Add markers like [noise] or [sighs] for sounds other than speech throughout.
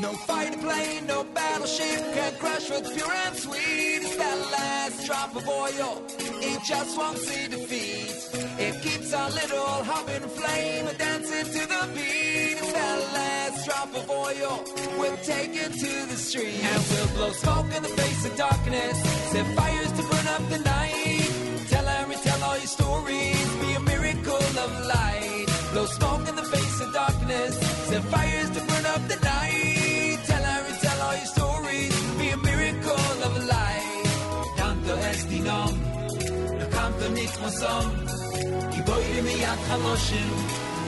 No fighter plane, no battleship can crush with pure and sweet. It's that last drop of oil. It just won't see defeat. It keeps our little humming flame dancing to the beat. It's that last drop of oil. We'll take it to the street and we'll blow smoke in the face of darkness. Set fires to burn up the night. Tell and retell all your stories. Be a miracle of light. Blow smoke in the face of darkness. Nicht mehr so Ich beide mir an Chaloshim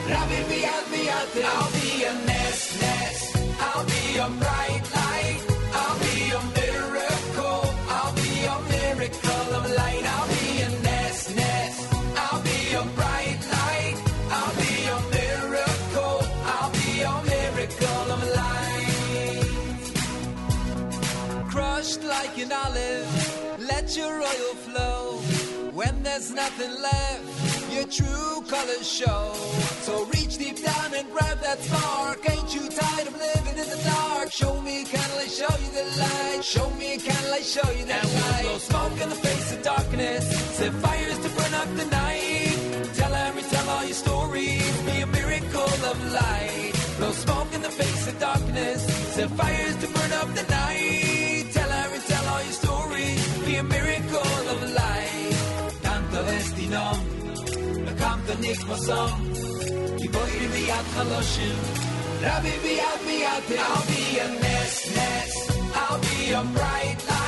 Rabbi biyad biyad I'll be a nest, nest I'll be a bright light? I'll be a miracle? I'll be a miracle of light? I'll be a nest, nest I'll be a bright light? I'll be a miracle? I'll be a miracle of light? Crushed like an olive. Let your flow when there's nothing left, your true colors show. So reach deep down and grab that spark. Ain't you tired of living in the dark? Show me a candle, I show you the light. Show me a candle, I show you the and light. Blow smoke in the face of darkness. Set fires to burn up the night. Tell and retell all your stories. Be a miracle of light. Blow smoke in the face of darkness. Set fires to burn up the night. Boyr mi at khaloshim rabbi bi at mi at i'll be a nest nest i'll be a bright light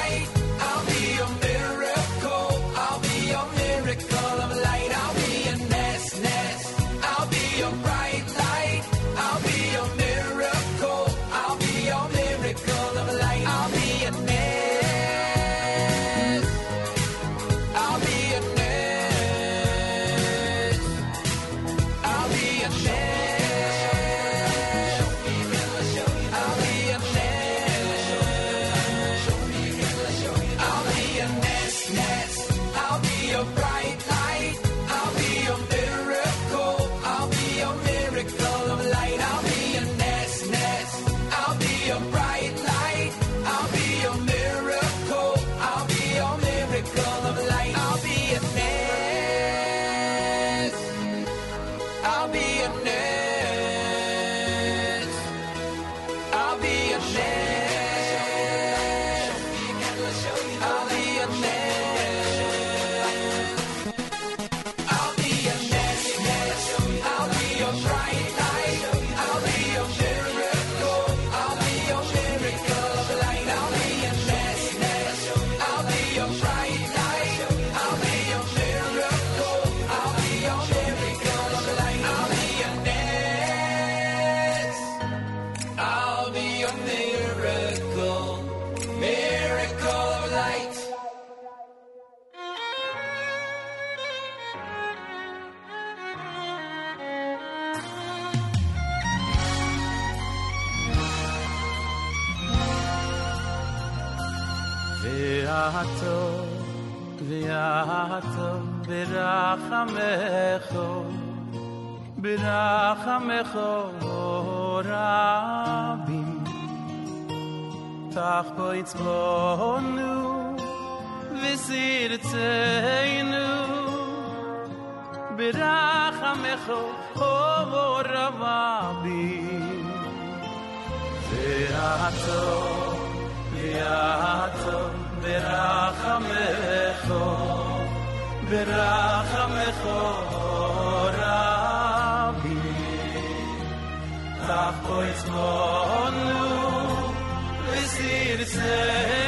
rabim tach po itzlonu visir tzeinu birachamecho rabim Beato, Beato, Berachamecho, Oh, it's more new, וסיר here.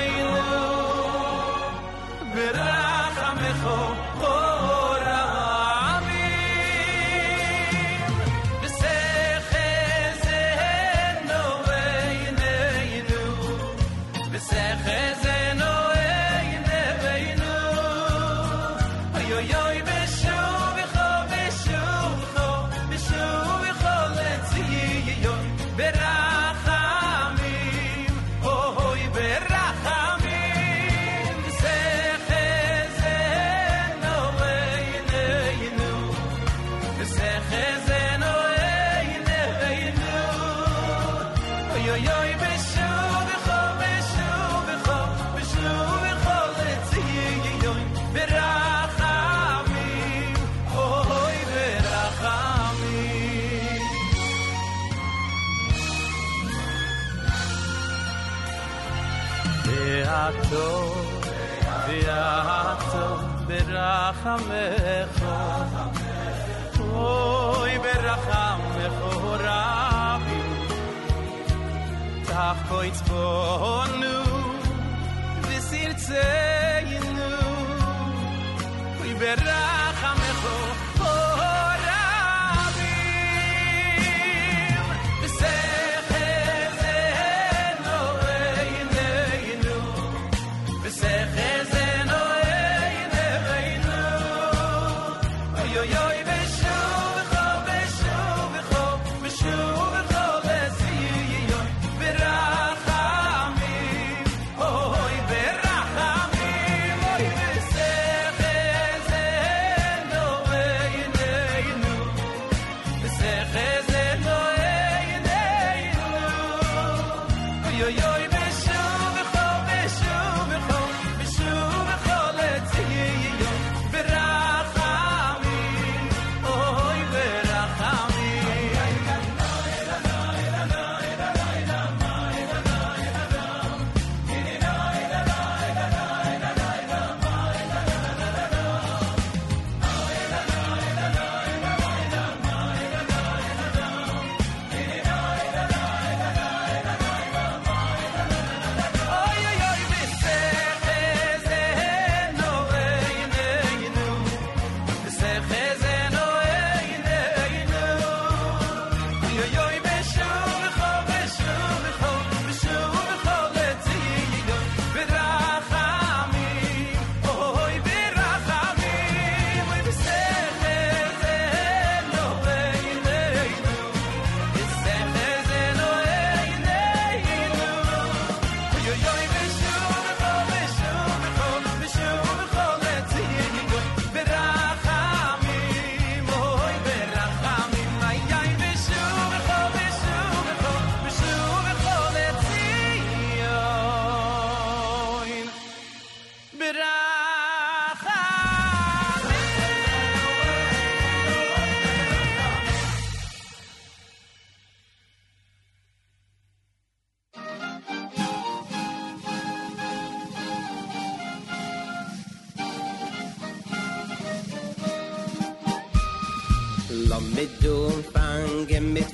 Berachamecho. Oy, Berachamecho, Rabbi. Tach koitz bonu, Visir tzeyinu.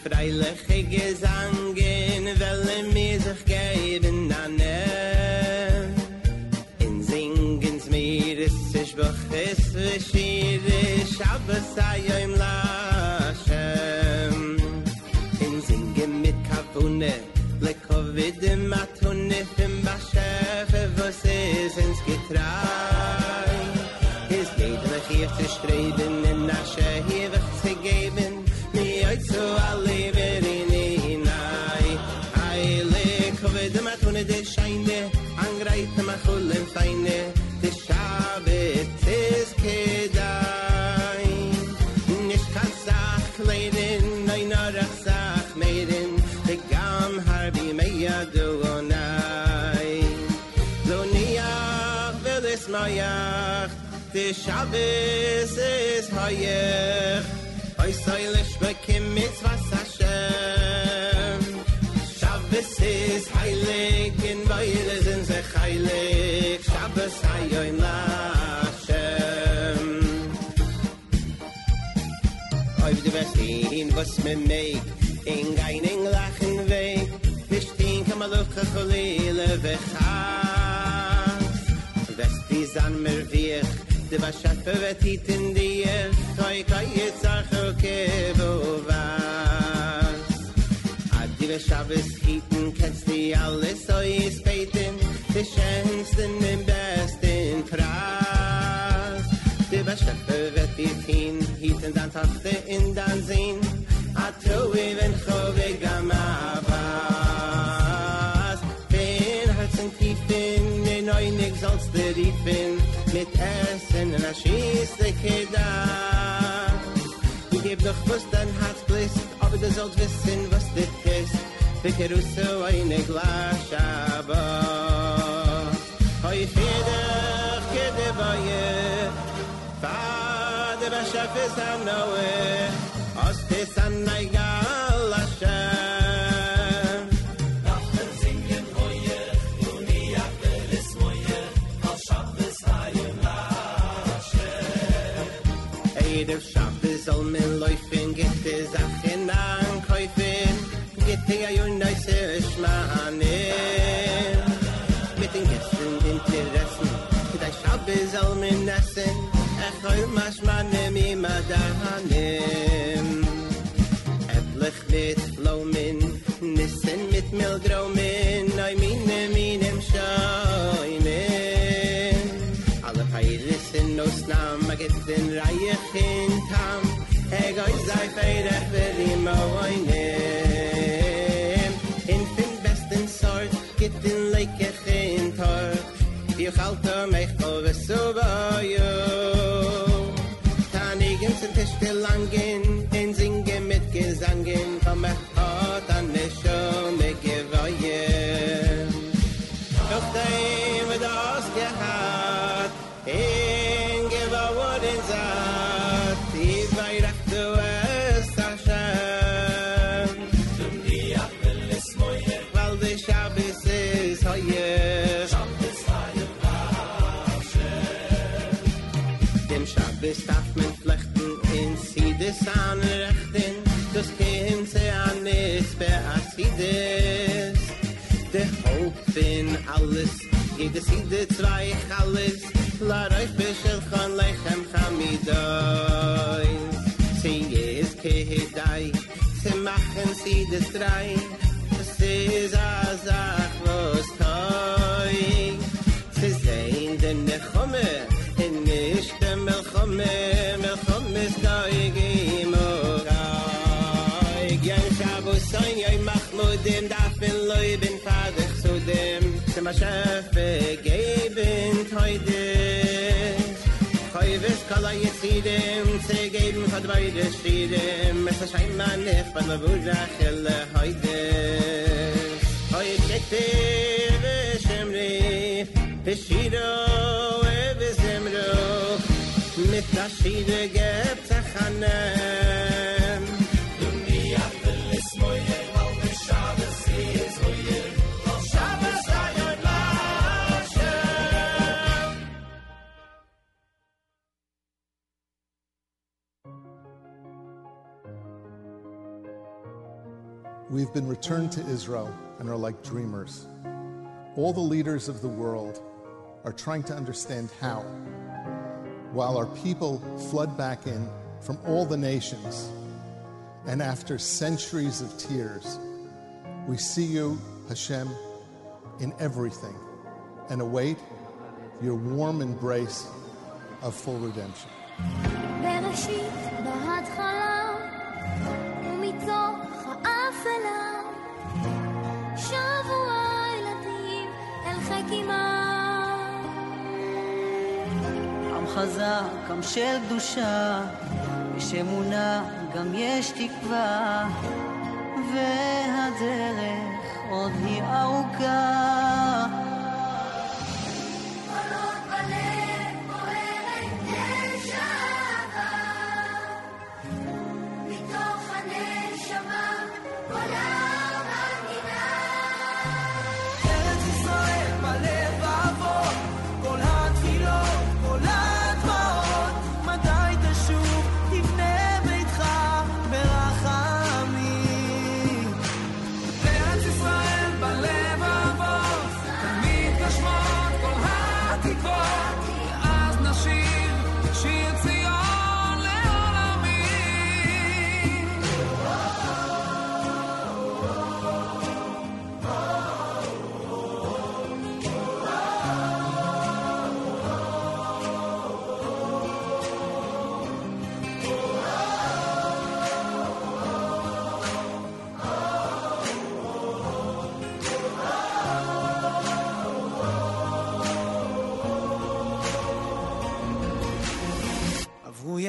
freilich gesang Shabbos is hayach. Oy soilish bekim mitzvahs Hashem. Shabbos is heilig, in beide sind sich heilig. Shabbos hayoim Lashem. Oy du wirst was me meeg, in geining lachen weg. Vishtin kam a lucha cholile vechas. West mir vier, de vet hit in jetzt ach okay, wo was. Ad die Shabbos hieten, kennst die alles, so is beten, de schönsten im besten Preis. De was schaffe vet hit hin, hieten dann tachte in dann sehen, a troi wenn chove gamavas. Bin herzen tief in, in neunig sollst du riefen, mit Essen a schieße Kedar. Ich geb doch was dein Herz blisst, aber du sollst wissen, was dit ist. Bekerusso eine Glas Shabbat. Hoi Friedrich, gede Baye, Vater, was schaff es an Noe, es an der Shabbos soll men essen, echol maschmanem im Adanem. Äpplich mit Blumen, Nissen mit Mildromen, Neu mine, minem Scheunen. Alle Peirissen aus Nam, a get den Reich in Tam, Eg oi sei feirach ver im Oinem. In fin besten Sort, get den Leikech in Tor, Wie chalto mich in de sinde zwei halles la reif bisel khan lechem khamidoy sing es ke dai se machen si de drei es is a zach was toy se zein de khome in nicht de khome shafe geben heute. Koyves kala yesidem se geben hat beide stiden mes shaim man nef ban buza khel heute heute teve shemre pesido eve shemro mit tashide gebt khanem We've been returned to Israel and are like dreamers. All the leaders of the world are trying to understand how, while our people flood back in from all the nations, and after centuries of tears, we see you, Hashem, in everything and await your warm embrace of full redemption. האפלה, שבו הילדים אל אמם. עם חזק, עם של קדושה, יש אמונה, גם יש תקווה, והדרך עוד היא ארוכה.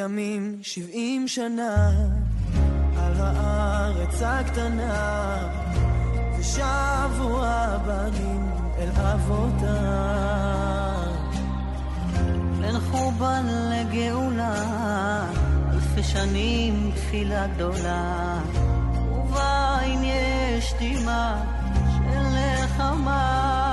ימים, שבעים שנה, על הארץ הקטנה, ושבו הבנים אל אבותם. בין חורבן לגאולה, אלפי שנים תפילה גדולה, ובעין יש דמעה של נחמה.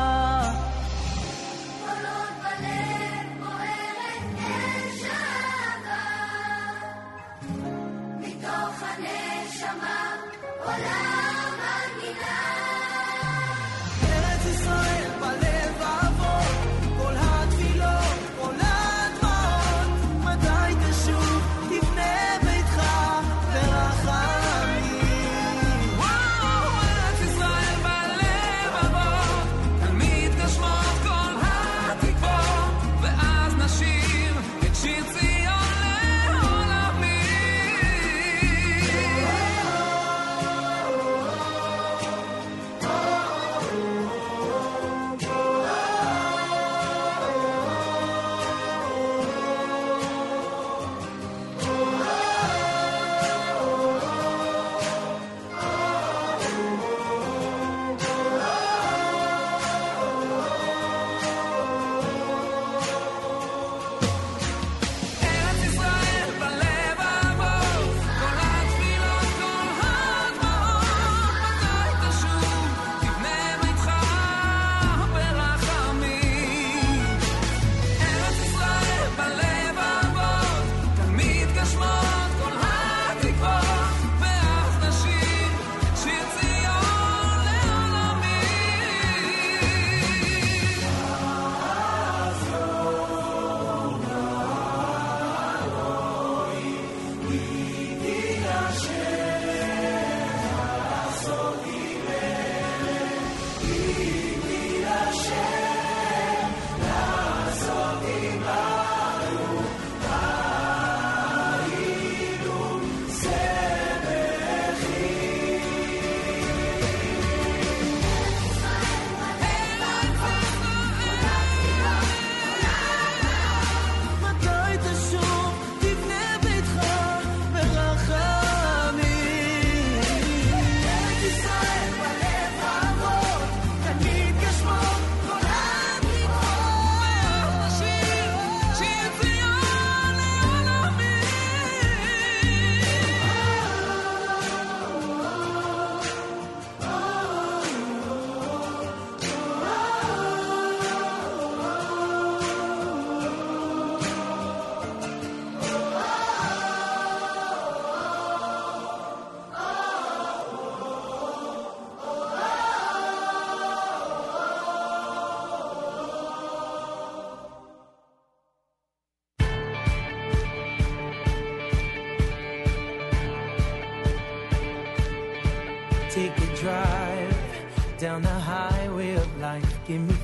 Give me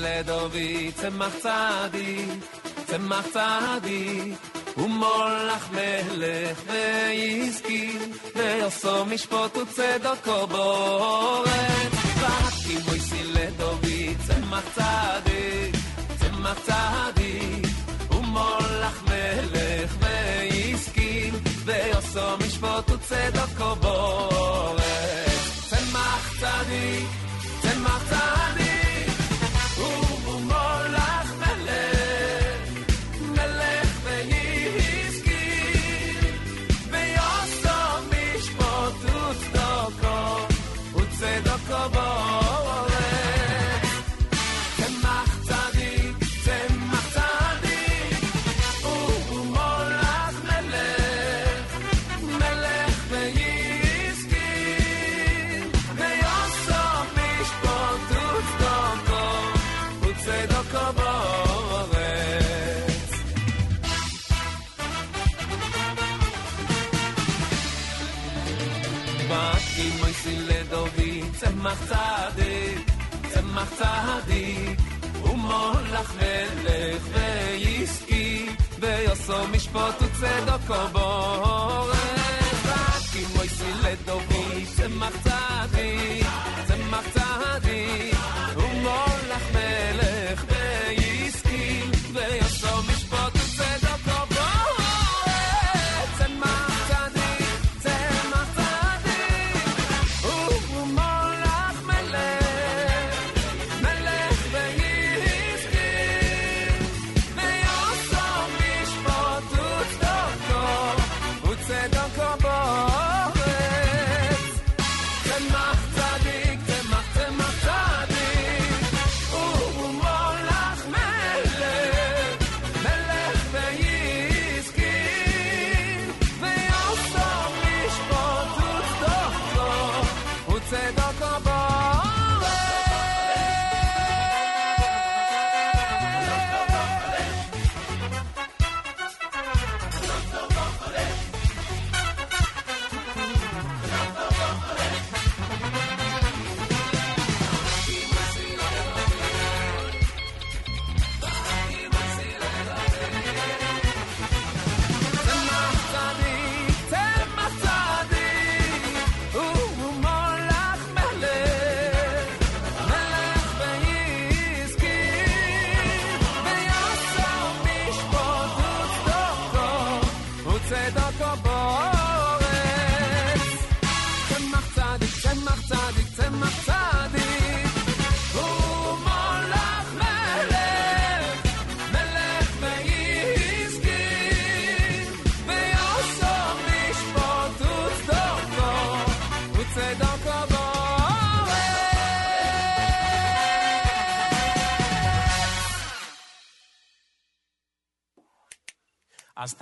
לדורי צמח צעדי, צמח צעדי, ומולך מלך ויזקי, ויוסו משפוט וצדוקו בורם. רק אם מויסי לדורי צמח צעדי, צמח צעדי, ומולך מלך ויזקי, ויוסו משפוט וצדוקו בורם. צמח צדיק מלך מלך ועסקי, ויוסו משפוט וצדוקו בורא.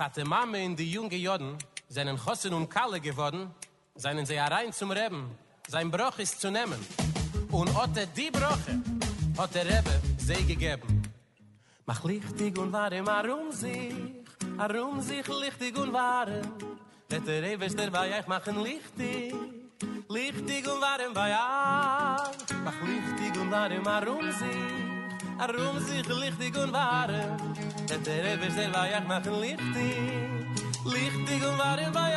Tate Mame in die junge Joden seinen Chossen und Kalle geworden, seien sie zum Reben, sein Bruch ist zu nehmen. Und otte die Broche hat der Rebbe sie gegeben. Mach lichtig und wahre marum sich, arum sich lichtig und wahre. Et der Rebbe ist der bei euch machen lichtig, lichtig und wahre bei. Mach lichtig und wahre marum sich, arum sich lichtig und warm. Et der wir war ja mach lichtig. Lichtig und warm war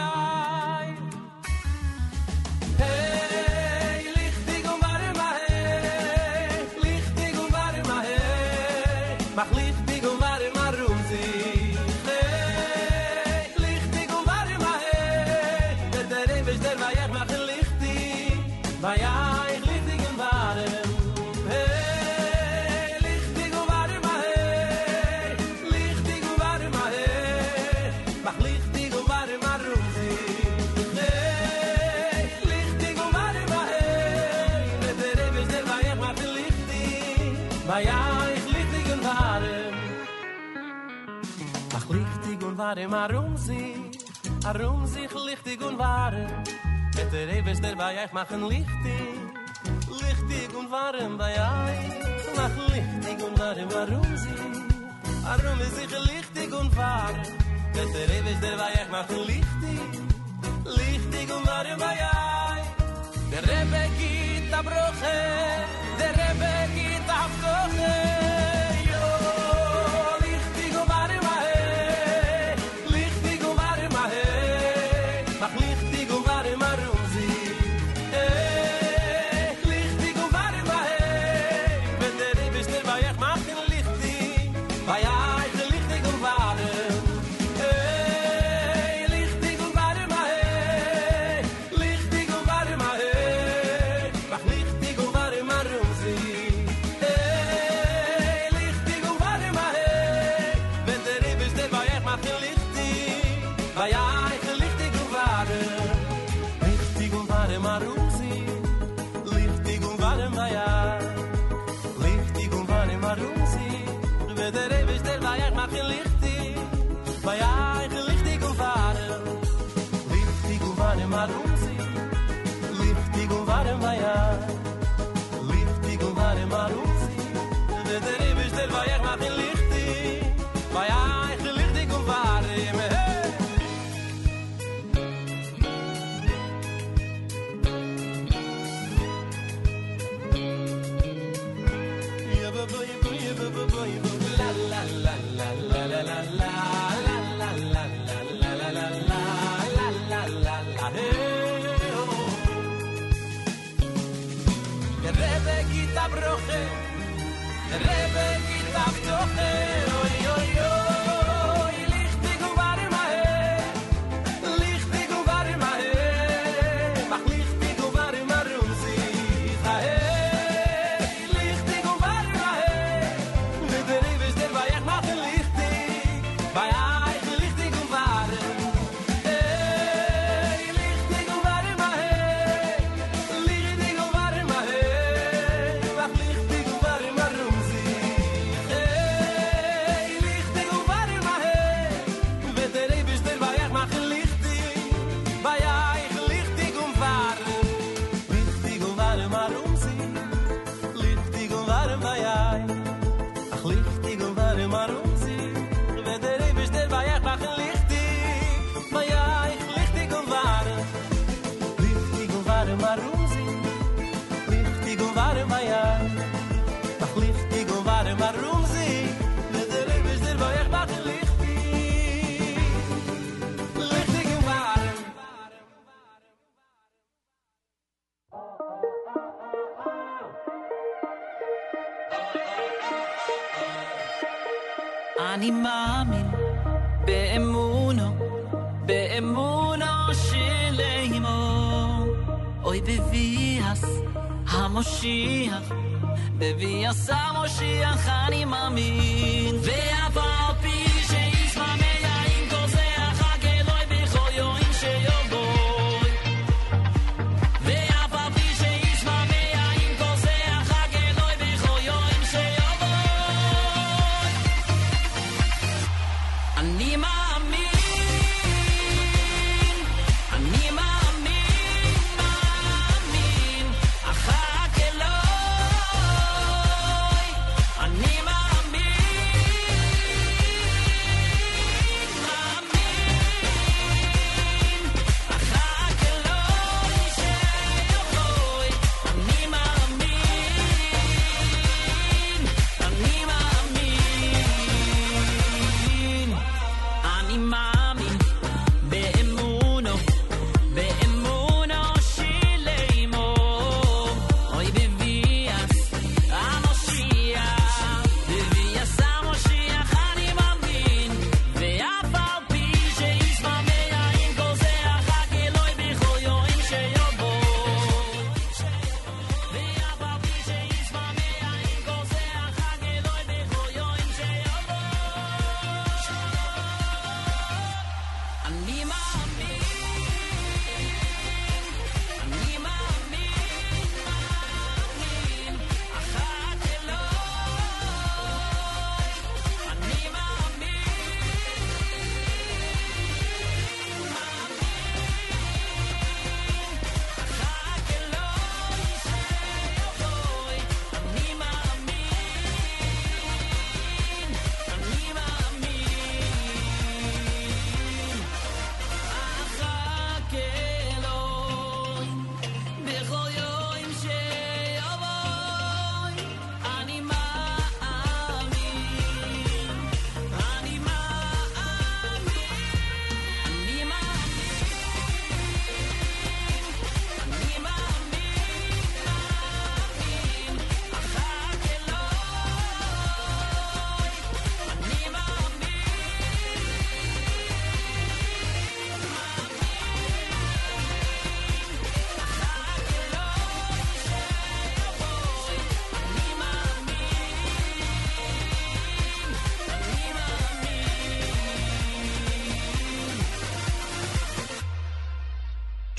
warm, arum sich, arum sich lichtig und warm. Mit der Ewes der bei euch machen lichtig, lichtig und warm bei euch. Mach lichtig und warm, arum sich, arum sich lichtig und warm. Mit der Ewes der bei euch machen lichtig, lichtig und warm bei euch. Der Rebbe geht a Bruche, der Rebbe geht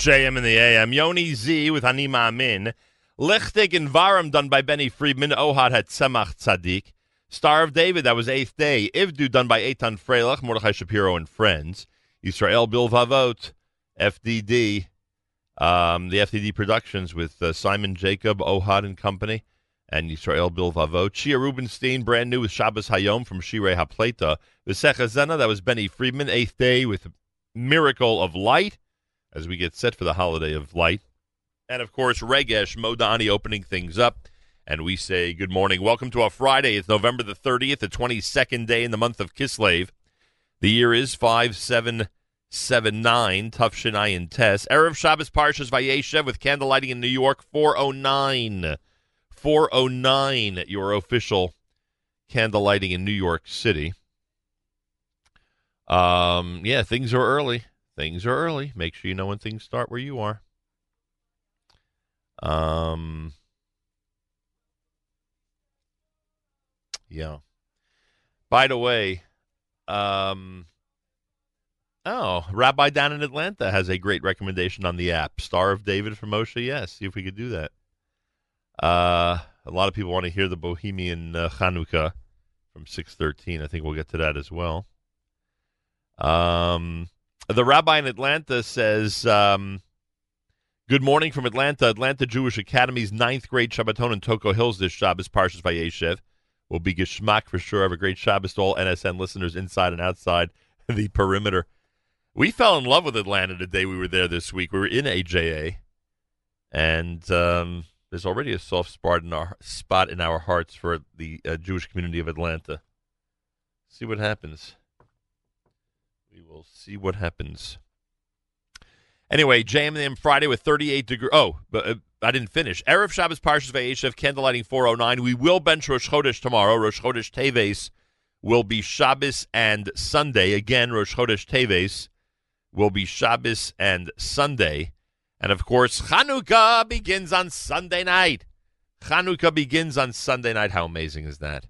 JM in the AM. Yoni Z with Anima Ma'amin. Lichtig and Varam done by Benny Friedman. Ohad had Semach Tzaddik. Star of David, that was Eighth Day. Ivdu done by Eitan Freilich, Mordechai Shapiro and Friends. Israel Bilvavot, FDD. Um, the FDD Productions with uh, Simon Jacob, Ohad and Company, and Israel Bilvavot. Shia Rubenstein, brand new with Shabbos Hayom from Shirei Hapleta. Visecha Zena, that was Benny Friedman. Eighth Day with Miracle of Light as we get set for the holiday of light. And of course, Regesh Modani opening things up. And we say good morning. Welcome to our Friday. It's November the 30th, the 22nd day in the month of Kislev. The year is 5779, Tough Shinai and Tess. Erev Shabbos Parshas Vayeshev with candle lighting in New York, 409. 409, your official candle lighting in New York City. Um, yeah, things are early. Things are early. Make sure you know when things start where you are. Um, yeah. By the way, um, oh, Rabbi down in Atlanta has a great recommendation on the app. Star of David from Moshe. Yes, see if we could do that. Uh, a lot of people want to hear the Bohemian uh, Chanukah from six thirteen. I think we'll get to that as well. Um, the rabbi in Atlanta says, um, Good morning from Atlanta. Atlanta Jewish Academy's ninth grade Shabbaton in Toco Hills this Shabbos, Parshas Vayeshev. Will be geschmack for sure. Have a great Shabbos to all NSN listeners inside and outside [laughs] the perimeter. We fell in love with Atlanta the day we were there this week. We were in AJA, and um, there's already a soft spot in our spot in our hearts for the uh, Jewish community of Atlanta. See what happens. We will see what happens. Anyway, JM Friday with 38 degrees. Oh, but uh, I didn't finish. Erev Shabbos Parshas Vayeshev, candlelighting 409. We will bench Rosh Chodesh tomorrow. Rosh Chodesh Teves will be Shabbos and Sunday. Again, Rosh Chodesh Teves will be Shabbos and Sunday. And of course, Chanukah begins on Sunday night. Chanukah begins on Sunday night. How amazing is that?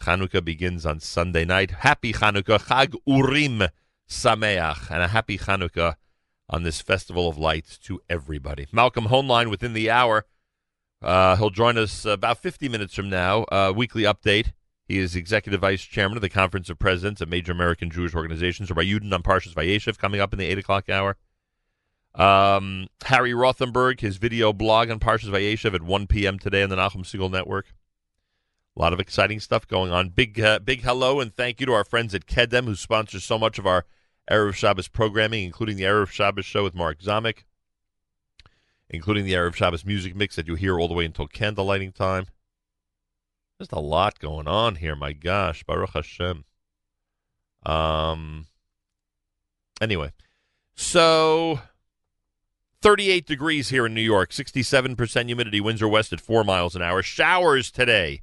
Chanukah begins on Sunday night. Happy Chanukah, Chag Urim Sameach, and a happy Chanukah on this festival of lights to everybody. Malcolm Hoenlein within the hour. Uh, he'll join us about 50 minutes from now. Uh, weekly update. He is executive vice chairman of the Conference of Presidents of Major American Jewish Organizations, Rabbi Yudin on Parshas Vayeshev, coming up in the 8 o'clock hour. Um, Harry Rothenberg, his video blog on Parshas Vayeshev at 1 p.m. today on the Nachum Segal Network. A lot of exciting stuff going on. Big, uh, big hello and thank you to our friends at Kedem who sponsor so much of our Erev Shabbos programming, including the Erev Shabbos show with Mark Zamek, including the Erev Shabbos music mix that you hear all the way until candlelighting time. There's a lot going on here. My gosh, Baruch Hashem. Um. Anyway, so 38 degrees here in New York, 67% humidity, winds are west at 4 miles an hour. Showers today,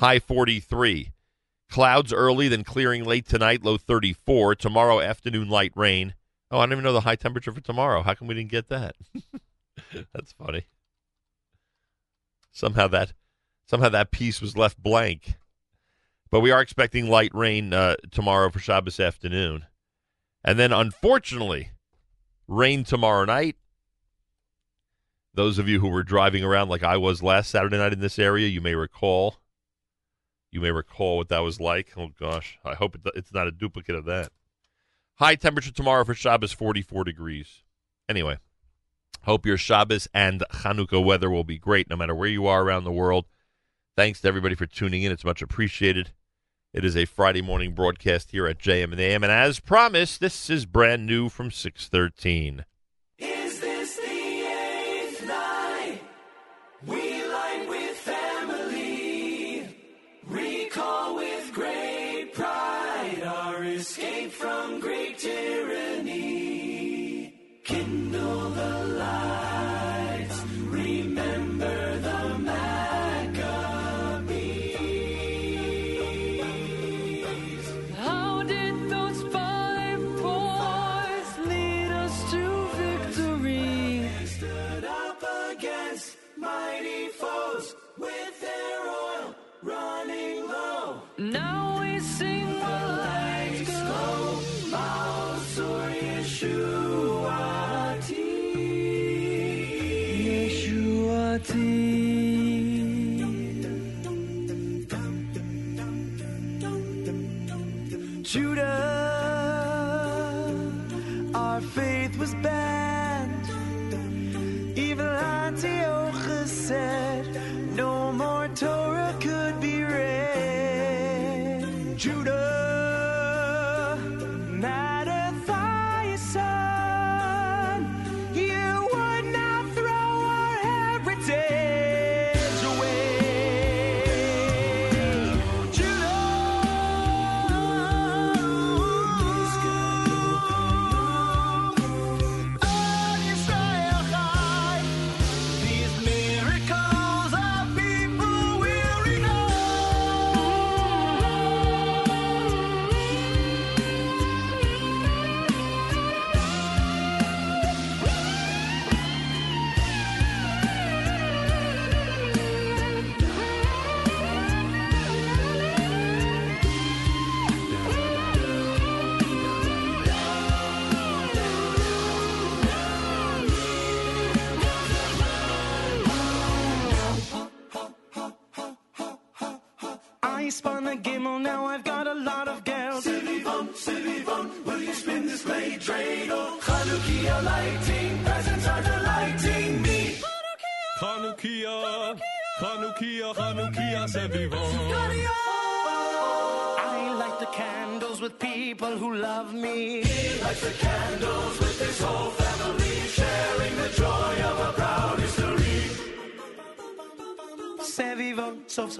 high 43. Clouds early, then clearing late tonight, low 34. Tomorrow afternoon, light rain. Oh, I don't even know the high temperature for tomorrow. How come we didn't get that? [laughs] That's funny. Somehow that somehow that piece was left blank. But we are expecting light rain uh, tomorrow for Shabbos afternoon. And then, unfortunately, rain tomorrow night. Those of you who were driving around like I was last Saturday night in this area, you may recall. You may recall what that was like. Oh, gosh. I hope it, it's not a duplicate of that. High temperature tomorrow for Shabbos, 44 degrees. Anyway, hope your Shabbos and Chanukah weather will be great no matter where you are around the world. Thanks to everybody for tuning in. It's much appreciated. It is a Friday morning broadcast here at JM and AM, and as promised, this is brand new from 613.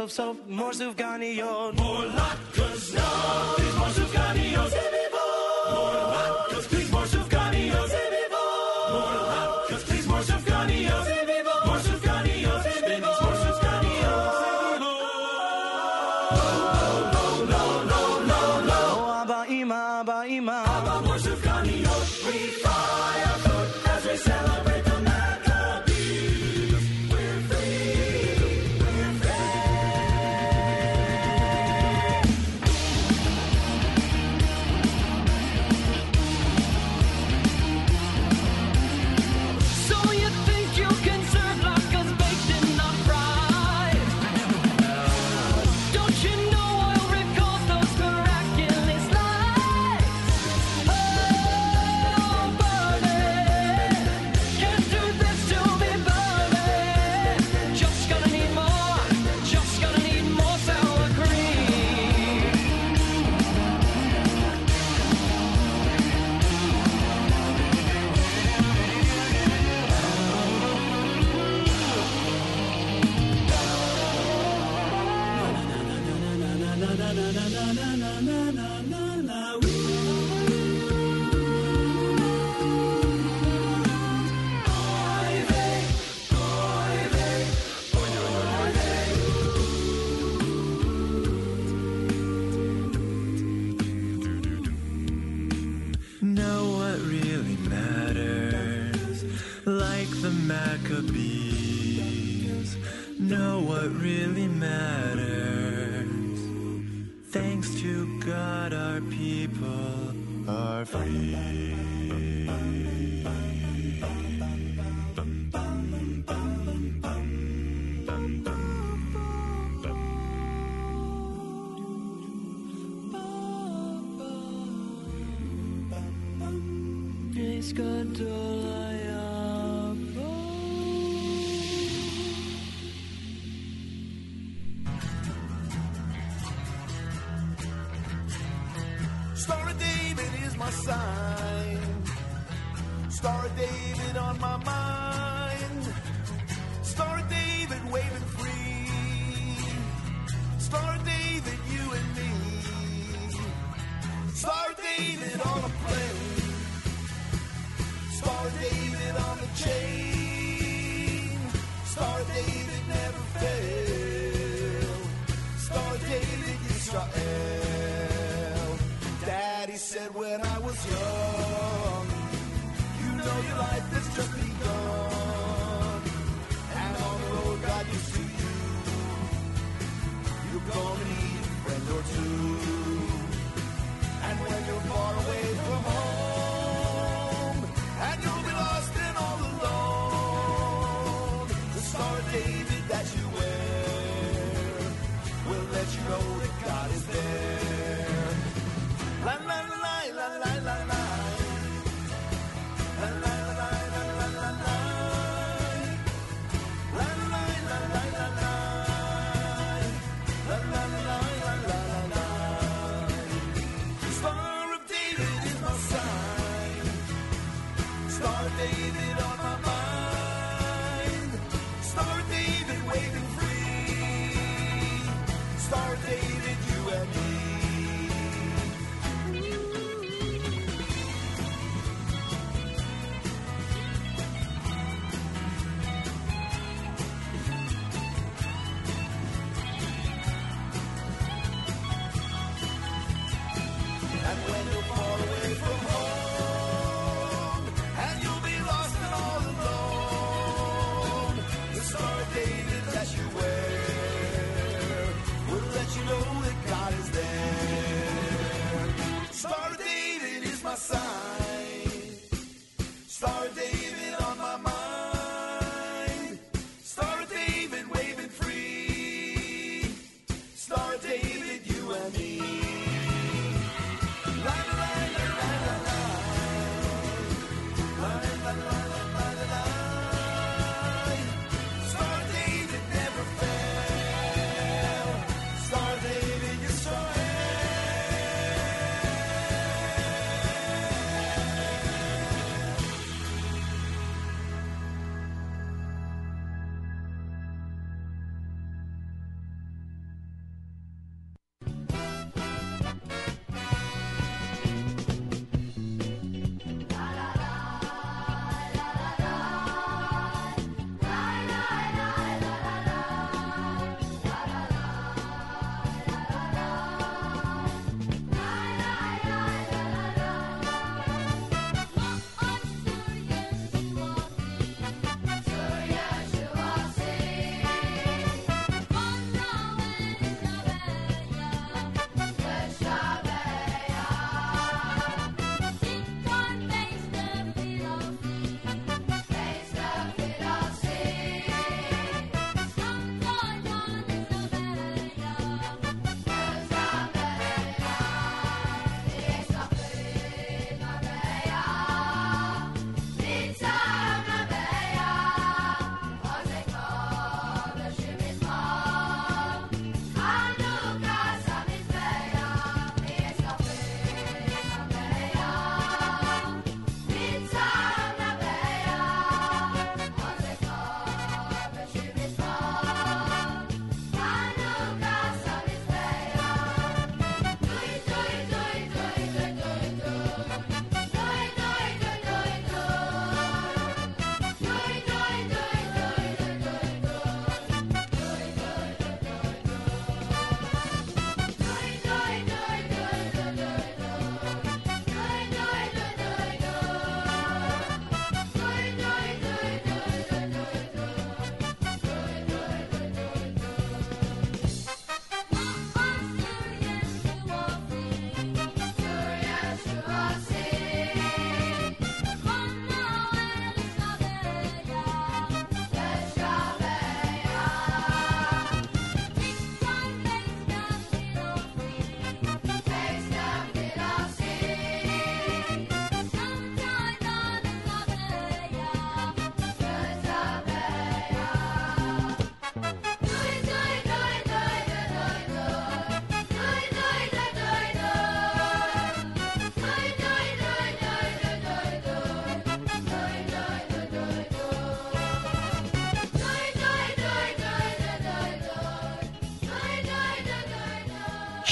Sof, sof, more sufganiyot. More latkes now,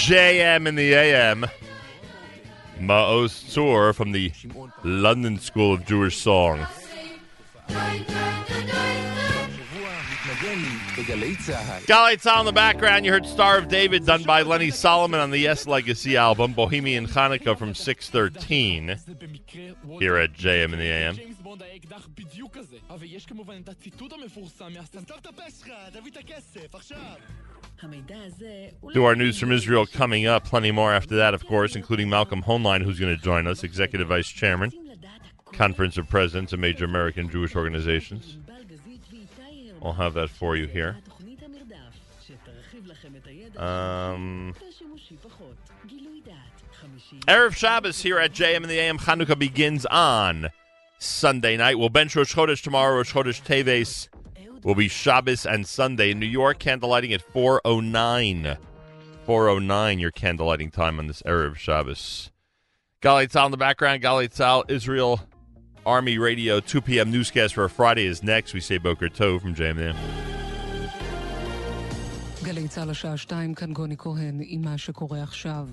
JM in the AM. Maoz Tzur from the London School of Jewish Song. Galay Tzal in the background. You heard Star of David done by Lenny Solomon on the Yes Legacy album, Bohemian Hanukkah from 613 here at JM in the AM. Do our news from Israel coming up. Plenty more after that, of course, including Malcolm Hoenlein, who's going to join us, Executive Vice Chairman, Conference of Presidents of Major American Jewish Organizations. I'll have that for you here. Um, Erev Shabbos here at JM and the AM. Chanukah begins on Sunday night. We'll bench Rosh Chodesh tomorrow, Rosh Chodesh Teves will be Shabbos and Sunday. In New York, candlelighting at 4.09. 4.09 your candlelighting time on this Erev Shabbos. Galei Tzal in the background. Galei Tzal, Israel Army Radio, 2 p.m. newscast for Friday is next. We say Boker Tov from JM in the AM. גלי צה"ל השעה שתיים, כאן גוני כהן עם מה שקורה עכשיו.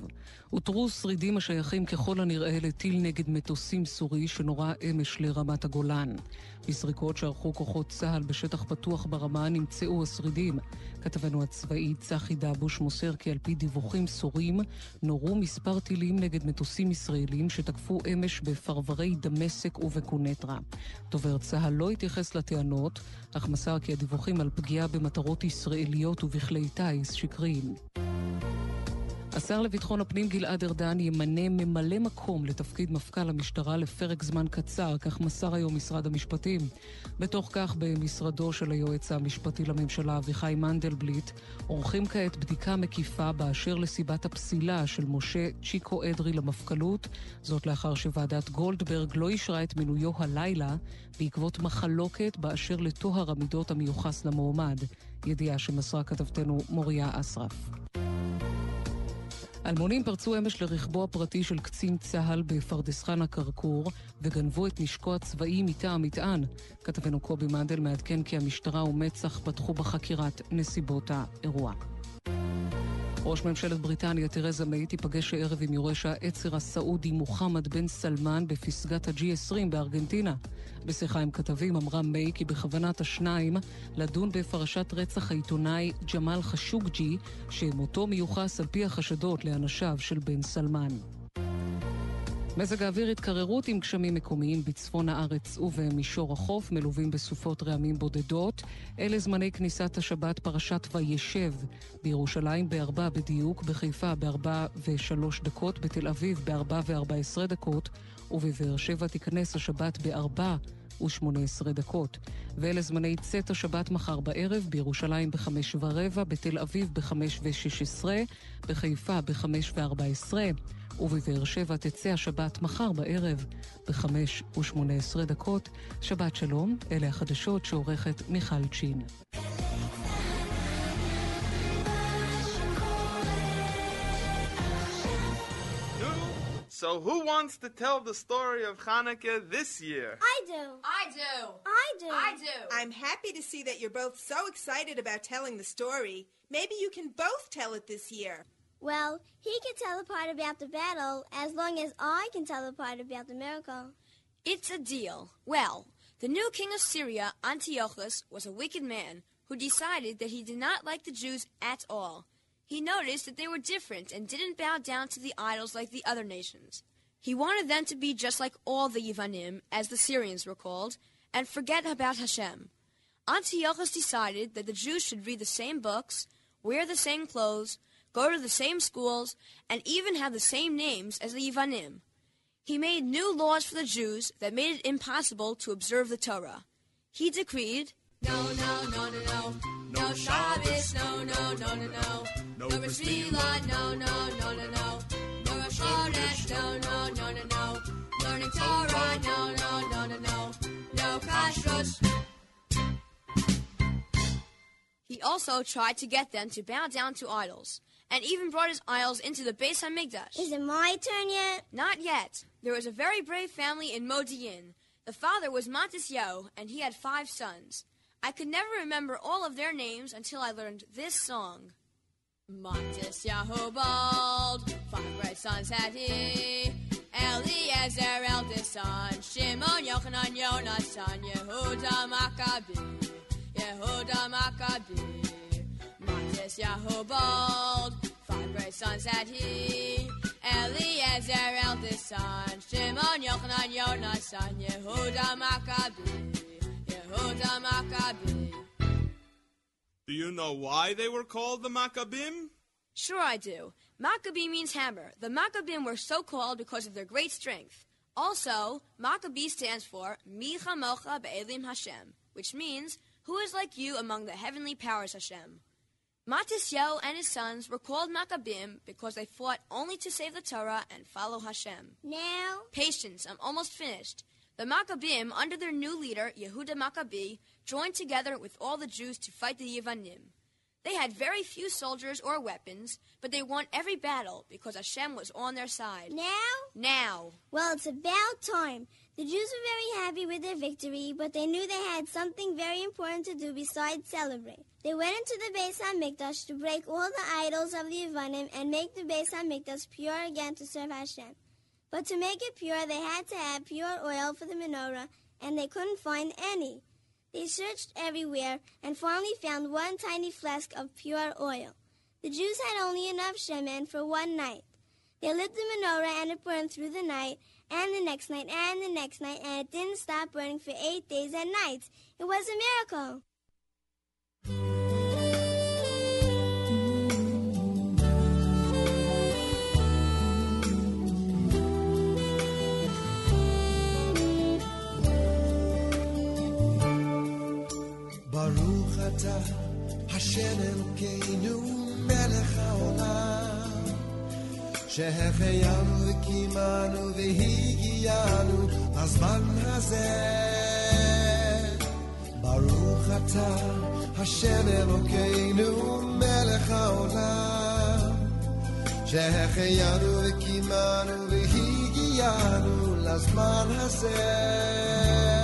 אותרו שרידים השייכים ככל הנראה לטיל נגד מטוסים סורי שנורה אמש לרמת הגולן. בזריקות שערכו כוחות צה"ל בשטח פתוח ברמה נמצאו השרידים. כתבנו הצבאי צחי דבוש מוסר כי על פי דיווחים סורים נורו מספר טילים נגד מטוסים ישראלים שתקפו אמש בפרברי דמשק ובקונטרה. דובר צה"ל לא התייחס לטענות, אך מסר כי הדיווחים על פגיעה במטרות ישראליות ובכלי טיס שקריים. השר לביטחון הפנים גלעד ארדן ימנה ממלא מקום לתפקיד מפכ"ל המשטרה לפרק זמן קצר, כך מסר היום משרד המשפטים. בתוך כך, במשרדו של היועץ המשפטי לממשלה אביחי מנדלבליט, עורכים כעת בדיקה מקיפה באשר לסיבת הפסילה של משה צ'יקו אדרי למפכ"לות, זאת לאחר שוועדת גולדברג לא אישרה את מינויו הלילה בעקבות מחלוקת באשר לטוהר המידות המיוחס למועמד, ידיעה שמסרה כתבתנו מוריה אסרף. אלמונים פרצו אמש לרכבו הפרטי של קצין צה"ל בפרדס חנה כרכור וגנבו את נשקו הצבאי מתא המטען. כתבנו קובי מנדל מעדכן כי המשטרה ומצ"ח פתחו בחקירת נסיבות האירוע. ראש ממשלת בריטניה תרזה מיי תיפגש הערב עם יורש העצר הסעודי מוחמד בן סלמן בפסגת ה-G20 בארגנטינה. בשיחה עם כתבים אמרה מיי כי בכוונת השניים לדון בפרשת רצח העיתונאי ג'מאל חשוקג'י, שמותו מיוחס על פי החשדות לאנשיו של בן סלמן. מזג האוויר התקררות עם גשמים מקומיים בצפון הארץ ובמישור החוף, מלווים בסופות רעמים בודדות. אלה זמני כניסת השבת פרשת וישב. בירושלים בארבע בדיוק, בחיפה בארבע ושלוש דקות, בתל אביב בארבע וארבע עשרה דקות, ובבאר שבע תיכנס השבת בארבע ושמונה עשרה דקות. ואלה זמני צאת השבת מחר בערב, בירושלים בחמש ורבע, בתל אביב בחמש ושש עשרה, בחיפה בחמש וארבע עשרה. ובבאר שבע תצא השבת מחר בערב בחמש ושמונה עשרה דקות. שבת שלום, אלה החדשות שעורכת מיכל צ'ין. So, who wants to tell the story of Hanukkah this year? I do. I do. I do. I do. I'm happy to see that you're both so excited about telling the story. Maybe you can both tell it this year. Well, he can tell the part about the battle as long as I can tell the part about the miracle. It's a deal. Well, the new king of Syria, Antiochus, was a wicked man who decided that he did not like the Jews at all. He noticed that they were different and didn't bow down to the idols like the other nations. He wanted them to be just like all the Yevanim, as the Syrians were called, and forget about Hashem. Antiochus decided that the Jews should read the same books, wear the same clothes, go to the same schools, and even have the same names as the Yevanim. He made new laws for the Jews that made it impossible to observe the Torah. He decreed, No, no, no, no, no. No Shabbos, no, no, no, no, no. No Rosh no, no, no, no, no. No Rosh Chodesh, no, no, no, no, no. Learning Torah, no, no, no, no, no. No Kashrus. He also tried to get them to bow down to idols, and even brought his idols into the Beis Hamikdash. Is it my turn yet? Not yet. There was a very brave family in Modi'in. The father was Matisyahu, and he had five sons. I could never remember all of their names until I learned this song. Matisyahu bold, five great sons had he. Eliezer, eldest son, Shimon, Yochanan, Jonas, son, Yehuda, Maccabi, Yehuda, Maccabi. Matisyahu bold, five great sons had he. Eliezer, eldest son, Shimon, Yochanan, Jonas, son, Yehuda, Maccabi, Yehuda, Maccabi. Do you know why they were called the Maccabim? Sure, I do. Maccabee means hammer. The Maccabim were so called because of their great strength. Also, Maccabee stands for Mi Chamocha Be'elim Hashem, which means, Who is like you among the heavenly powers, Hashem? Matisyahu and his sons were called Maccabim because they fought only to save the Torah and follow Hashem. Now? Patience, I'm almost finished. The Maccabim, under their new leader, Yehuda Maccabee, joined together with all the Jews to fight the Yevanim. They had very few soldiers or weapons, but they won every battle because Hashem was on their side. Now? Now. Well, it's about time. The Jews were very happy with their victory, but they knew they had something very important to do besides celebrate. They went into the Beis HaMikdash to break all the idols of the Yevanim and make the Beis HaMikdash pure again to serve Hashem. But to make it pure, they had to have pure oil for the menorah, and they couldn't find any. They searched everywhere and finally found one tiny flask of pure oil. The Jews had only enough shemen for one night. They lit the menorah and it burned through the night, and the next night, and the next night, and it didn't stop burning for eight days and nights. It was a miracle. אתה, השם אלוקינו, מלך העולם, שהחיינו וקיימנו והגיענו לזמן הזה. ברוך אתה, השם אלוקינו, מלך העולם, שהחיינו וקיימנו והגיענו לזמן הזה.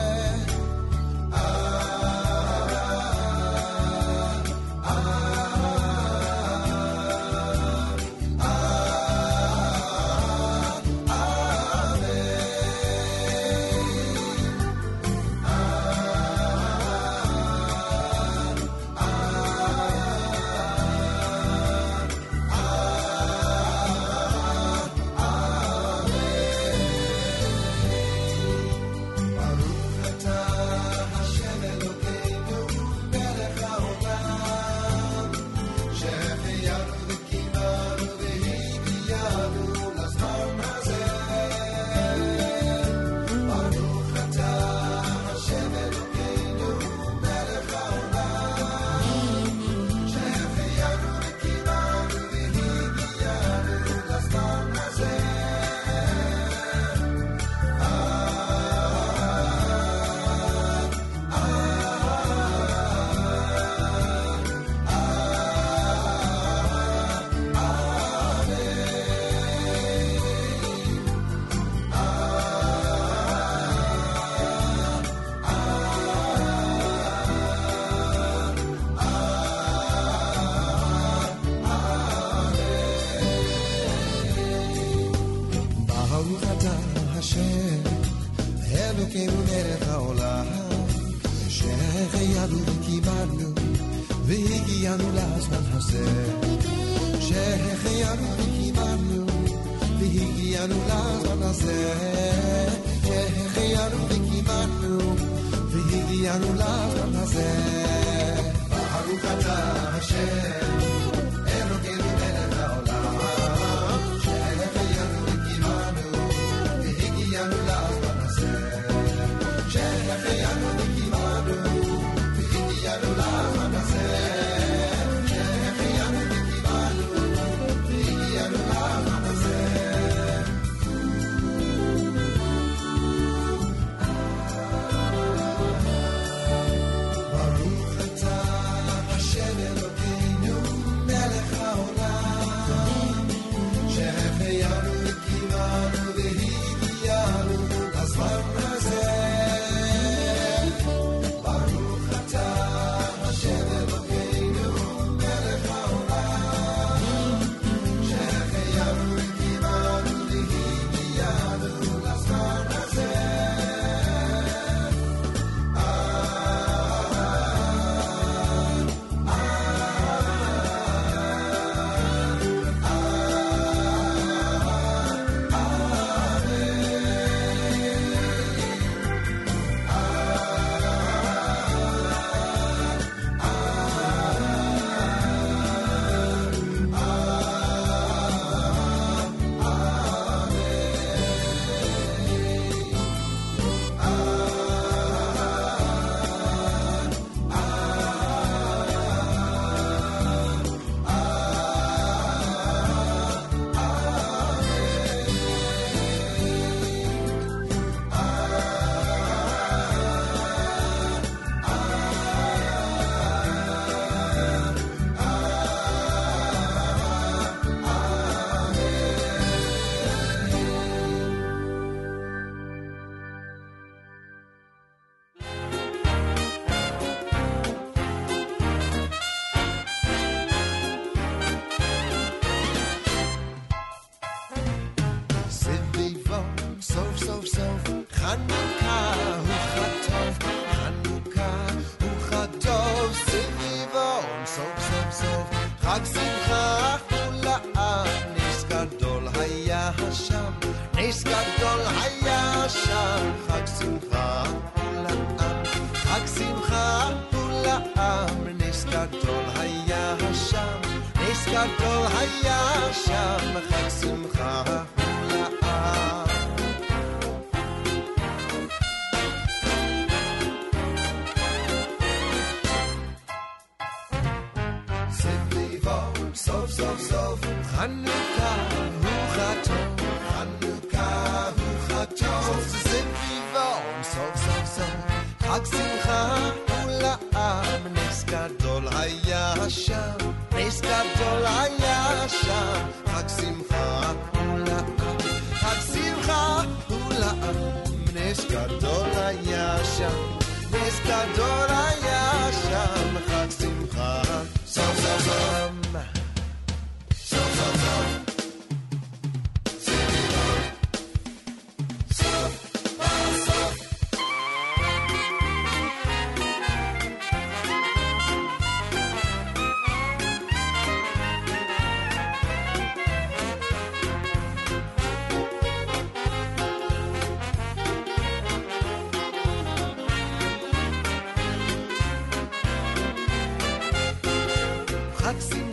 Maxim.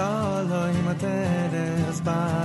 all himateles by.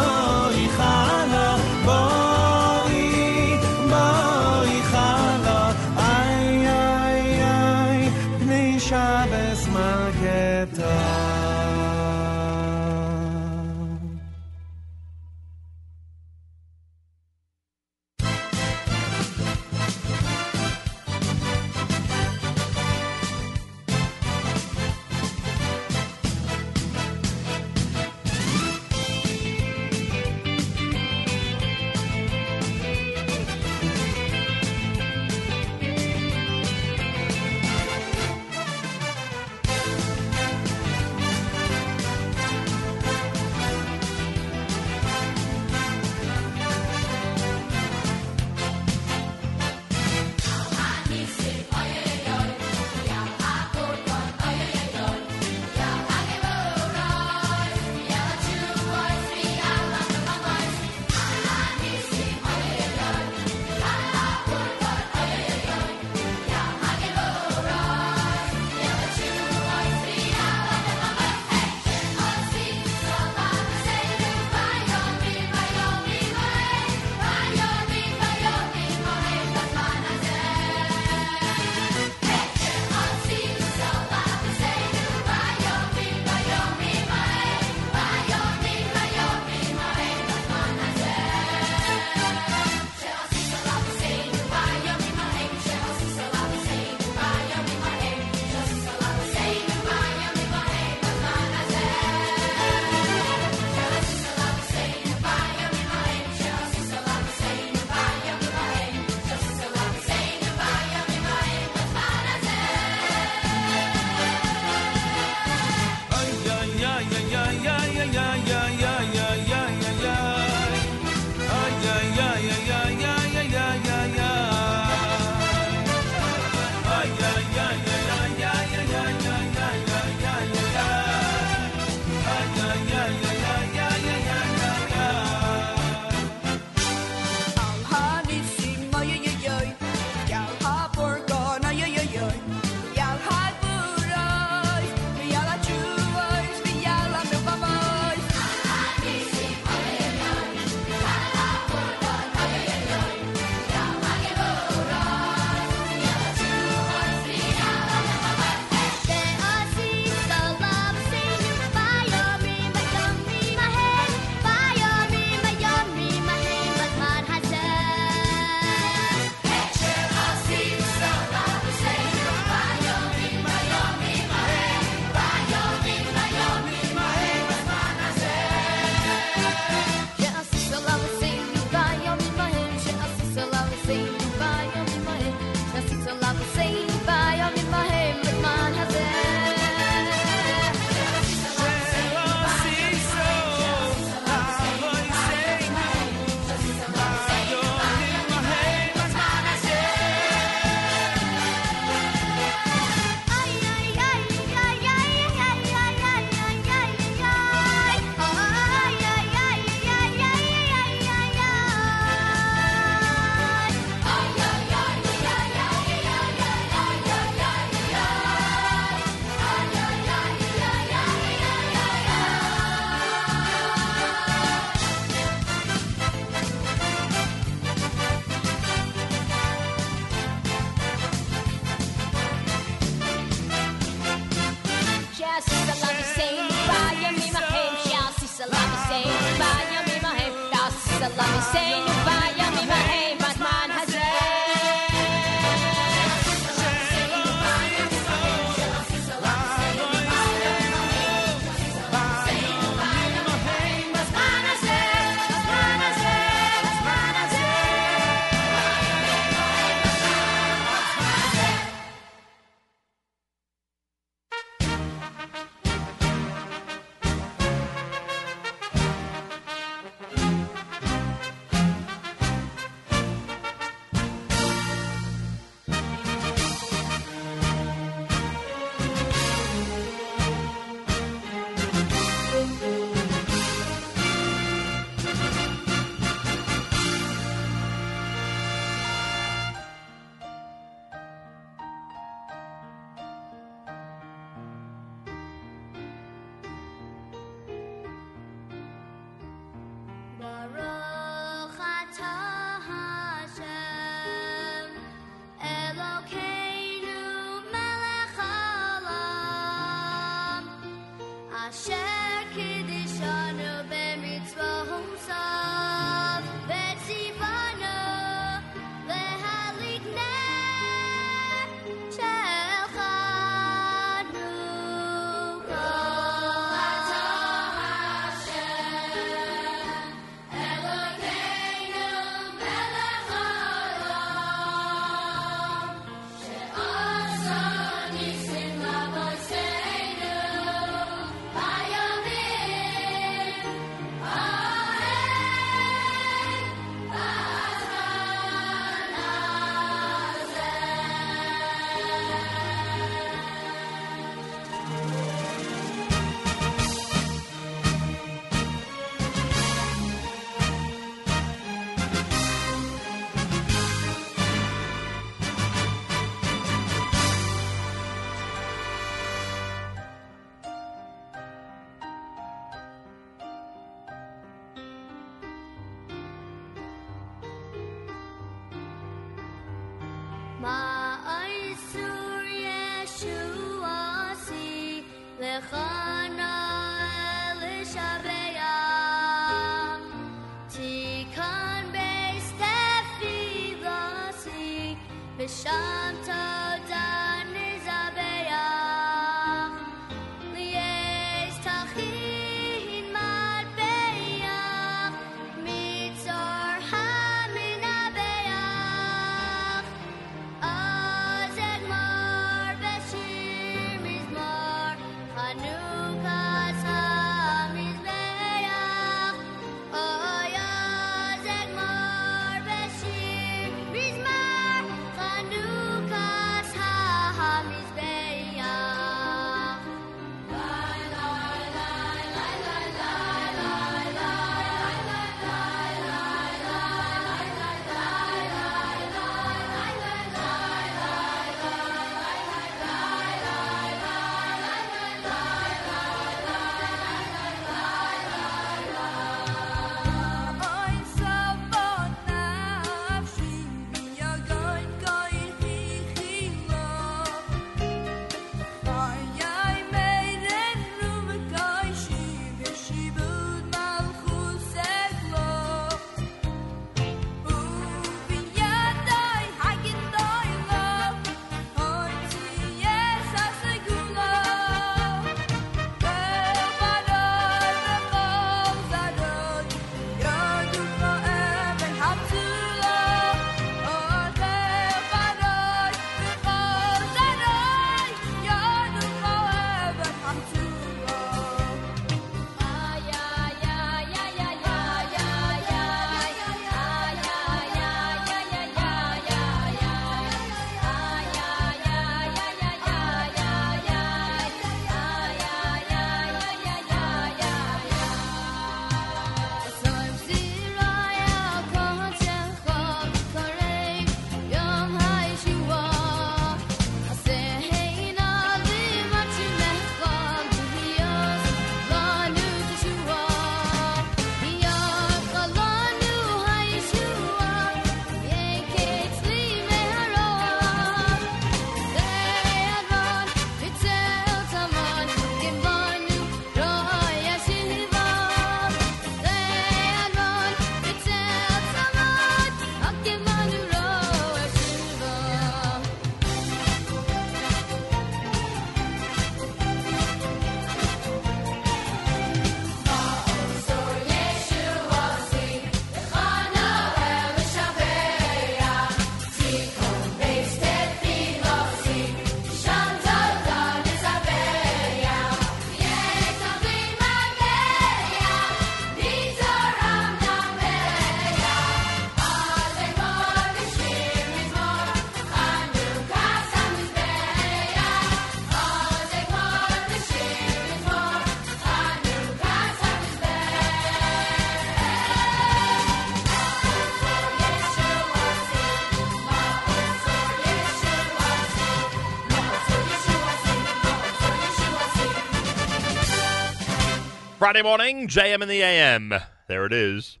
Friday morning, JM in the AM. There it is.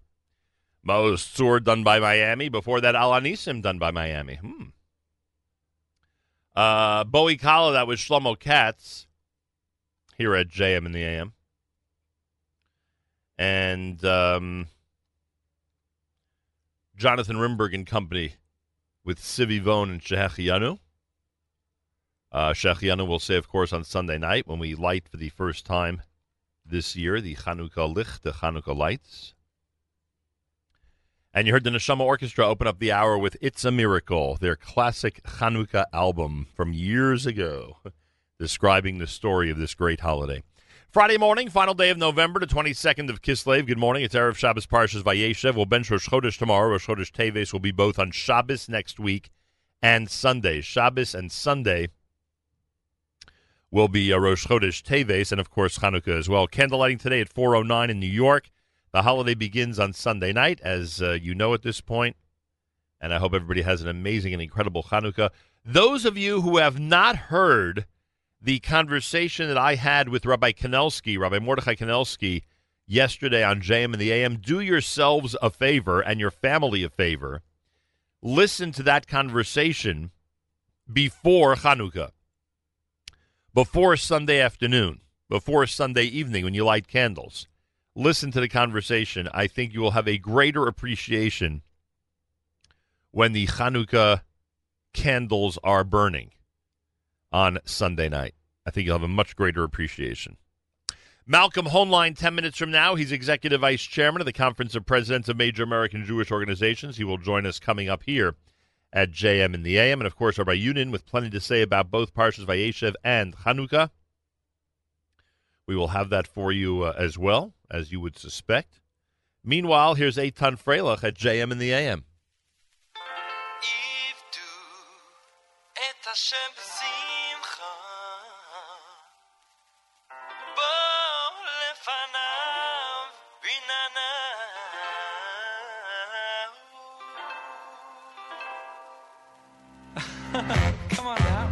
Maoz Tzur done by Miami. Before that, Al HaNisim done by Miami. Hmm. Uh, Bowie Kala, that was Shlomo Katz here at JM in the AM. And um, Jonathan Rimberg and Company with Sivi Von and Shehechianu. Uh, Shehechianu will say, of course, on Sunday night when we light for the first time this year the Chanukah Licht, the Chanukah lights. And you heard the Neshama Orchestra open up the hour with It's a Miracle, their classic Chanukah album from years ago, [laughs] describing the story of this great holiday. Friday morning, final day of November, the 22nd of Kislev. Good morning. It's Erev Shabbos Parshas Vayeshev. We'll bench Rosh Chodesh tomorrow. Rosh Chodesh Teves will be both on Shabbos next week and Sunday. Shabbos and Sunday will be uh, Rosh Chodesh Teves and, of course, Hanukkah as well. Candlelighting today at 4.09 in New York. The holiday begins on Sunday night, as uh, you know at this point. point, and I hope everybody has an amazing and incredible Hanukkah. Those of you who have not heard the conversation that I had with Rabbi Kanelsky, Rabbi Mordechai Kanelsky, yesterday on JM and the AM, do yourselves a favor and your family a favor. Listen to that conversation before Hanukkah, before Sunday afternoon, before Sunday evening when you light candles. Listen to the conversation. I think you will have a greater appreciation when the Hanukkah candles are burning on Sunday night. I think you'll have a much greater appreciation. Malcolm Hoenlein, 10 minutes from now, he's Executive Vice Chairman of the Conference of Presidents of Major American Jewish Organizations. He will join us coming up here at JM in the AM. And of course, Rabbi Yudin with plenty to say about both Parshas Vayeshev and Hanukkah. We will have that for you uh, as well, as you would suspect. Meanwhile, here's Eitan Freilich at JM in the AM. [laughs] Come on now.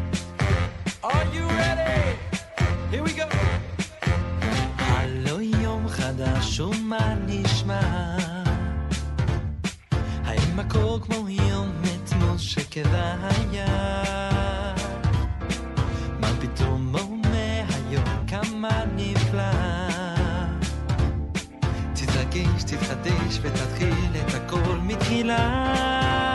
Are you ready? Here we go. הלא יום חדש ומה נשמע? האם הכל כמו יום אתמול שכבהיה? מה פתאום אומר היום כמה נפלא? תתרגש, תתחדש ותתחיל את הכל מתחילה.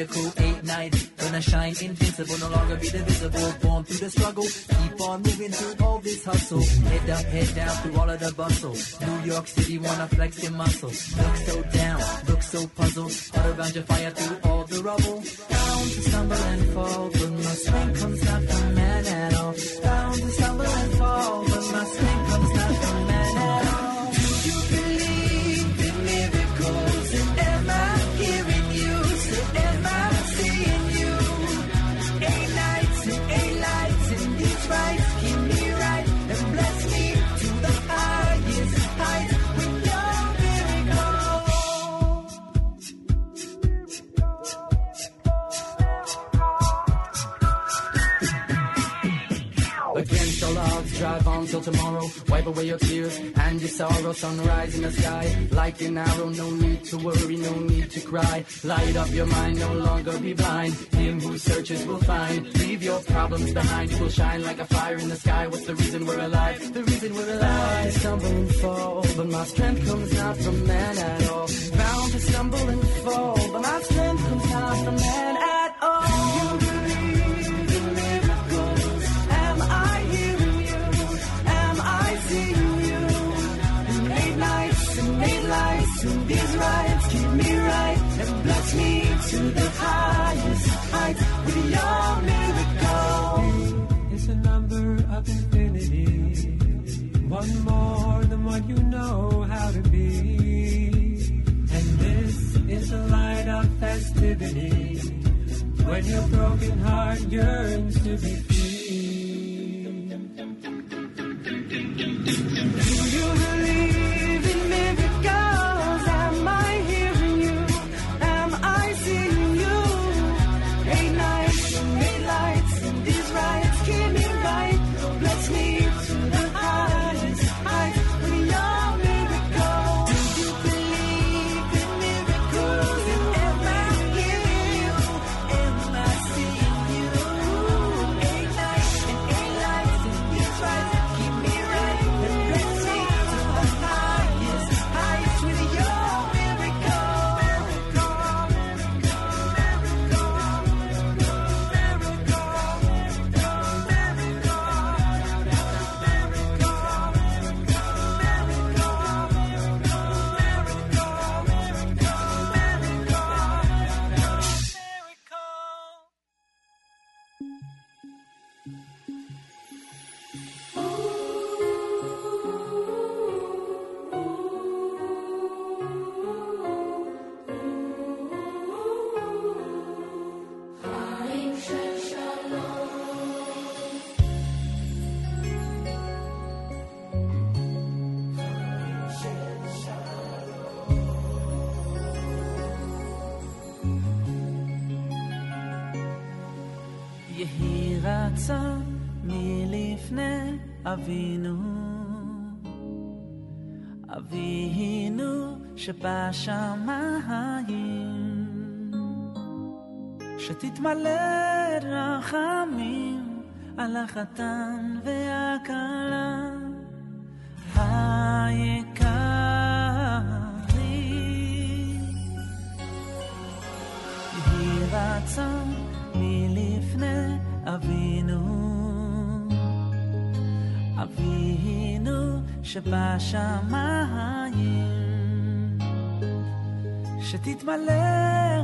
Vehicle, eight nights. Gonna shine invincible, no longer be divisible. Born through the struggle, keep on moving through all this hustle. Head up, head down through all of the bustle. New York City wanna flex your muscle. Look Sunrise in the sky, like an arrow. No need to worry, no need to cry. Light up your mind, no longer be blind. Him who searches will find. Leave your problems behind. You will shine like a fire in the sky. What's the reason we're alive? The reason we're alive. I stumble and fall, but my strength comes not from man at all. Bound to stumble and fall, but my strength comes not from man at all. When your broken heart yearns to be free. אבינו, אבינו שבשמיים, שתתמלא רחמים על החתן והכלה היקרים. יהי רצון מלפני אבינו, אבינו שבשמיים, שתתמלא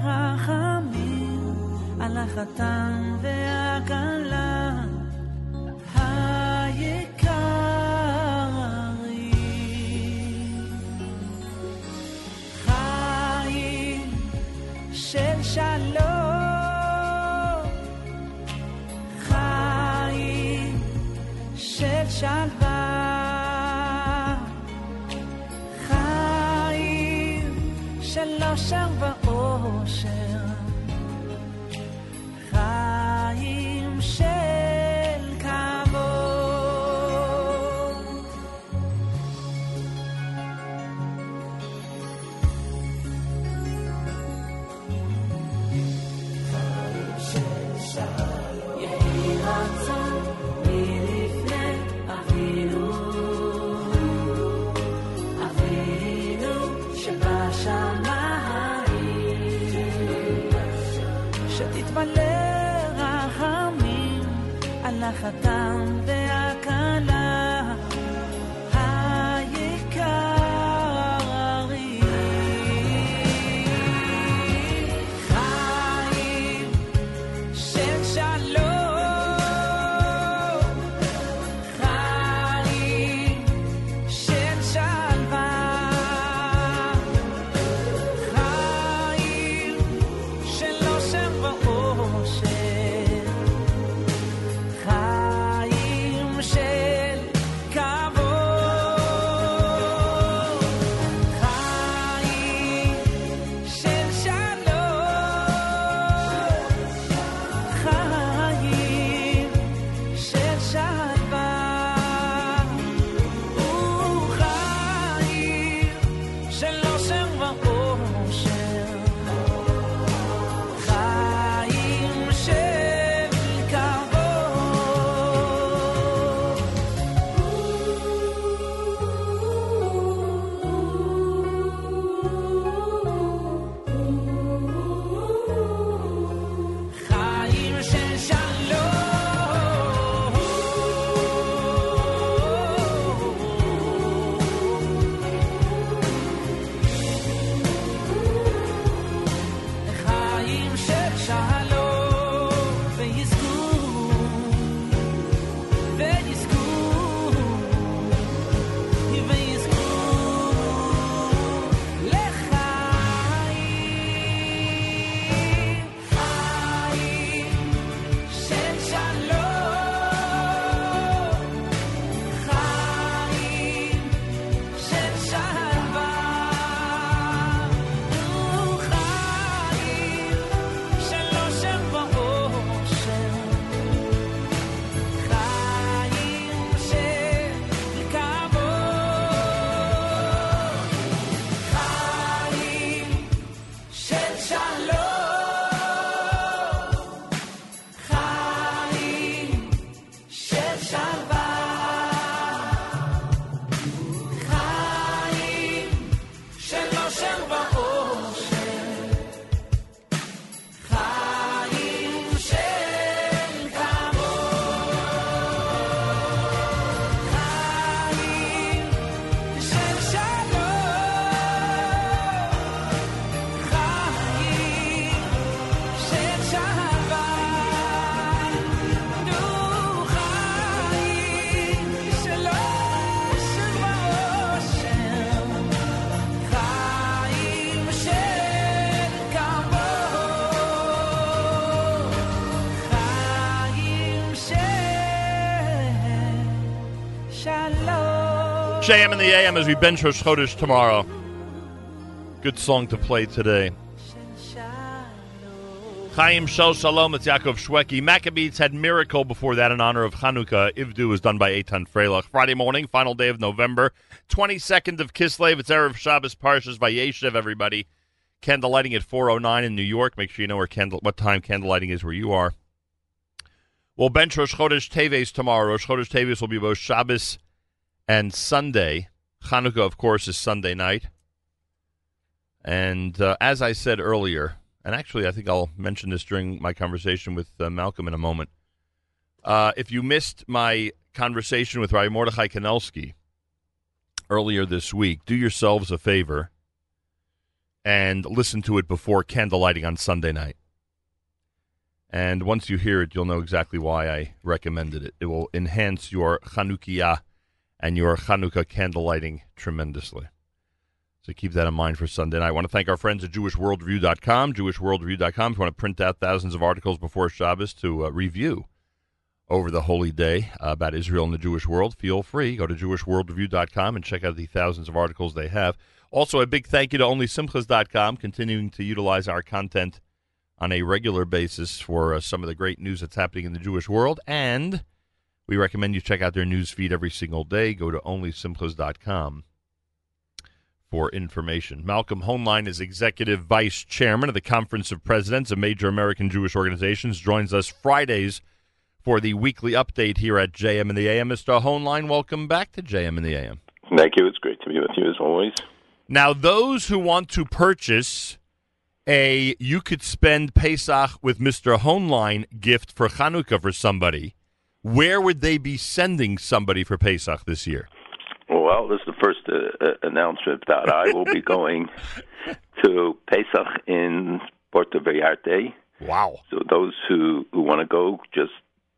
רחמים על החתן והכלה היקרים. של שלום, של שלווה. חיים שלא שר באושר. JM and the AM as we bench Rosh Chodesh tomorrow. Good song to play today. Chaim Shel Shalom, it's Yaakov Shweki. Maccabees had Miracle before that in honor of Chanukah. Ivdu was done by Eitan Freilich. Friday morning, final day of November, 22nd of Kislev. It's Erev Shabbos Parshas Vayeshev, everybody. Candle lighting at 4.09 in New York. Make sure you know where candle, what time candle lighting is where you are. We'll bench Rosh Chodesh Teves tomorrow. Rosh Chodesh Teves will be both Shabbos and Sunday. Chanukah, of course, is Sunday night. And uh, as I said earlier, and actually I think I'll mention this during my conversation with uh, Malcolm in a moment. Uh, if you missed my conversation with Rabbi Mordechai Kanelsky earlier this week, do yourselves a favor and listen to it before candlelighting on Sunday night. And once you hear it, you'll know exactly why I recommended it. It will enhance your Chanukiah and your Chanukah candlelighting tremendously. So keep that in mind for Sunday night. I want to thank our friends at JewishWorldReview.com, JewishWorldReview.com. If you want to print out thousands of articles before Shabbos to uh, review over the holy day uh, about Israel and the Jewish world, feel free. Go to JewishWorldReview.com and check out the thousands of articles they have. Also, a big thank you to OnlySimchas.com, continuing to utilize our content on a regular basis for uh, some of the great news that's happening in the Jewish world. And we recommend you check out their news feed every single day. Go to OnlySimchas.com for information. Malcolm Hoenlein is executive vice chairman of the Conference of Presidents of Major American Jewish Organizations. Joins us Fridays for the weekly update here at JM and the AM. Mr. Hoenlein, welcome back to JM and the AM. Thank you. It's great to be with you as always. Now, those who want to purchase a you could spend Pesach with Mr. Hoenlein gift for Hanukkah for somebody, where would they be sending somebody for Pesach this year? Well, this is the first uh, uh, announcement that I will be [laughs] going to Pesach in Puerto Vallarta. Wow. So those who, who want to go, just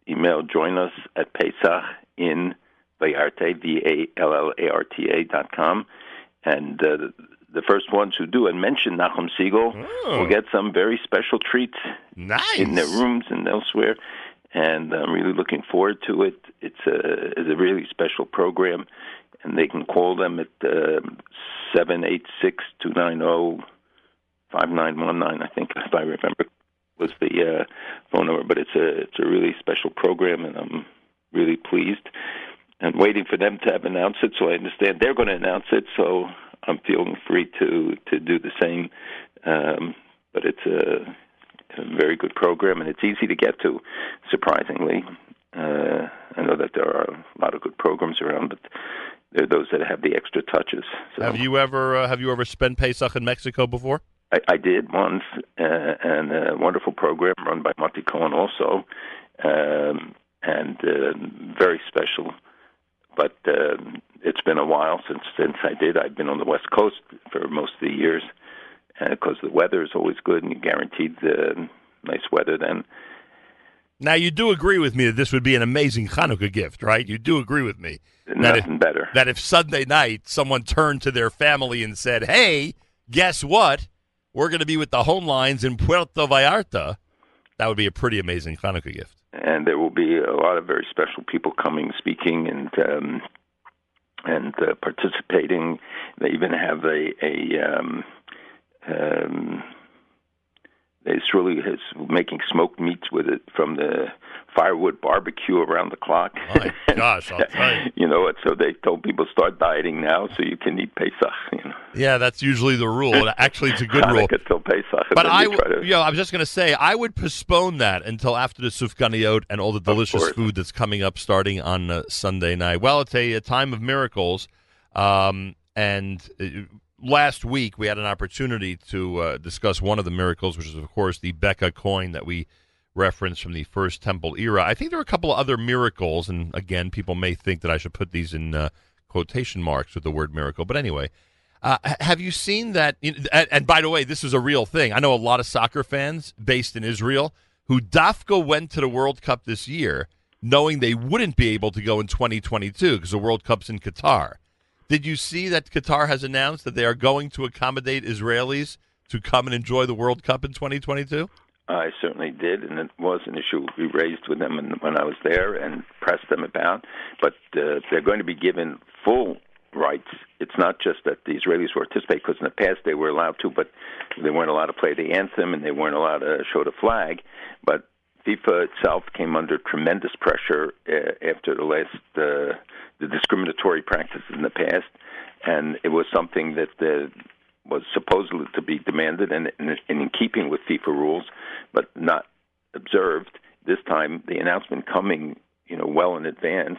email join us at Pesach in Vallarta, V-A-L-L-A-R-T-A dot com. And uh, the first ones who do and mention Nachum Segal Oh. will get some very special treats nice. in their rooms and elsewhere. And I'm really looking forward to it. It's a, it's a really special program. And they can call them at um, seven eight six two nine zero five nine one nine. I think, [laughs] if I remember, was the uh, phone number. But it's a it's a really special program, and I'm really pleased. And waiting for them to have announced it, so I understand they're going to announce it. So I'm feeling free to to do the same. Um, but it's a, a very good program, and it's easy to get to. Surprisingly, uh, I know that there are a lot of good programs around, but there are those that have the extra touches. So Have you ever uh, have you ever spent Pesach in Mexico before? I, I did once, uh, and a wonderful program run by Monty Cohen also, um, and uh, very special. But uh, it's been a while since since I did. I've been on the West Coast for most of the years, because the weather is always good, and you're guaranteed uh, nice weather then. Now you do agree with me that this would be an amazing Hanukkah gift, right? You do agree with me. that if, Nothing better. That if Sunday night someone turned to their family and said, "Hey, guess what? We're going to be with the Hoenleins in Puerto Vallarta," that would be a pretty amazing Hanukkah gift. and there will be a lot of very special people coming, speaking, and um, and uh, participating. They even have a a um, um, it's really is making smoked meats with it from the firewood barbecue around the clock. My gosh, you. [laughs] you know, so they told people start dieting now, so you can eat Pesach. You know, Yeah, that's usually the rule. Actually, it's a good rule. Till Pesach. But I, you to- you know, I was just going to say, I would postpone that until after the Sufganiyot and all the delicious food that's coming up starting on uh, Sunday night. Well, it's a, a time of miracles. Um, and uh, last week we had an opportunity to uh, discuss one of the miracles, which is, of course, the beka coin that we referenced from the First Temple era. I think there are a couple of other miracles, and again, people may think that I should put these in uh, quotation marks with the word miracle. But anyway, uh, have you seen that? And, and by the way, this is a real thing. I know a lot of soccer fans based in Israel who Dafka went to the World Cup this year knowing they wouldn't be able to go in 2022 because the World Cup's in Qatar. Did you see that Qatar has announced that they are going to accommodate Israelis to come and enjoy the World Cup in 2022? I certainly did, and it was an issue we raised with them when, I was there and pressed them about. But uh, they're going to be given full rights. It's not just that the Israelis will participate because in the past they were allowed to, but they weren't allowed to play the anthem and they weren't allowed to show the flag. But FIFA itself came under tremendous pressure uh, after the last uh, the discriminatory practices in the past, and it was something that uh, was supposedly to be demanded and, and in keeping with FIFA rules, but not observed. This time, the announcement coming, you know, well in advance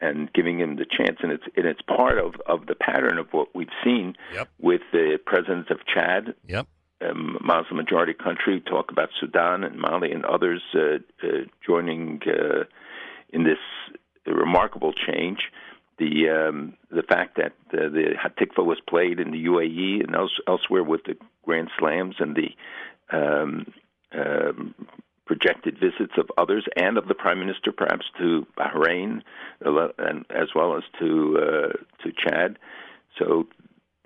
and giving him the chance, and it's and it's part of of the pattern of what we've seen Yep. with the presidents of Chad, Yep. Muslim majority country. Talk about Sudan and Mali and others uh, uh, joining uh, in this remarkable change. The um, the fact that uh, the Hatikva was played in the UAE and else, elsewhere with the Grand Slams and the um, um, projected visits of others and of the prime minister, perhaps to Bahrain, uh, and as well as to uh, to Chad. So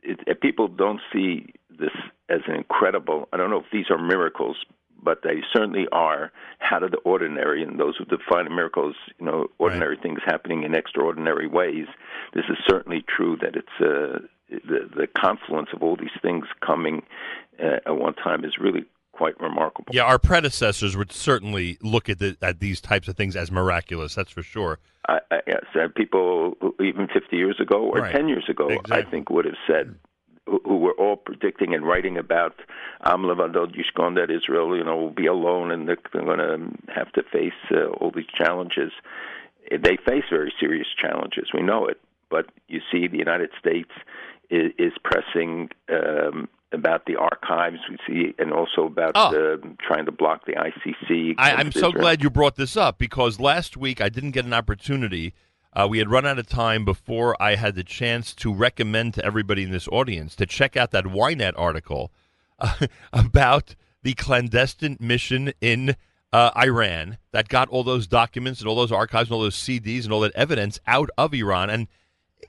it, if people don't see this as an incredible. I don't know if these are miracles, but they certainly are out of the ordinary. And those who define a miracle as you know ordinary things happening in extraordinary ways. This is certainly true that it's uh, the the confluence of all these things coming uh, at one time is really quite remarkable. Yeah, our predecessors would certainly look at the, at these types of things as miraculous. That's for sure. I, I, yes, people even 50 years ago or Right. 10 years ago, I think would have said, who, were all predicting and writing about Am Levadad Yishkon, that Israel, you know, will be alone and they're, they're going to have to face uh, all these challenges. They face very serious challenges. We know it. But you see, the United States is, is pressing um, about the archives. We see, and also about uh, trying to block the ICC. I, I'm against so glad you brought this up because last week I didn't get an opportunity. Uh, we had run out of time before I had the chance to recommend to everybody in this audience to check out that Ynet article uh, [laughs] about the clandestine mission in uh, Iran that got all those documents and all those archives and all those CDs and all that evidence out of Iran. And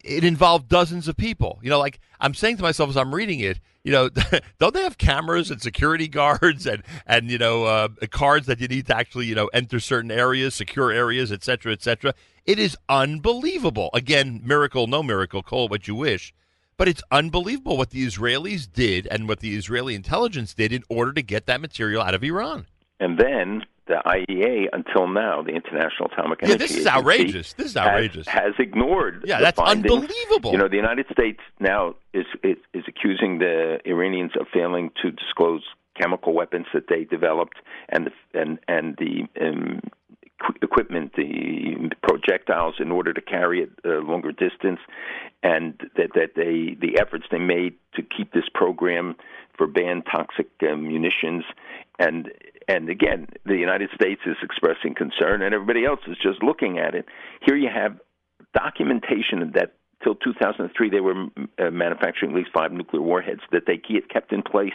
it involved dozens of people. You know, like I'm saying to myself as I'm reading it, you know, [laughs] don't they have cameras and security [laughs] guards and and you know uh, cards that you need to actually you know enter certain areas, secure areas, etc., cetera, et cetera. It is unbelievable. Again, miracle, no miracle, call it what you wish, but it's unbelievable what the Israelis did and what the Israeli intelligence did in order to get that material out of Iran. And then the IEA, until now, the International Atomic Yeah, Energy this is Agency, outrageous. This is has- outrageous. Has, ignored. Yeah, that's findings. unbelievable. You know, the United States now is, is is accusing the Iranians of failing to disclose chemical weapons that they developed and the, and and the um, equipment, the projectiles, in order to carry it a longer distance, and that that they the efforts they made to keep this program for banned toxic uh, munitions, and and again, the United States is expressing concern, and everybody else is just looking at it. Here you have documentation that till 2003 they were uh, manufacturing at least five nuclear warheads that they kept in place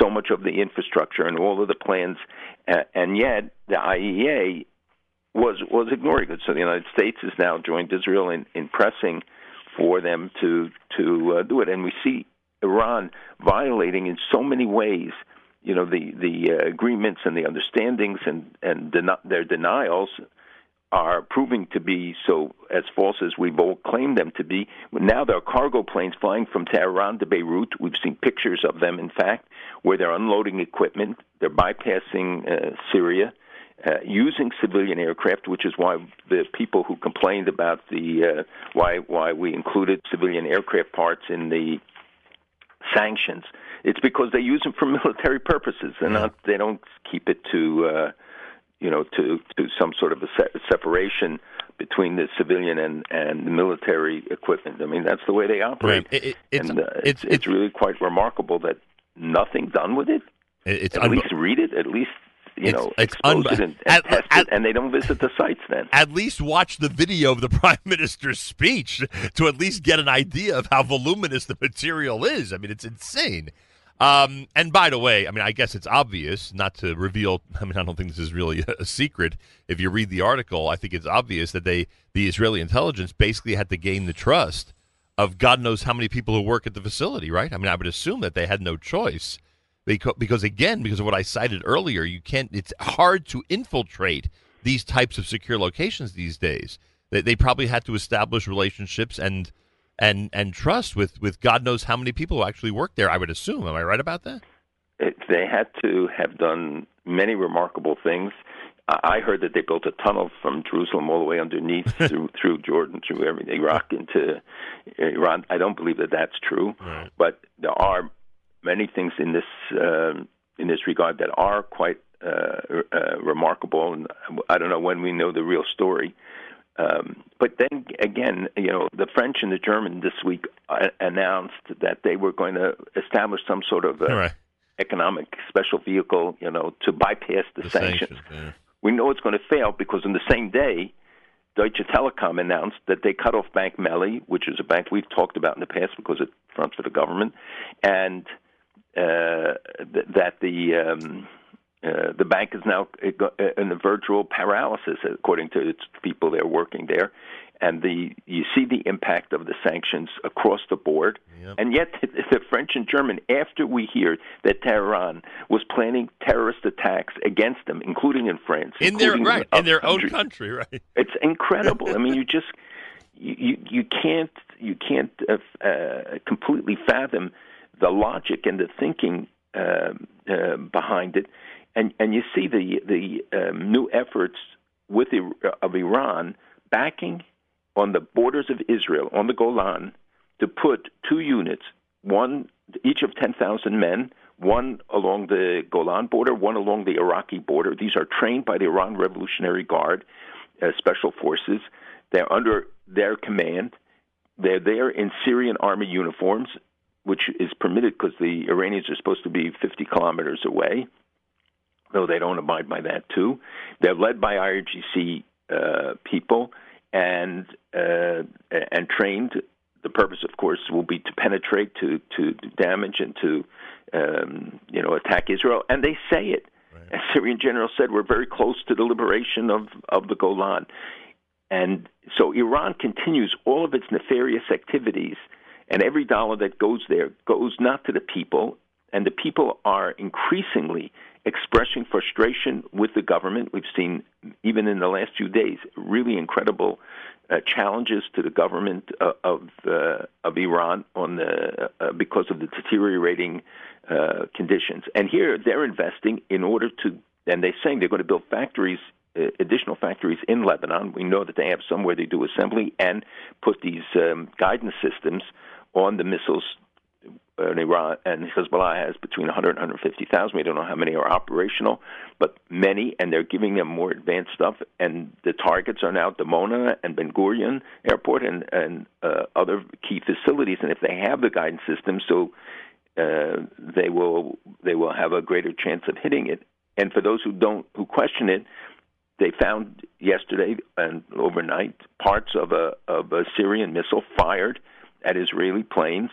so much of the infrastructure and all of the plans uh, and yet the IEA was was ignoring it so the United States has now joined Israel in, in pressing for them to to uh, do it and we see Iran violating in so many ways you know the the uh, agreements and the understandings and and den- their denials are proving to be so as false as we've all claimed them to be. Now there are cargo planes flying from Tehran to Beirut. We've seen pictures of them, in fact, where they're unloading equipment. They're bypassing uh, Syria. Uh, using civilian aircraft, which is why the people who complained about the uh, why why we included civilian aircraft parts in the sanctions, it's because they use them for [laughs] military purposes. They're not they don't keep it to uh, you know to to some sort of a se- separation between the civilian and and the military equipment. I mean that's the way they operate. Right. It- it- it's- and uh, it's, it's really quite remarkable that nothing done with it. It's at unbe- least read it. At least you It's- know it's expose unbe- it and, and test it, and they don't visit the sites then. At least watch the video of the [laughs] prime minister's speech to at least get an idea of how voluminous the material is. I mean, it's insane. Um, and by the way, I mean, I guess it's obvious not to reveal. [laughs] I mean, I don't think this is really a, [laughs] a secret. If you read the article, I think it's obvious that they, the Israeli intelligence, basically had to gain the trust of God knows how many people who work at the facility. Right? I mean, I would assume that they had no choice because, because again, because of what I cited earlier, you can't. It's hard to infiltrate these types of secure locations these days. They, they probably had to establish relationships and and and trust with with God knows how many people who actually work there. I would assume. Am I right about that? It, they had to have done many remarkable things. I I heard that they built a tunnel from Jerusalem all the way underneath [laughs] through through Jordan, through every Iraq into Iran. I don't believe that that's true, but there are many things in this um in this regard that are quite uh, uh, remarkable. And I don't know when we know the real story. Um, but then again, you know, the French and the German this week uh, announced that they were going to establish some sort of uh, economic special vehicle, you know, to bypass the, sanctions. We know it's going to fail because on the same day, Deutsche Telekom announced that they cut off Bank Melli, which is a bank we've talked about in the past because it fronts for the government, and uh, th- that the um, uh, the bank is now in a virtual paralysis, according to its people that are working there. And the you see the impact of the sanctions across the board, and yet [laughs] the French and German, after we hear that Tehran was planning terrorist attacks against them, including in France, In their right, in other their own country, right? It's incredible. I mean, you [laughs] just you you, can't you can't uh, uh, completely fathom the logic and the thinking uh, uh, behind it, and and you see the the um, new efforts with Ir- of Iran backing on the borders of Israel on the Golan to put two units, one each of ten thousand men. One along the Golan border, one along the Iraqi border. These are trained by the Iran Revolutionary Guard, uh, special forces. They're under their command. They're there in Syrian army uniforms, which is permitted because the Iranians are supposed to be 50 kilometers away, though they don't abide by that too. They're led by IRGC uh, people and uh, and trained. The purpose, of course, will be to penetrate, to to damage, and to um, you know attack Israel. And they say it. As Syrian general said, we're very close to the liberation of of the Golan. And so Iran continues all of its nefarious activities, and every dollar that goes there goes not to the people, and the people are increasingly expressing frustration with the government. We've seen, even in the last few days, really incredible uh, challenges to the government uh, of uh, of Iran on the uh, because of the deteriorating uh, conditions. And here they're investing in order to, and they're saying they're going to build factories additional factories in Lebanon. We know that they have somewhere they do assembly and put these um, guidance systems on the missiles. Uh, in Iran and Hezbollah has between 100 and 150,000. We don't know how many are operational, but many, and they're giving them more advanced stuff. And the targets are now Dimona and Ben Gurion Airport and and uh, other key facilities. And if they have the guidance system, so uh, they will they will have a greater chance of hitting it. And for those who don't who question it, they found yesterday and overnight parts of a of a Syrian missile fired at Israeli planes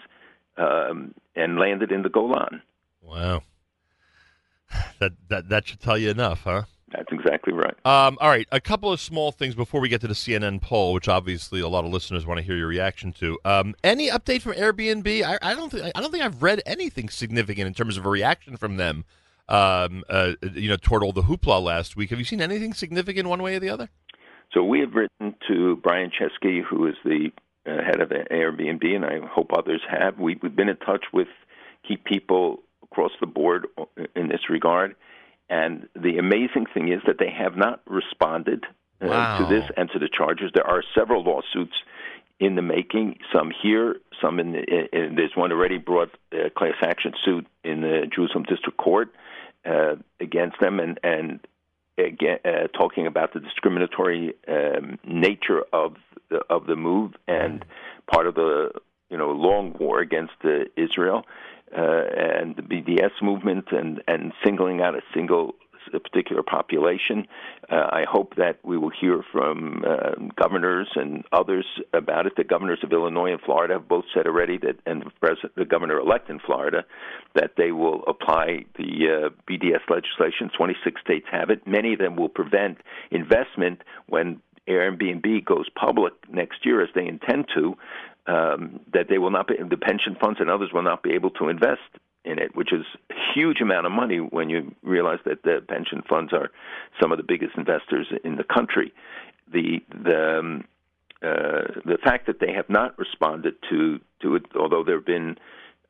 um, and landed in the Golan. Wow. That that that should tell you enough, huh? That's exactly right. Um, all right, a couple of small things before we get to the CNN poll, which obviously a lot of listeners want to hear your reaction to. Um, any update from Airbnb? I, I don't think I don't think I've read anything significant in terms of a reaction from them. Um, uh, you know, toward all the hoopla last week. Have you seen anything significant one way or the other? So we have written to Brian Chesky, who is the uh, head of Airbnb, and I hope others have. We, we've been in touch with key people across the board in this regard, and the amazing thing is that they have not responded uh, Wow. to this and to the charges. There are several lawsuits in the making. Some here, some in, the, in there's one already brought a class action suit in the Jerusalem District Court uh, against them, and and again uh, talking about the discriminatory um, nature of the, of the move and part of the you know long war against uh, Israel uh, and the BDS movement and and singling out a single a particular population. Uh, I hope that we will hear from uh, governors and others about it. The governors of Illinois and Florida have both said already that, and the, the governor-elect in Florida, that they will apply the uh, BDS legislation. 26 states have it. Many of them will prevent investment when Airbnb goes public next year, as they intend to. Um, that they will not be, the pension funds and others will not be able to invest in it, which is a huge amount of money when you realize that the pension funds are some of the biggest investors in the country. The the um, uh, the fact that they have not responded to to it, although there have been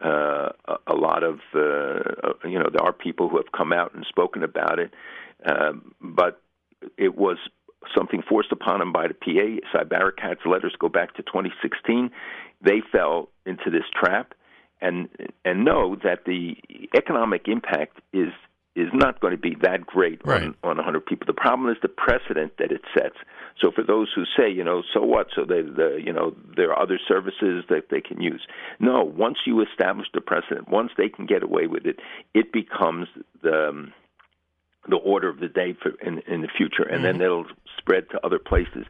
uh, a, a lot of uh, uh, you know there are people who have come out and spoken about it, um, but it was something forced upon them by the PA. Saeb Erekat's letters go back to 2016. They fell into this trap, and and know that the economic impact is is not going to be that great on, on 100 people. The problem is the precedent that it sets. So for those who say, you know, so what? So they, the, you know, there are other services that they can use. No, once you establish the precedent, once they can get away with it, it becomes the um, the order of the day for in, in the future, and then it'll spread to other places.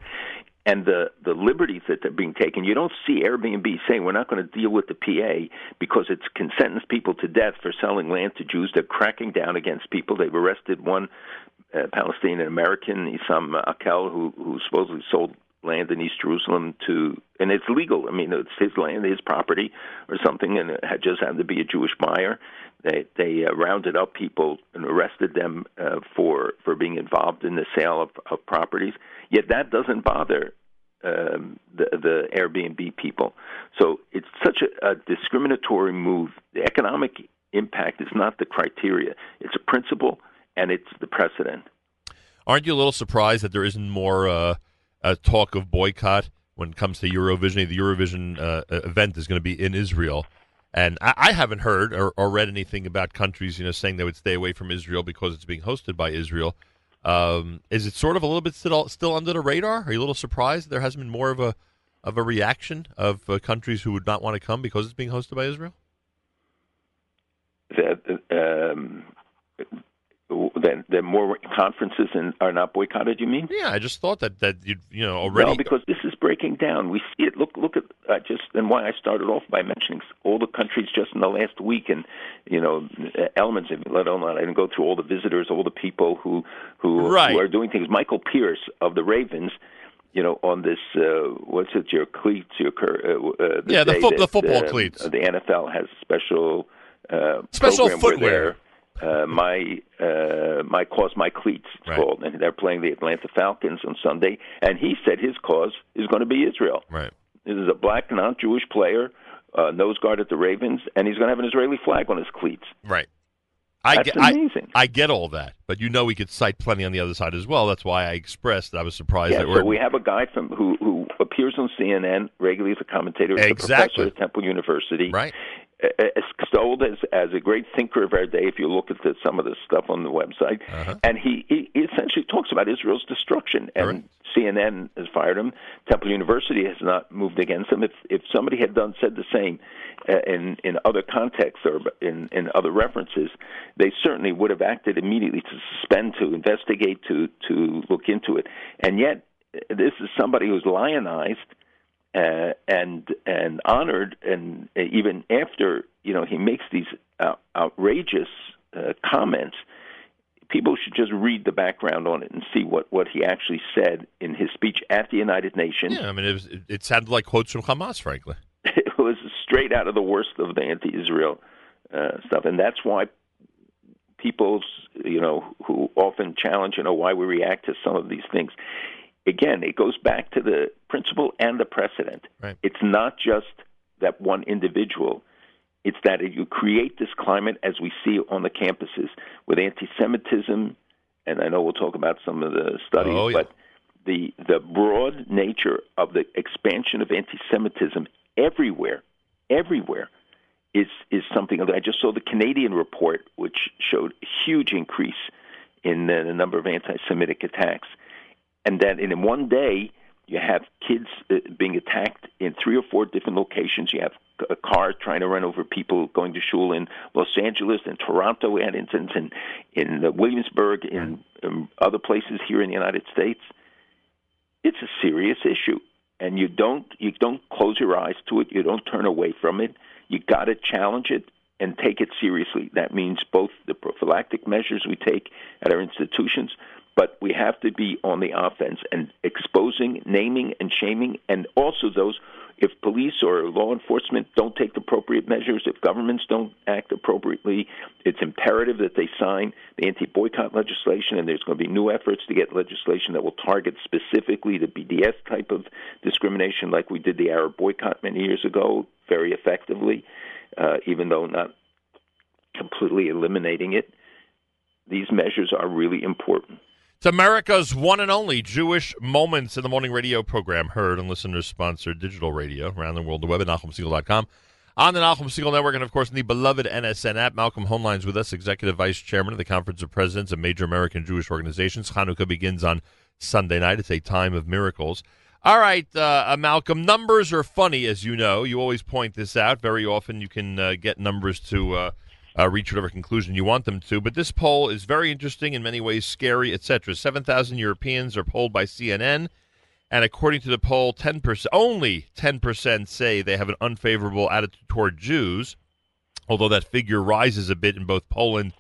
And the the liberties that are being taken, you don't see Airbnb saying we're not going to deal with the PA because it can sentence people to death for selling land to Jews. They're cracking down against people. They've arrested one uh, Palestinian American, Isam Akel, who who supposedly sold land in East Jerusalem to, and it's legal. I mean, it's his land, his property, or something, and it had just happened to be a Jewish buyer. They they uh, rounded up people and arrested them uh, for for being involved in the sale of, of properties. Yet that doesn't bother um, the the Airbnb people. So it's such a, a discriminatory move. The economic impact is not the criteria; it's a principle and it's the precedent. Aren't you a little surprised that there isn't more uh, uh, talk of boycott when it comes to Eurovision? The Eurovision uh, event is going to be in Israel, and I, I haven't heard or, or read anything about countries, you know, saying they would stay away from Israel because it's being hosted by Israel. Um, is it sort of a little bit still still under the radar? Are you a little surprised there hasn't been more of a of a reaction of uh, countries who would not want to come because it's being hosted by Israel? That um, then then more conferences and are not boycotted. You mean? Yeah, I just thought that that you you know already No, because this is breaking down. We see it. Look, look at uh, just and why I started off by mentioning all the countries just in the last week, and you know elements of it. Let alone I didn't go through all the visitors, all the people who who, Right. who are doing things. Michael Pierce of the Ravens. You know, on this, uh, what's it? Your cleats, your uh, uh, Yeah, the fo- the that, football uh, cleats. The NFL has special uh, Special footwear. Uh, my uh, my cause, my cleats. It's Right. called, and they're playing the Atlanta Falcons on Sunday. And he said his cause is going to be Israel. Right. This is a black non-Jewish player, uh, nose guard at the Ravens, and he's going to have an Israeli flag on his cleats. Right. I That's get, I- amazing. I, get all that, but you know we could cite plenty on the other side as well. That's why I expressed that I was surprised Yeah, that so we're we have a guy from who who appears on CNN regularly as a commentator, as a Exactly. professor at Temple University, right? Extolled as as a great thinker of our day. If you look at the, some of the stuff on the website, Uh-huh. and he, he he essentially talks about Israel's destruction. And CNN has fired him. Temple University has not moved against him. If if somebody had done said the same uh, in in other contexts or in in other references, they certainly would have acted immediately to suspend, to investigate, to to look into it. And yet, this is somebody who's lionized uh, and and honored, and uh, even after you know he makes these out, outrageous uh, comments, people should just read the background on it and see what what he actually said in his speech at the United Nations. Yeah, I mean, it, was, it, it sounded like quotes from Hamas, frankly. [laughs] it was straight out of the worst of the anti-Israel uh, stuff, and that's why people, you know, who often challenge, you know, why we react to some of these things. Again, it goes back to the principle and the precedent. Right. It's not just that one individual. It's that you create this climate as we see on the campuses with anti-Semitism, and I know we'll talk about some of the studies, Oh, yeah. but the the broad nature of the expansion of anti-Semitism everywhere, everywhere, is is something that I just saw the Canadian report, which showed a huge increase in the, the number of anti-Semitic attacks, and that in one day you have kids uh, being attacked in three or four different locations. You have a car trying to run over people going to shul in Los Angeles and Toronto. and incidents in in uh, Williamsburg, in um, other places here in the United States. It's a serious issue, and you don't you don't close your eyes to it. You don't turn away from it. You got to challenge it and take it seriously. That means both the prophylactic measures we take at our institutions, But we have to be on the offense and exposing, naming, and shaming, and also those. If police or law enforcement don't take the appropriate measures, if governments don't act appropriately, it's imperative that they sign the anti-boycott legislation, and there's going to be new efforts to get legislation that will target specifically the BDS type of discrimination, like we did the Arab boycott many years ago, very effectively, uh, even though not completely eliminating it. These measures are really important. It's America's one and only Jewish Moments in the Morning radio program, heard on listeners sponsored digital radio around the world, the web at NachumSegal.com. On the Nachum Segal Network, and of course, in the beloved NSN app, Malcolm Hoenlein with us, Executive Vice Chairman of the Conference of Presidents of Major American Jewish Organizations. Hanukkah begins on Sunday night. It's a time of miracles. All right, uh, Malcolm, numbers are funny, as you know. You always point this out. Very often you can uh, get numbers to uh, uh, reach whatever conclusion you want them to. But this poll is very interesting, in many ways scary, etc. 7,000 Europeans are polled by CNN. And according to the poll, 10%, only 10% say they have an unfavorable attitude toward Jews, although that figure rises a bit in both Poland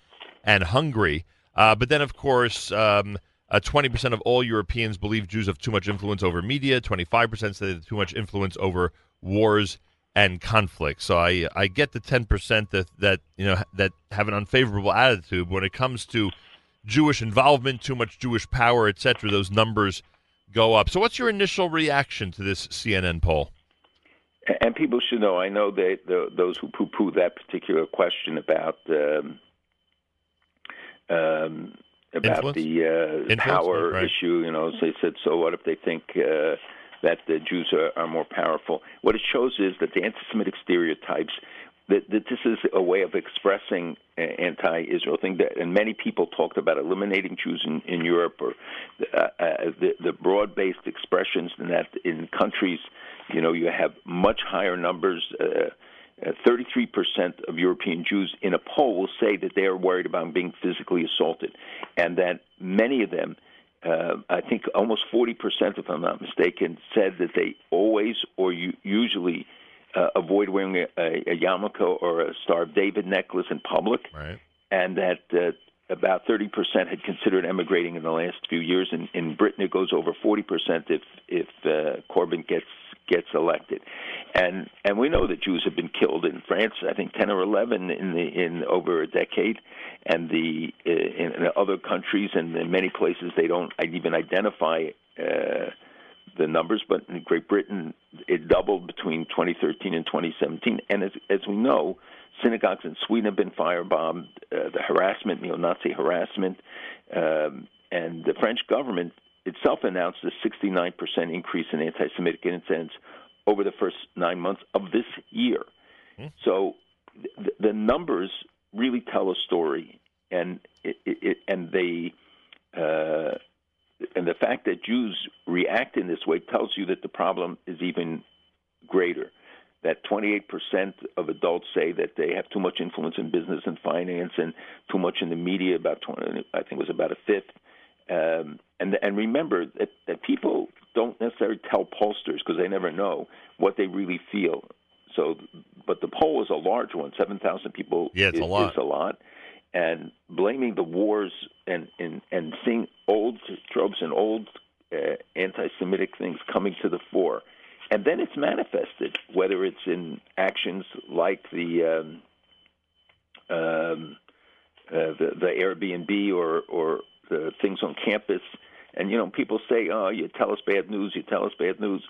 and Hungary. Uh, but then, of course, um, uh, 20% of all Europeans believe Jews have too much influence over media. 25% say they have too much influence over wars and conflict. So I I get the 10% that that you know that have an unfavorable attitude when it comes to Jewish involvement, too much Jewish power, etc. Those numbers go up. So what's your initial reaction to this CNN poll? And people should know. I know that the, those who poo-poo that particular question about um, um, about Influence? the uh, power right. issue. You know, they said, so what if they think uh, that the Jews are, are more powerful? What it shows is that the anti-Semitic stereotypes. That, this is a way of expressing uh, anti-Israel thing that, and many people talked about eliminating Jews in, in Europe or uh, uh, the, the broad-based expressions in that in countries, you know, you have much higher numbers. Uh, uh, 33% of European Jews in a poll will say that they are worried about being physically assaulted, and that many of them, uh, I think almost 40%, if I'm not mistaken, said that they always or u- usually uh, avoid wearing a, a, a yarmulke or a Star of David necklace in public, right. and that uh, about 30% had considered emigrating in the last few years. In, in Britain, it goes over 40% if if uh, Corbyn gets gets elected, and and we know that Jews have been killed in France. I think 10 or 11 in the in over a decade, and the uh, in, in other countries and in many places they don't even identify. Uh, the numbers, but in Great Britain, it doubled between 2013 and 2017. And as, as we know, synagogues in Sweden have been firebombed, uh, the harassment, neo Nazi harassment, um, and the French government itself announced a 69% increase in anti Semitic incidents over the first nine months of this year. So th- the numbers really tell a story, and it, it, it and they. Uh, and the fact that Jews react in this way tells you that the problem is even greater. That 28% of adults say that they have too much influence in business and finance, and too much in the media. About 20, I think it was about a fifth. Um, and and remember that, that people don't necessarily tell pollsters because they never know what they really feel. So, but the poll is a large one. Seven thousand people Yeah, it's a is, lot. is a lot and blaming the wars and and and seeing old tropes and old uh, anti-Semitic things coming to the fore, and then it's manifested whether it's in actions like the um, um, uh, the, the Airbnb or or the things on campus, and you know people say, "Oh, you tell us bad news, you tell us bad news."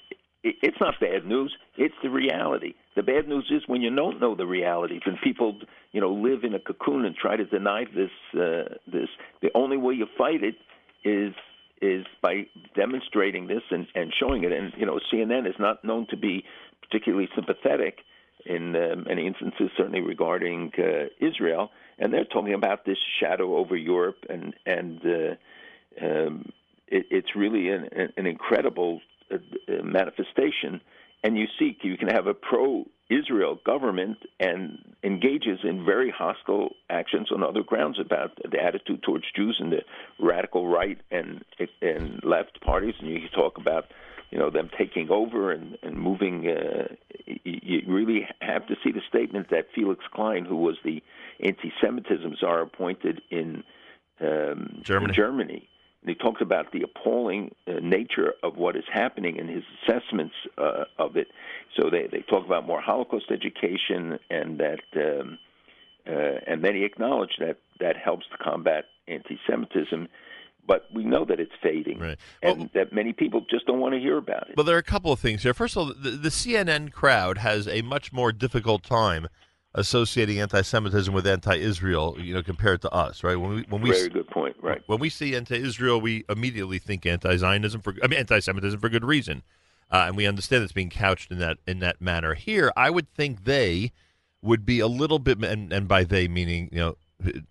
It- It's not bad news. It's the reality. The bad news is when you don't know the realities and people, you know, live in a cocoon and try to deny this. Uh, this the only way you fight it is is by demonstrating this and, and showing it. And you know, CNN is not known to be particularly sympathetic in uh, many instances, certainly regarding uh, Israel. And they're talking about this shadow over Europe, and and uh, um, it, it's really an, an incredible uh, uh, manifestation. And you see, you can have a pro-Israel government and engages in very hostile actions on other grounds about the attitude towards Jews and the radical right and and left parties. And you talk about, you know, them taking over and, and moving. Uh, you, really have to see the statement that Felix Klein, who was the anti-Semitism czar appointed in um, Germany. in Germany And he talked about the appalling uh, nature of what is happening and his assessments uh, of it. So they they talk about more Holocaust education and that. Um, uh, and then he acknowledged that that helps to combat anti-Semitism, but we know that it's fading, right? and that many people just don't want to hear about it. Well, there are a couple of things here. First of all, the, the CNN crowd has a much more difficult time associating anti-Semitism with anti-Israel, you know, compared to us, right? When we when we Very good point, right? when we see anti-Israel, we immediately think anti-Zionism for I mean anti-Semitism for good reason, uh, and we understand it's being couched in that in that manner. Here, I would think they would be a little bit, and, and by they meaning you know.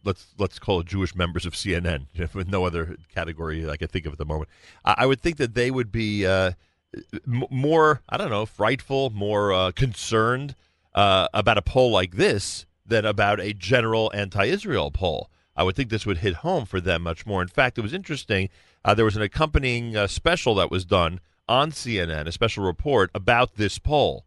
Let's let's call it Jewish members of CNN, [laughs] with no other category I can think of at the moment. I, would think that they would be uh, m- more, I don't know, frightful, more uh, concerned uh, about a poll like this than about a general anti-Israel poll. I would think this would hit home for them much more. In fact, it was interesting. Uh, there was an accompanying uh, special that was done on CNN, a special report about this poll,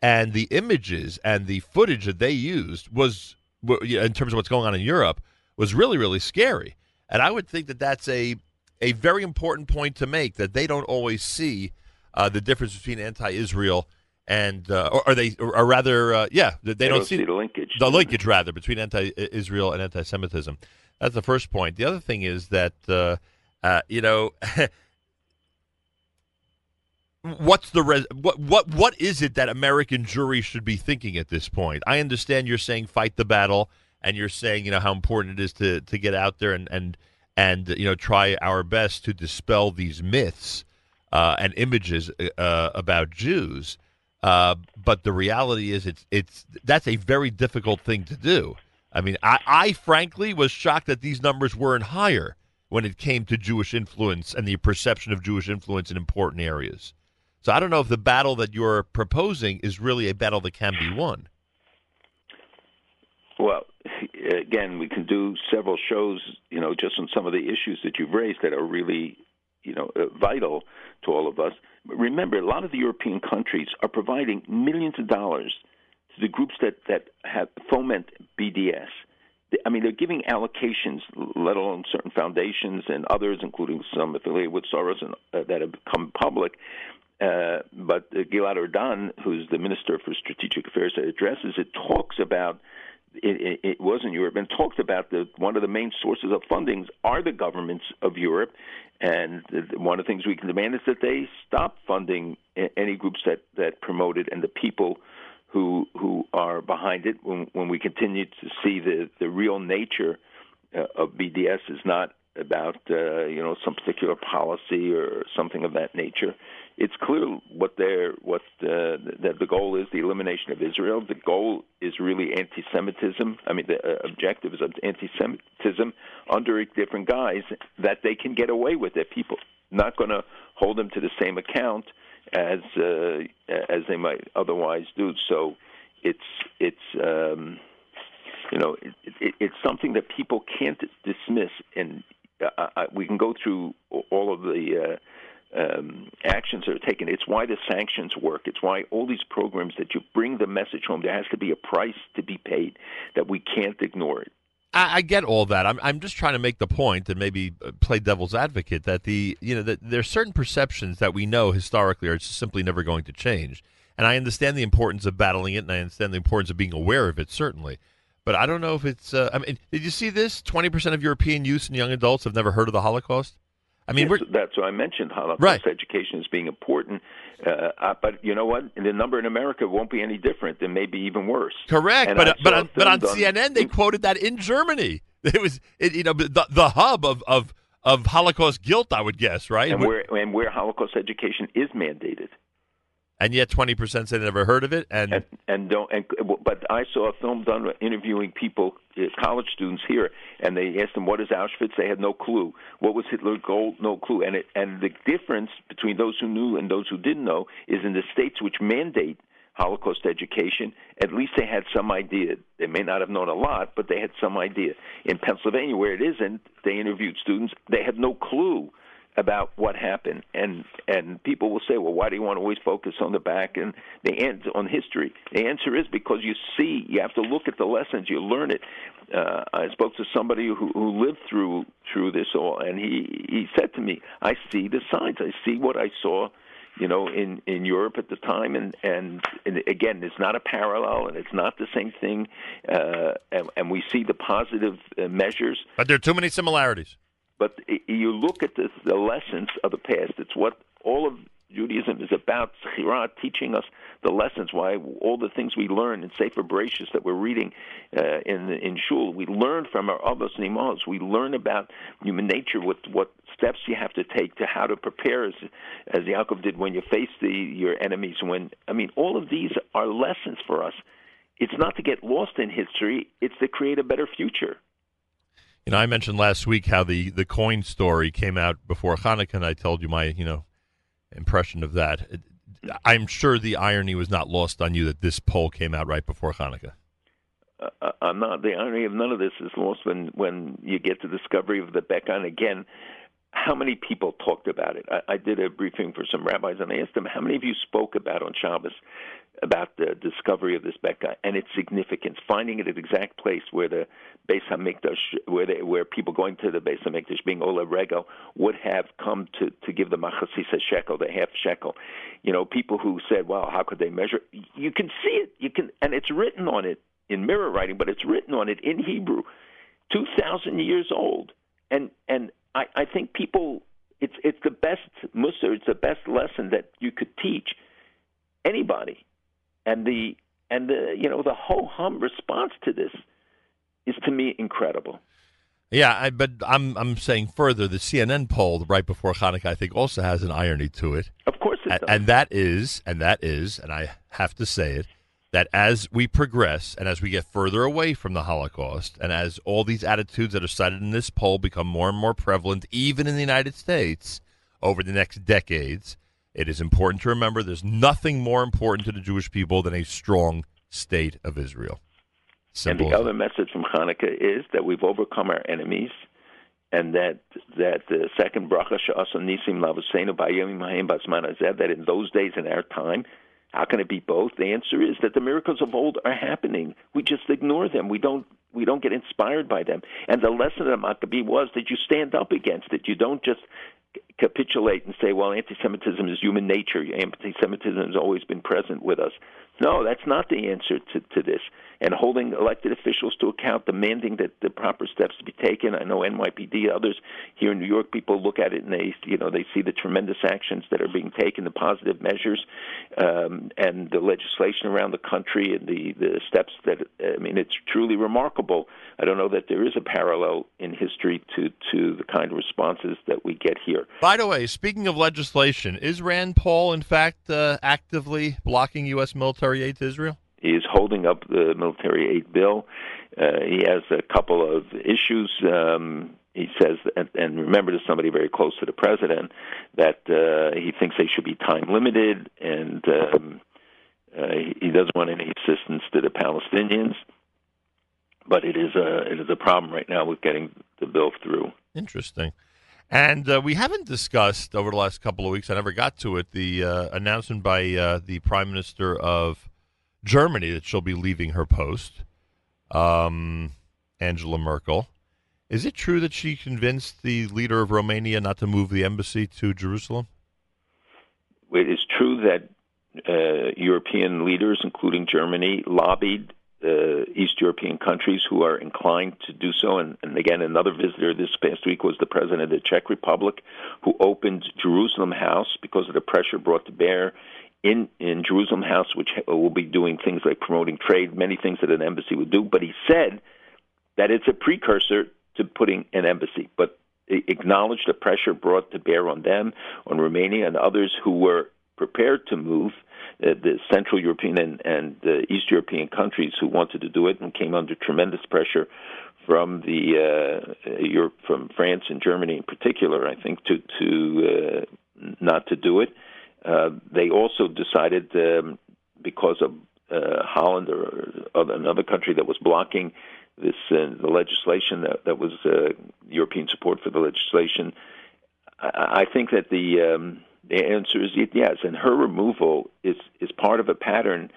and the images and the footage that they used was, in terms of what's going on in Europe, was really really scary. And I would think that that's a a very important point to make that they don't always see uh, the difference between anti-Israel and uh, or are they or, or rather uh, yeah they, They don't, don't see the linkage. the linkage rather between anti-Israel and anti-Semitism. That's the first point. The other thing is that uh, uh, you know [laughs] what's the res- what what what is it that American juries should be thinking at this point? I understand you're saying fight the battle, and you're saying you know how important it is to to get out there and and and you know try our best to dispel these myths uh, and images uh, about Jews. Uh, but the reality is, it's it's that's a very difficult thing to do. I mean, I, I frankly was shocked that these numbers weren't higher when it came to Jewish influence and the perception of Jewish influence in important areas. So I don't know if the battle that you're proposing is really a battle that can be won. Well, again, we can do several shows, you know, just on some of the issues that you've raised that are really, you know, uh, vital to all of us. Remember, a lot of the European countries are providing millions of dollars to the groups that that have foment BDS. I mean, they're giving allocations, let alone certain foundations and others, including some affiliated with Soros and uh, that have become public. Uh, but Gilad Erdan, who's the Minister for Strategic Affairs that addresses it, talks about it, it, it was in Europe and talked about the one of the main sources of fundings are the governments of Europe, and one of the things we can demand is that they stop funding any groups that that promote it and the people who who are behind it. When when we continue to see the the real nature uh, of BDS is not about uh, you know some particular policy or something of that nature. It's clear what their what uh, that the goal is: the elimination of Israel. The goal is really anti-Semitism. I mean, the uh, objective is anti-Semitism under different guise that they can get away with it. People not going to hold them to the same account as uh, as they might otherwise do. So it's it's. Um, you know, it, it, it's something that people can't dismiss, and uh, I, we can go through all of the uh, um, actions that are taken. It's why the sanctions work. It's why all these programs that you bring the message home. There has to be a price to be paid that we can't ignore it. I, I get all that. I'm I'm just trying to make the point and maybe uh, play devil's advocate that the you know that are certain perceptions that we know historically are simply never going to change. And I understand the importance of battling it, and I understand the importance of being aware of it, certainly. But I don't know if it's. Uh, I mean, did you see this? Twenty percent of European youths and young adults have never heard of the Holocaust. I mean, Yes, that's why I mentioned Holocaust Right. education as being important. Uh, uh, but you know what? The number in America won't be any different, and maybe even worse. correct. And but uh, but on, but on done- CNN they quoted that in Germany. [laughs] It was it, you know the the hub of of of Holocaust guilt. I would guess right. and where and where Holocaust education is mandated. And yet twenty percent say they never heard of it. And, and don't and but I saw a film done interviewing people uh, college students here and they asked them what is Auschwitz? They had no clue. What was Hitler's goal no clue. And it and the difference between those who knew and those who didn't know is in the states which mandate Holocaust education at least they had some idea. They may not have known a lot but they had some idea. In Pennsylvania where it isn't they interviewed students. They had no clue about what happened, and and people will say, well, why do you want to always focus on the back and the answer on history? The answer is because you see, you have to look at the lessons, you learn it. Uh, I spoke to somebody who, who lived through through this all, and he he said to me, I see the signs, I see what I saw you know, in in Europe at the time, and and, and again, it's not a parallel, and it's not the same thing, uh, and, and we see the positive uh, measures. But there are too many similarities. But you look at the, the lessons of the past. It's what all of Judaism is about. Zechirah teaching us the lessons. Why all the things we learn in Sefer Bereshis that we're reading uh, in in shul, we learn from our Avos and Imahos. We learn about human nature, what what steps you have to take to how to prepare, as as Yaakov did when you face the your enemies. When I mean, all of these are lessons for us. It's not to get lost in history. It's to create a better future. You know, I mentioned last week how the the coin story came out before Hanukkah, and I told you my you know impression of that. I'm sure the irony was not lost on you that this poll came out right before Hanukkah. uh, I'm not. The irony of none of this is lost when when you get the discovery of the Bekan again. How many people talked about it? I, I did a briefing for some rabbis, and I asked them how many of you spoke about on Shabbos about the discovery of this beka and its significance, finding it at the exact place where the Beis Hamikdash, where they, where people going to the Beis Hamikdash, being Oleh Regel, would have come to to give the Machasis a shekel, the half shekel. You know, people who said, "Well, how could they measure?" You can see it. You can, and it's written on it in mirror writing, but it's written on it in Hebrew, two thousand years old, and and I, I think people, it's it's the best mussar, it's the best lesson that you could teach anybody, and the and the you know the ho hum response to this is to me incredible. Yeah, I, but I'm I'm saying further. The CNN poll right before Hanukkah, I think, also has an irony to it. Of course, it does. and that is, and that is, and I have to say it, that as we progress and as we get further away from the Holocaust, and as all these attitudes that are cited in this poll become more and more prevalent, even in the United States, over the next decades, it is important to remember there's nothing more important to the Jewish people than a strong state of Israel. Simple And the other message from Hanukkah is that we've overcome our enemies, and that that the second bracha she'asa nisim lavusenu b'ayomim b'zman hazeh, that in those days in our time, how can it be both? The answer is that the miracles of old are happening. We just ignore them. We don't we don't get inspired by them. And the lesson of Maccabee was that you stand up against it. You don't just capitulate and say, well, anti-Semitism is human nature. Anti-Semitism has always been present with us. No, that's not the answer to, to this. And holding elected officials to account, demanding that the proper steps be taken. I know NYPD, others here in New York, people look at it and they, you know, they see the tremendous actions that are being taken, the positive measures, um, and the legislation around the country, and the the steps that. I mean, it's truly remarkable. I don't know that there is a parallel in history to to the kind of responses that we get here. By the way, speaking of legislation, is Rand Paul in fact uh, actively blocking U.S. military aid to Israel? He is holding up the military aid bill. Uh, he has a couple of issues. Um, he says, and, and remember, to somebody very close to the president, that uh, he thinks they should be time limited, and um, uh, he- he doesn't want any assistance to the Palestinians. But it is a it is a problem right now with getting the bill through. Interesting. And uh, we haven't discussed over the last couple of weeks. I never got to it. The uh, announcement by uh, the Prime Minister of Germany that she'll be leaving her post, um, Angela Merkel. Is it true that she convinced the leader of Romania not to move the embassy to Jerusalem? It is true that uh, European leaders, including Germany, lobbied uh, East European countries who are inclined to do so. And, and again, another visitor this past week was the president of the Czech Republic, who opened Jerusalem House because of the pressure brought to bear in in Jerusalem House, which will be doing things like promoting trade, many things that an embassy would do. But he said that it's a precursor to putting an embassy, but acknowledged the pressure brought to bear on them, on Romania, and others who were prepared to move. Uh, the Central European and, and uh, East European countries who wanted to do it and came under tremendous pressure from the uh, Europe, from France and Germany in particular, I think, to to uh, not to do it. Uh, they also decided um, because of uh, Holland or other, another country that was blocking this uh, the legislation that that was uh, European support for the legislation. I, I think that the um, the answer is yes, and her removal is is part of a pattern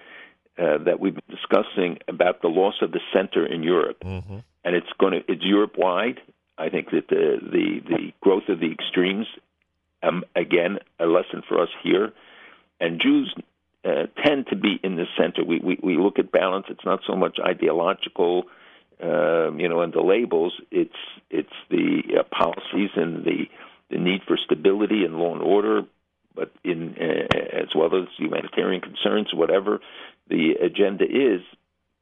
uh, that we've been discussing about the loss of the center in Europe, Mm-hmm. and it's going to it's Europe wide. I think that the the the growth of the extremes, um, again, a lesson for us here, and Jews uh, tend to be in the center. We, we we look at balance. It's not so much ideological, um, you know, and the labels. It's it's the uh, policies and the the need for stability and law and order, but in uh, as well as humanitarian concerns, whatever the agenda is.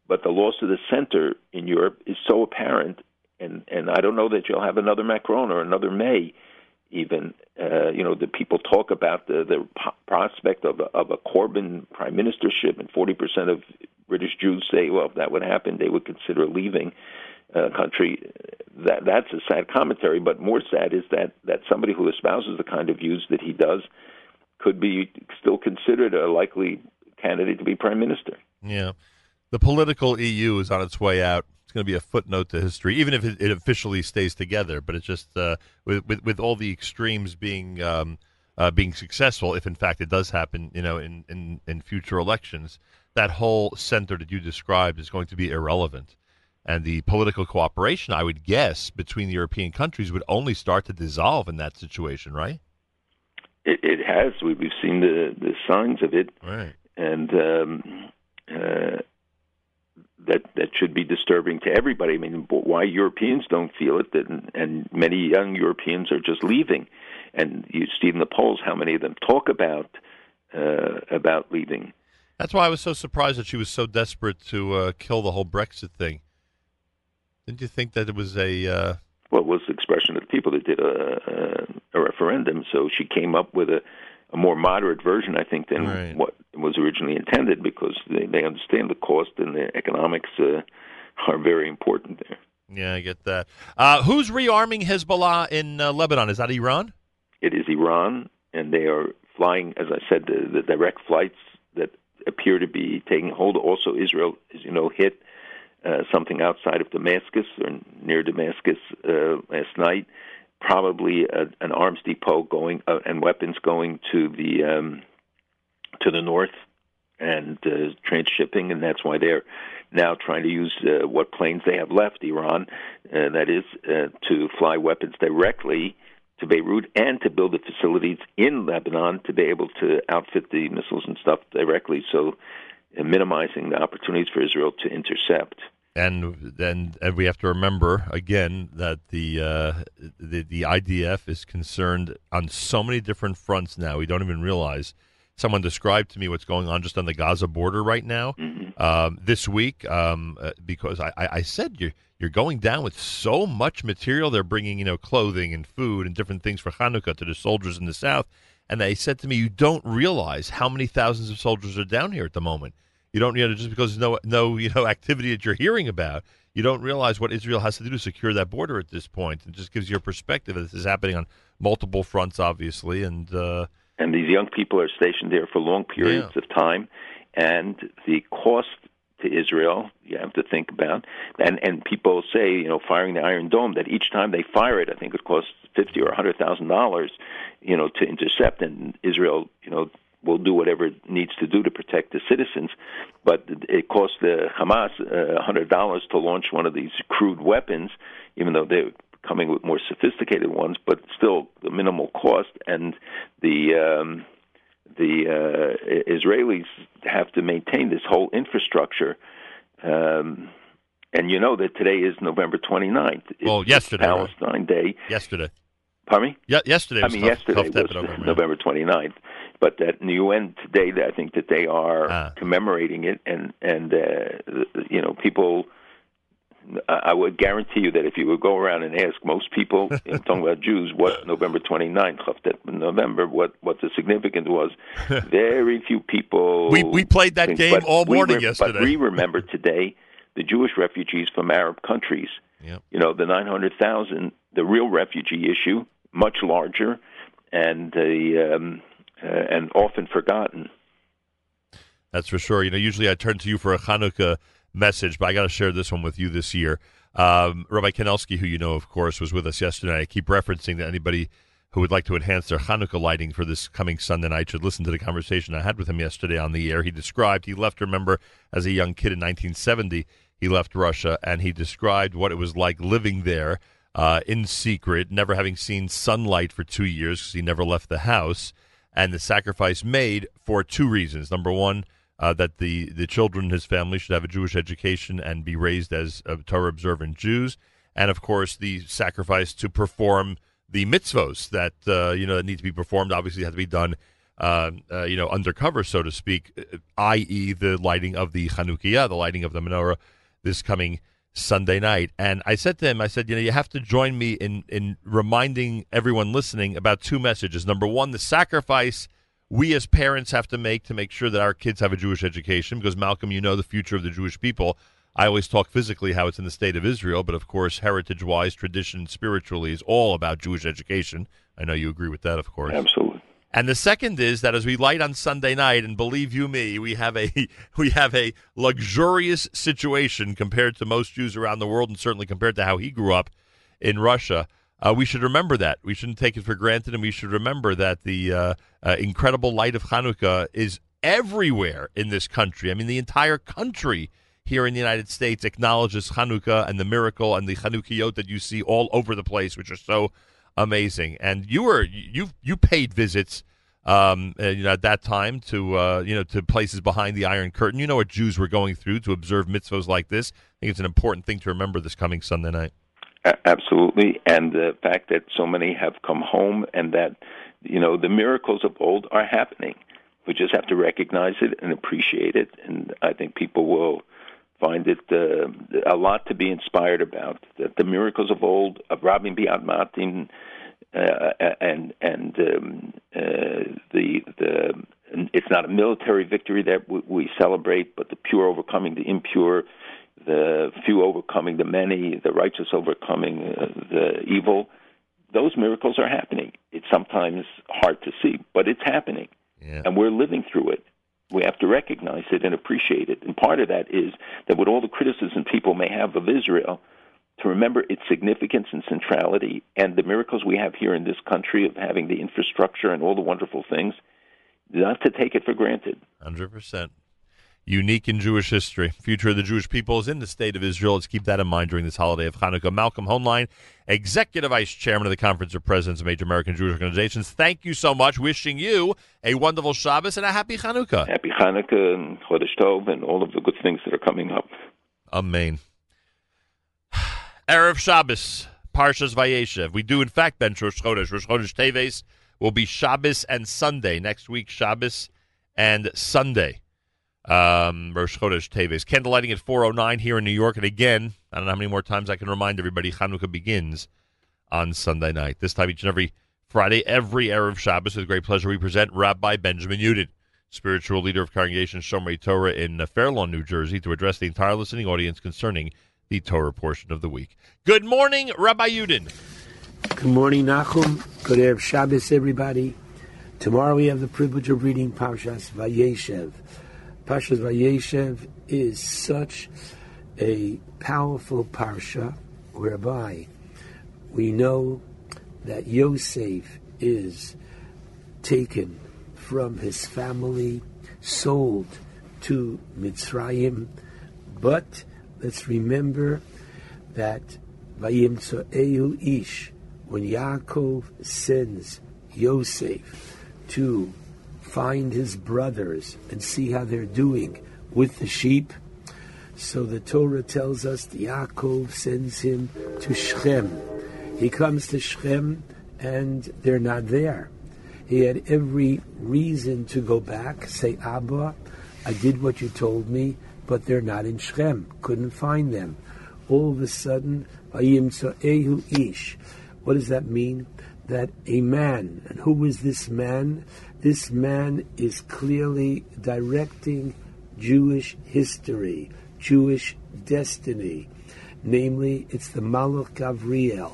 But the loss of the center in Europe is so apparent, and and I don't know that you'll have another Macron or another May. Even uh, you know the people talk about the the prospect of a, of a Corbyn prime ministership, and forty percent of British Jews say, well, if that would happen, they would consider leaving uh, country. That that's a sad commentary, but more sad is that that somebody who espouses the kind of views that he does could be still considered a likely candidate to be prime minister. Yeah. The political EU is on its way out. It's going to be a footnote to history, even if it, officially stays together. But it's just uh, with, with with all the extremes being um, uh, being successful, if in fact it does happen, you know, in, in, in future elections, that whole center that you described is going to be irrelevant. And the political cooperation, I would guess, between the European countries would only start to dissolve in that situation, right? It, it has. We- We've seen the the signs of it, Right. and um, uh, that that should be disturbing to everybody. I mean, why Europeans don't feel it, and, and many young Europeans are just leaving. And you see in the polls how many of them talk about uh, about leaving. That's why I was so surprised that she was so desperate to uh, kill the whole Brexit thing. Didn't you think that it was a uh, Well, it was the expression of the people that did a, a, a referendum. So she came up with a, a more moderate version, I think, than Right. what was originally intended, because they, they understand the cost and the economics uh, are very important there. Yeah, I get that. Uh, who's rearming Hezbollah in uh, Lebanon? Is that Iran? It is Iran, and they are flying, as I said, the, the direct flights that appear to be taking hold. Also, Israel, as you know, hit uh, something outside of Damascus or near Damascus uh, last night. Probably a, an arms depot going uh, and weapons going to the um, to the north and uh, transshipping, and that's why they're now trying to use uh, what planes they have left, Iran, uh, that is, uh, to fly weapons directly to Beirut and to build the facilities in Lebanon to be able to outfit the missiles and stuff directly, so uh, minimizing the opportunities for Israel to intercept. And then and we have to remember again that the, uh, the the IDF is concerned on so many different fronts now. We don't even realize. Someone described to me what's going on just on the Gaza border right now um, this week um, uh, because I, I, I said you're you're going down with so much material. They're bringing you know clothing and food and different things for Hanukkah to the soldiers in the south. And they said to me, you don't realize how many thousands of soldiers are down here at the moment. You don't, you know, just because there's no, no, you know, [laughs] activity that you're hearing about, you don't realize what Israel has to do to secure that border at this point. It just gives you a perspective. that This is happening on multiple fronts, obviously, and uh, and these young people are stationed there for long periods of time, and the cost to Israel you have to think about, and and people say you know firing the Iron Dome that each time they fire it, I think it costs fifty or a hundred thousand dollars, you know, to intercept, and Israel you know will do whatever it needs to do to protect the citizens, but it costs the Hamas uh, a hundred dollars to launch one of these crude weapons, even though they're coming with more sophisticated ones, but still the minimal cost. And the um, the uh, Israelis have to maintain this whole infrastructure. Um, and you know that today is November 29th. It's well, yesterday, right? Palestine Day. yesterday. Pardon me? Yeah, yesterday. I was mean, tough- yesterday tough was over. November 29th, but that in the UN today, I think that they are Ah. commemorating it, and and uh, you know, people. I would guarantee you that if you would go around and ask most people, [laughs] you know, talking about Jews, what November 29th, Chaf Tet November, what what the significance was, [laughs] very few people. We- we played that think- game all we morning But we remember today the Jewish refugees from Arab countries. Yep. You know, the 900,000, the real refugee issue, much larger, and the um, uh, and often forgotten. That's for sure. You know, usually I turn to you for a Hanukkah message, but I got to share this one with you this year. Um, Rabbi Kanelsky, who you know, of course, was with us yesterday. I keep referencing that anybody who would like to enhance their Hanukkah lighting for this coming Sunday night should listen to the conversation I had with him yesterday on the air. He described he left, remember, as a young kid in 1970. He left Russia, and he described what it was like living there uh, in secret, never having seen sunlight for two years because he never left the house, and the sacrifice made for two reasons. Number one, uh, that the, the children his family should have a Jewish education and be raised as uh, Torah observant Jews, and of course the sacrifice to perform the mitzvos that uh, you know that need to be performed. Obviously, have to be done, uh, uh, you know, undercover, so to speak, uh, i.e., the lighting of the Chanukiah, the lighting of the menorah, this coming Sunday night. And I said to him, I said, you know, you have to join me in in reminding everyone listening about two messages. Number one, the sacrifice we as parents have to make to make sure that our kids have a Jewish education, because Malcolm, you know the future of the Jewish people. I always talk physically how it's in the state of Israel, but of course, heritage wise, tradition, spiritually is all about Jewish education. I know you agree with that, of course. Absolutely. And the second is that as we light on Sunday night, and believe you me, we have a [laughs] we have a luxurious situation compared to most Jews around the world, and certainly compared to how he grew up in Russia. Uh, we should remember that. We shouldn't take it for granted, and we should remember that the uh, uh, incredible light of Hanukkah is everywhere in this country. I mean, the entire country here in the United States acknowledges Hanukkah and the miracle and the Hanukkahot that you see all over the place, which are so amazing. And you were you you paid visits, um, uh, you know, at that time to uh, you know to places behind the Iron Curtain. You know what Jews were going through to observe mitzvos like this. I think it's an important thing to remember this coming Sunday night. Absolutely, and the fact that so many have come home, and that you know the miracles of old are happening. We just have to recognize it and appreciate it, and I think people will find it uh, a lot to be inspired about. That the miracles of old, of Rabim B'yad Me'atim, uh, and and um, uh, the the it's not a military victory that we, we celebrate, but the pure overcoming the impure, the few overcoming the many, the righteous overcoming uh, the evil. Those miracles are happening. It's sometimes hard to see, but it's happening, and we're living through it. We have to recognize it and appreciate it. And part of that is that with all the criticism people may have of Israel, to remember its significance and centrality and the miracles we have here in this country of having the infrastructure and all the wonderful things, not to take it for granted. Hundred percent. Unique in Jewish history. Future of the Jewish people is in the state of Israel. Let's keep that in mind during this holiday of Hanukkah. Malcolm Hoenlein, Executive Vice Chairman of the Conference of Presidents of Major American Jewish Organizations. Thank you so much. Wishing you a wonderful Shabbos and a happy Hanukkah. Happy Hanukkah and Chodesh Tov and all of the good things that are coming up. Amen. [sighs] Erev Shabbos, Parshas Vayeshev. We do, in fact, bench Rosh Chodesh. Rosh Chodesh Teves will be Shabbos and Sunday. Next week, Shabbos and Sunday. Um, Rosh Chodesh Teves. Candlelighting at 4.09 here in New York. And again, I don't know how many more times I can remind everybody, Hanukkah begins on Sunday night. This time each and every Friday, every Erev Shabbos, with great pleasure, we present Rabbi Benjamin Yudin, spiritual leader of Congregation Shomrei Torah in uh, Fair Lawn, New Jersey, to address the entire listening audience concerning the Torah portion of the week. Good morning, Rabbi Yudin. Good morning, Nachum. Good Erev Shabbos, everybody. Tomorrow we have the privilege of reading Parshas Vayeshev. Parshas Vayeshev is such a powerful parsha whereby we know that Yosef is taken from his family, sold to Mitzrayim, but let's remember that Vayimtzoehu Ish, when Yaakov sends Yosef to find his brothers and see how they're doing with the sheep, so the Torah tells us that Yaakov sends him to Shechem. He comes to Shechem and they're not there. He had every reason to go back, say, Abba, I did what you told me, but they're not in Shechem. Couldn't find them. All of a sudden, Vayimtzoehu Ish. What does that mean? That a man, and who was this man? This man is clearly directing Jewish history, Jewish destiny. Namely, it's the Malach Gavriel.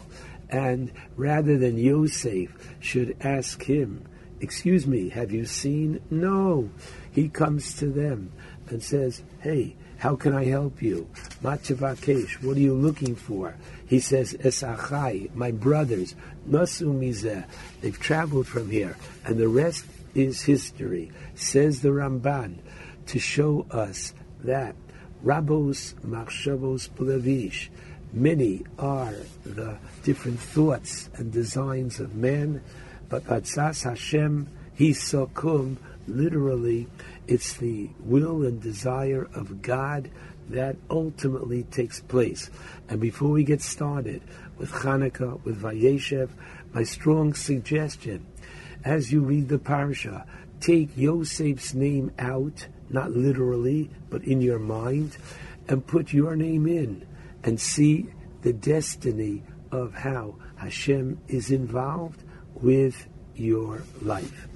And rather than Yosef should ask him, Excuse me, have you seen? No. He comes to them and says, Hey, How can I help you? Matavakesh, what are you looking for? He says, Esachai, my brothers, Nasu Mizeh, they've traveled from here, and the rest is history. Says the Ramban, to show us that Rabos Machshavos Pulavish, many are the different thoughts and designs of man, but Atzas Hashem, Hisokum, literally, it's the will and desire of God that ultimately takes place. And before we get started with Hanukkah, with Vayeshev, my strong suggestion, as you read the parsha, take Yosef's name out, not literally, but in your mind, and put your name in, and see the destiny of how Hashem is involved with your life.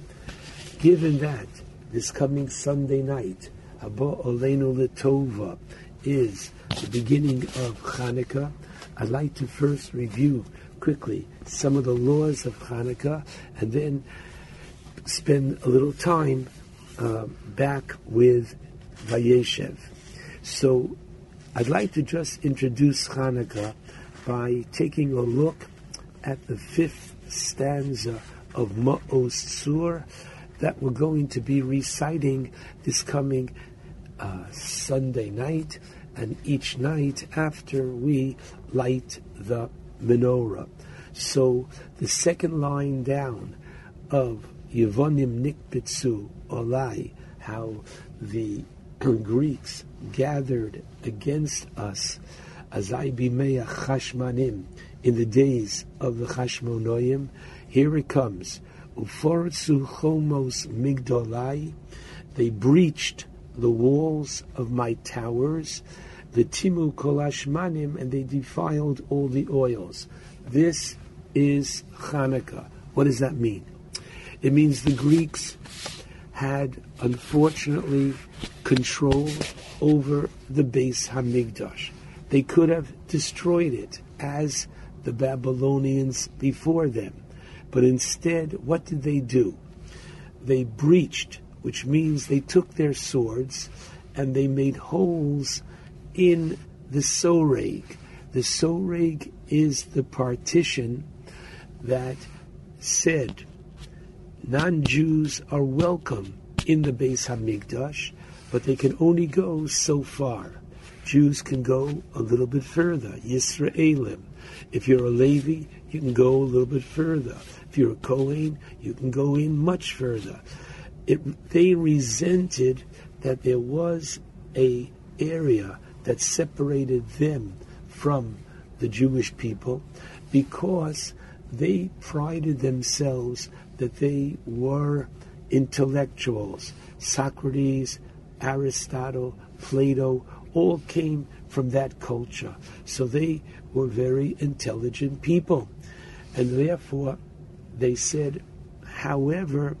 Given that this coming Sunday night, Haba Olenu Letova, is the beginning of Hanukkah, I'd like to first review quickly some of the laws of Hanukkah and then spend a little time uh, back with Vayeshev. So I'd like to just introduce Hanukkah by taking a look at the fifth stanza of Maoz Tzur that we're going to be reciting this coming uh, Sunday night and each night after we light the menorah. So the second line down of Yevonim Nikbitsu Olai, how the [clears throat] Greeks gathered against us, Azai Bimeya Chashmanim, in the days of the Chashmonoim, here it comes. Ufortsu Chomos Migdolai, they breached the walls of my towers, the Timu Kolashmanim, and they defiled all the oils. This is Hanukkah. What does that mean? It means the Greeks had unfortunately control over the Beis Hamikdash. They could have destroyed it as the Babylonians before them. But instead, what did they do? They breached, which means they took their swords and they made holes in the soreg. The soreg is the partition that said non-Jews are welcome in the Beis Hamikdash, but they can only go so far. Jews can go a little bit further. Yisraelim. If you're a Levi, you can go a little bit further. If you're a Kohen, you can go in much further. It, they resented that there was a area that separated them from the Jewish people because they prided themselves that they were intellectuals. Socrates, Aristotle, Plato all came from that culture. So they were very intelligent people. And therefore, they said, however,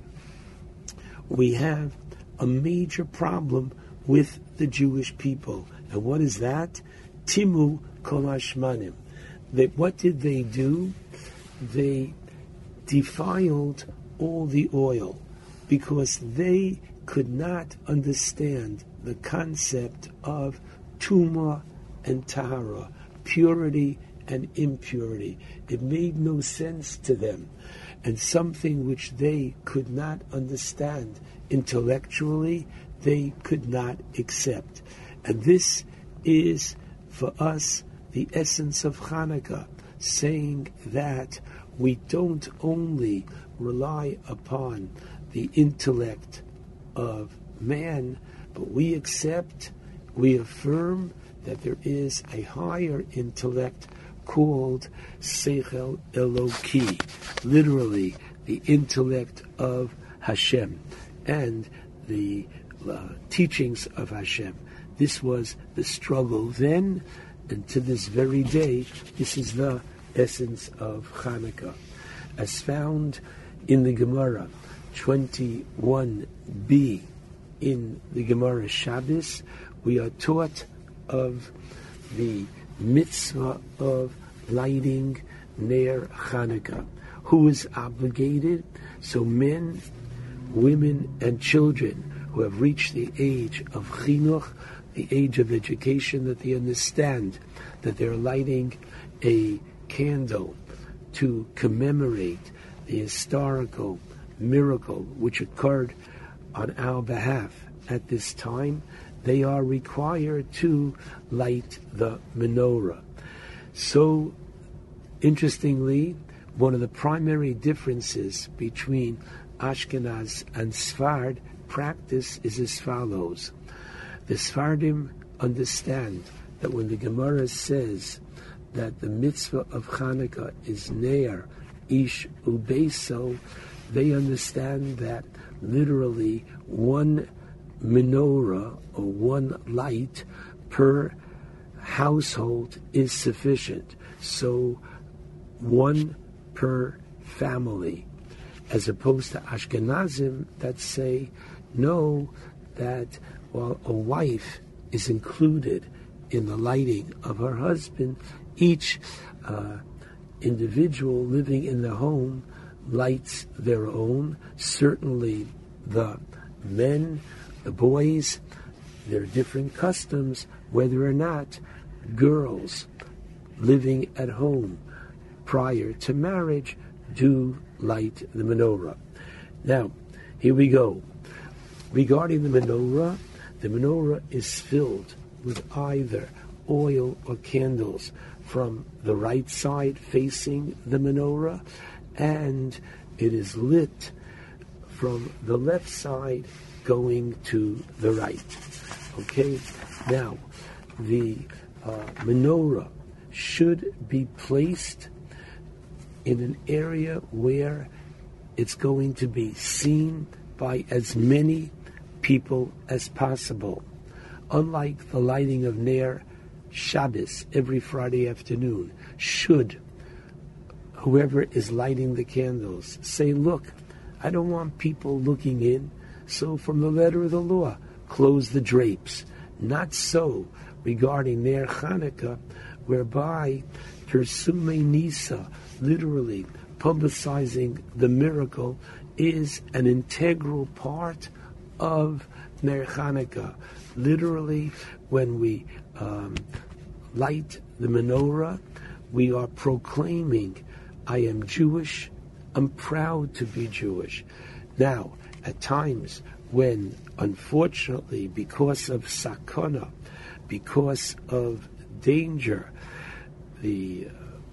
we have a major problem with the Jewish people. And what is that? Timu kolashmanim. They, what did they do? They defiled all the oil because they could not understand the concept of tuma and tahara, purity and impurity. It made no sense to them. And something which they could not understand intellectually, they could not accept. And this is for us the essence of Hanukkah, saying that we don't only rely upon the intellect of man, but we accept, we affirm that there is a higher intellect called Seichel Eloki, literally the intellect of Hashem and the uh, teachings of Hashem. This was the struggle then, and to this very day, this is the essence of Hanukkah. As found in the Gemara 21b in the Gemara Shabbos, we are taught of the mitzvah of lighting Ner Hanukkah. Who is obligated? So men, women, and children who have reached the age of chinuch, the age of education, that they understand that they're lighting a candle to commemorate the historical miracle which occurred on our behalf at this time, they are required to light the menorah. So, interestingly, one of the primary differences between Ashkenaz and Sfard practice is as follows. The Sfardim understand that when the Gemara says that the mitzvah of Hanukkah is Ner, Ish Ubeso, they understand that literally one menorah or one light per household is sufficient. So one per family, as opposed to Ashkenazim that say no, that while a wife is included in the lighting of her husband, each uh, individual living in the home lights their own. Certainly, the men, the boys, there are different customs, whether or not girls living at home prior to marriage do light the menorah. Now, here we go. Regarding the menorah, the menorah is filled with either oil or candles from the right side facing the menorah, and it is lit from the left side going to the right. Okay? Now, the uh, menorah should be placed in an area where it's going to be seen by as many people as possible. Unlike the lighting of Ner Shabbos every Friday afternoon, should whoever is lighting the candles say, Look, I don't want people looking in, so from the letter of the law, close the drapes. Not so regarding Ner Chanukah, whereby Persume Nisa, literally publicizing the miracle, is an integral part of Ner Chanukah. Literally, when we um, light the menorah, we are proclaiming, I am Jewish, I'm proud to be Jewish. Now, at times when, unfortunately, because of sakana, because of danger, the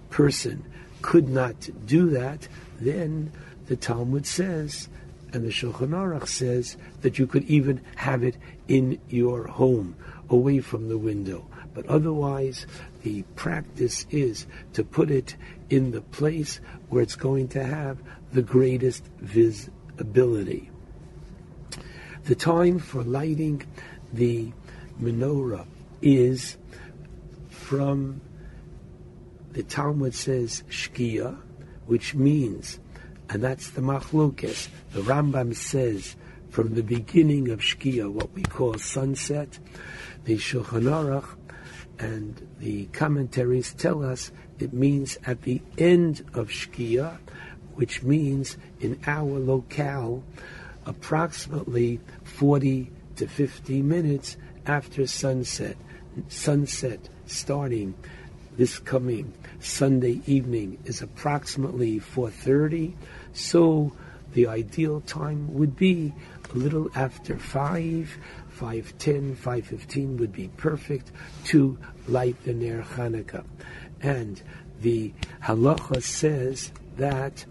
person could not do that, then the Talmud says, and the Shulchan Aruch says, that you could even have it in your home, away from the window. But otherwise, the practice is to put it in the place where it's going to have the greatest visibility. The time for lighting the menorah is from the Talmud says Shkia, which means, and that's the Machlokes. The Rambam says from the beginning of Shkia, what we call sunset. The Shulchan Aruch and the commentaries tell us it means at the end of Shkia, which means in our locale, approximately 40 to 50 minutes after sunset. Sunset starting this coming Sunday evening is approximately 4:30, so the ideal time would be a little after 5, 5:10, 5:15 would be perfect to light the Ner Hanukkah. And the halacha says that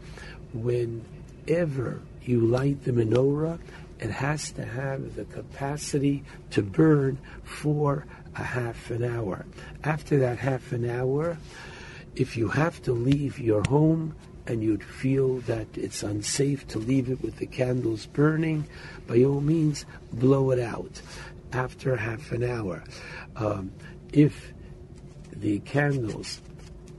whenever you light the menorah, it has to have the capacity to burn for a half an hour. After that half an hour, if you have to leave your home and you'd feel that it's unsafe to leave it with the candles burning, by all means, blow it out after half an hour. Um, if the candles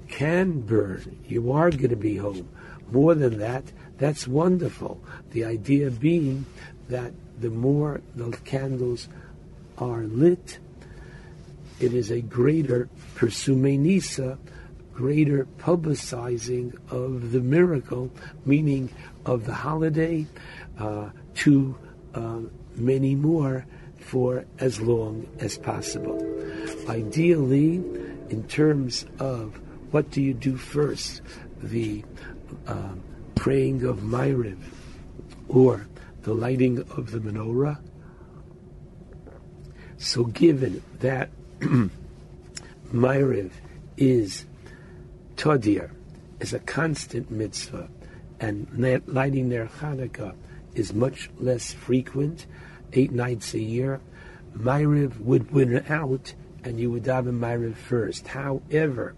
can burn, you are going to be home. More than that, that's wonderful. The idea being that the more the candles are lit, it is a greater persumenisa, greater publicizing of the miracle, meaning of the holiday, uh, to uh, many more for as long as possible. Ideally, in terms of what do you do first, the um, praying of Myriv or the lighting of the menorah. So, given that [clears throat] Myriv is Todir, is a constant mitzvah, and lighting their Hanukkah is much less frequent, eight nights a year, Myriv would win out, and you would daven Myriv first. However,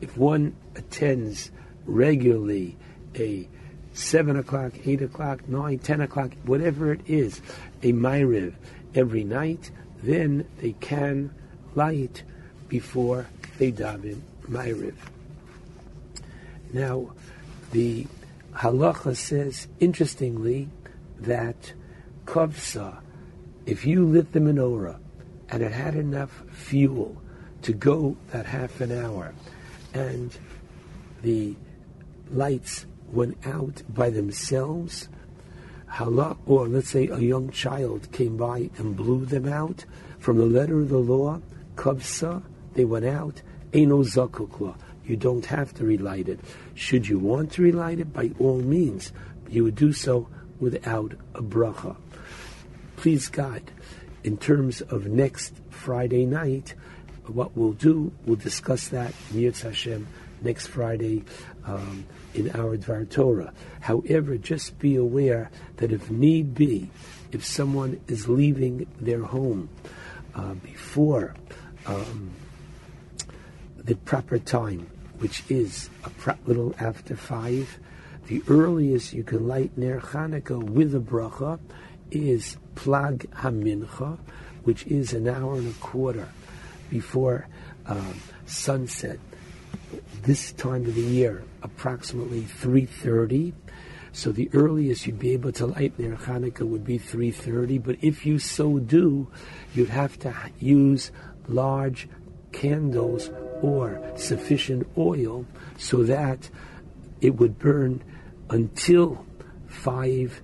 if one attends regularly a seven o'clock, eight o'clock, nine, ten o'clock, whatever it is, a Myriv every night, then they can light before they daven Myriv. Now, the halacha says, interestingly, that kovsa, if you lit the menorah and it had enough fuel to go that half an hour, and the lights went out by themselves, halak, or let's say a young child came by and blew them out, from the letter of the law, kovsa, they went out, eno zakukla. You don't have to relight it. Should you want to relight it, by all means, you would do so without a bracha. Please God, in terms of next Friday night, what we'll do, we'll discuss that, Mirz Hashem, next Friday um, in our Dvar Torah. However, just be aware that if need be, if someone is leaving their home uh, before um, the proper time, which is a little after five, the earliest you can light Ner Chanukah with a bracha is Plag Hamincha, which is an hour and a quarter before um, sunset. This time of the year, approximately 3.30. So the earliest you'd be able to light Ner Chanukah would be 3.30, but if you so do, you'd have to use large candles or sufficient oil so that it would burn until 5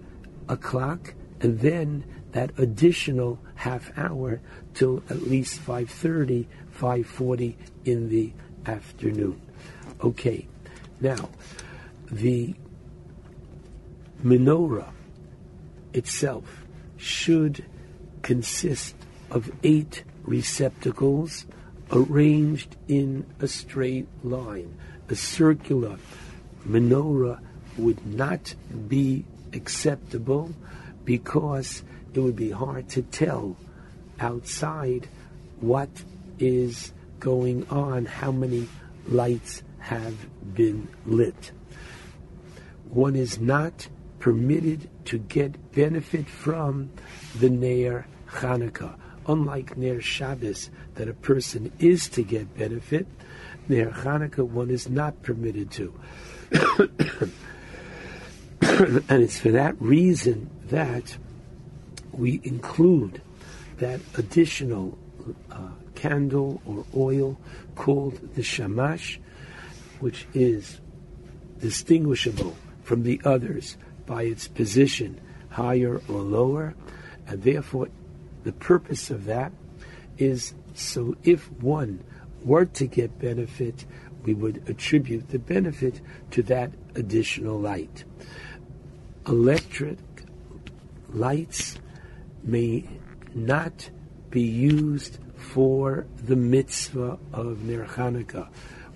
o'clock and then that additional half hour till at least 5.30 5.40 in the afternoon okay now the menorah itself should consist of eight receptacles arranged in a straight line. A circular menorah would not be acceptable because it would be hard to tell outside what is going on, how many lights have been lit. One is not permitted to get benefit from the Ner Chanukah. Unlike Ner Shabbos, that a person is to get benefit, Ner Chanukah one is not permitted to. [coughs] [coughs] and it's for that reason that we include that additional uh, candle or oil called the shamash, which is distinguishable from the others by its position, higher or lower, and therefore the purpose of that is so if one were to get benefit, we would attribute the benefit to that additional light. Electric lights may not be used for the mitzvah of Ner Chanukah.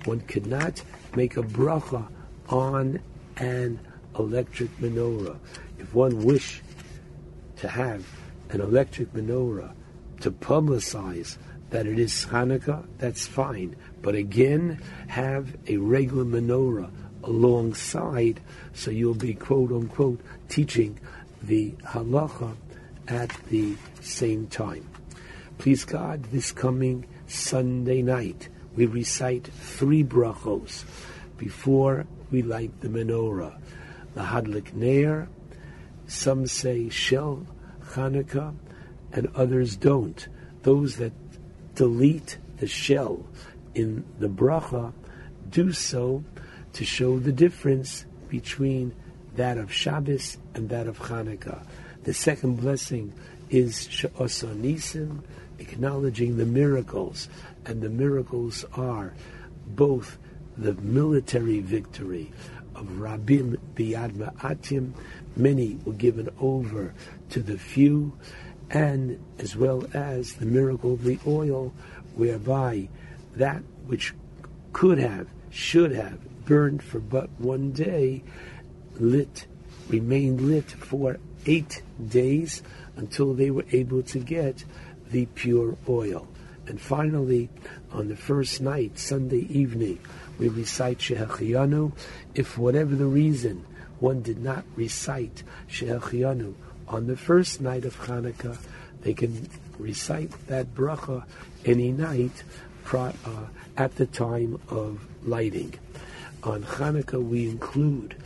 One could not make a bracha on an electric menorah. If one wish to have an electric menorah to publicize that it is Hanukkah, that's fine. But again, have a regular menorah alongside, so you'll be quote unquote teaching the halacha at the same time. Please God, this coming Sunday night, we recite three brachos before we light the menorah. The Hadlik Ner, some say Shel Hanukkah, and others don't. Those that delete the shell in the bracha do so to show the difference between that of Shabbos and that of Hanukkah. The second blessing is She'asa Nisim, acknowledging the miracles. And the miracles are both the military victory of Rabim B'yad Me'atim, many were given over to the few, and as well as the miracle of the oil, whereby that which could have, should have burned for but one day, lit, remained lit for eight days until they were able to get the pure oil. And finally, on the first night, Sunday evening, we recite Shehechianu. If whatever the reason one did not recite Shehechianu on the first night of Hanukkah, they can recite that bracha any night uh, at the time of lighting. On Hanukkah, we include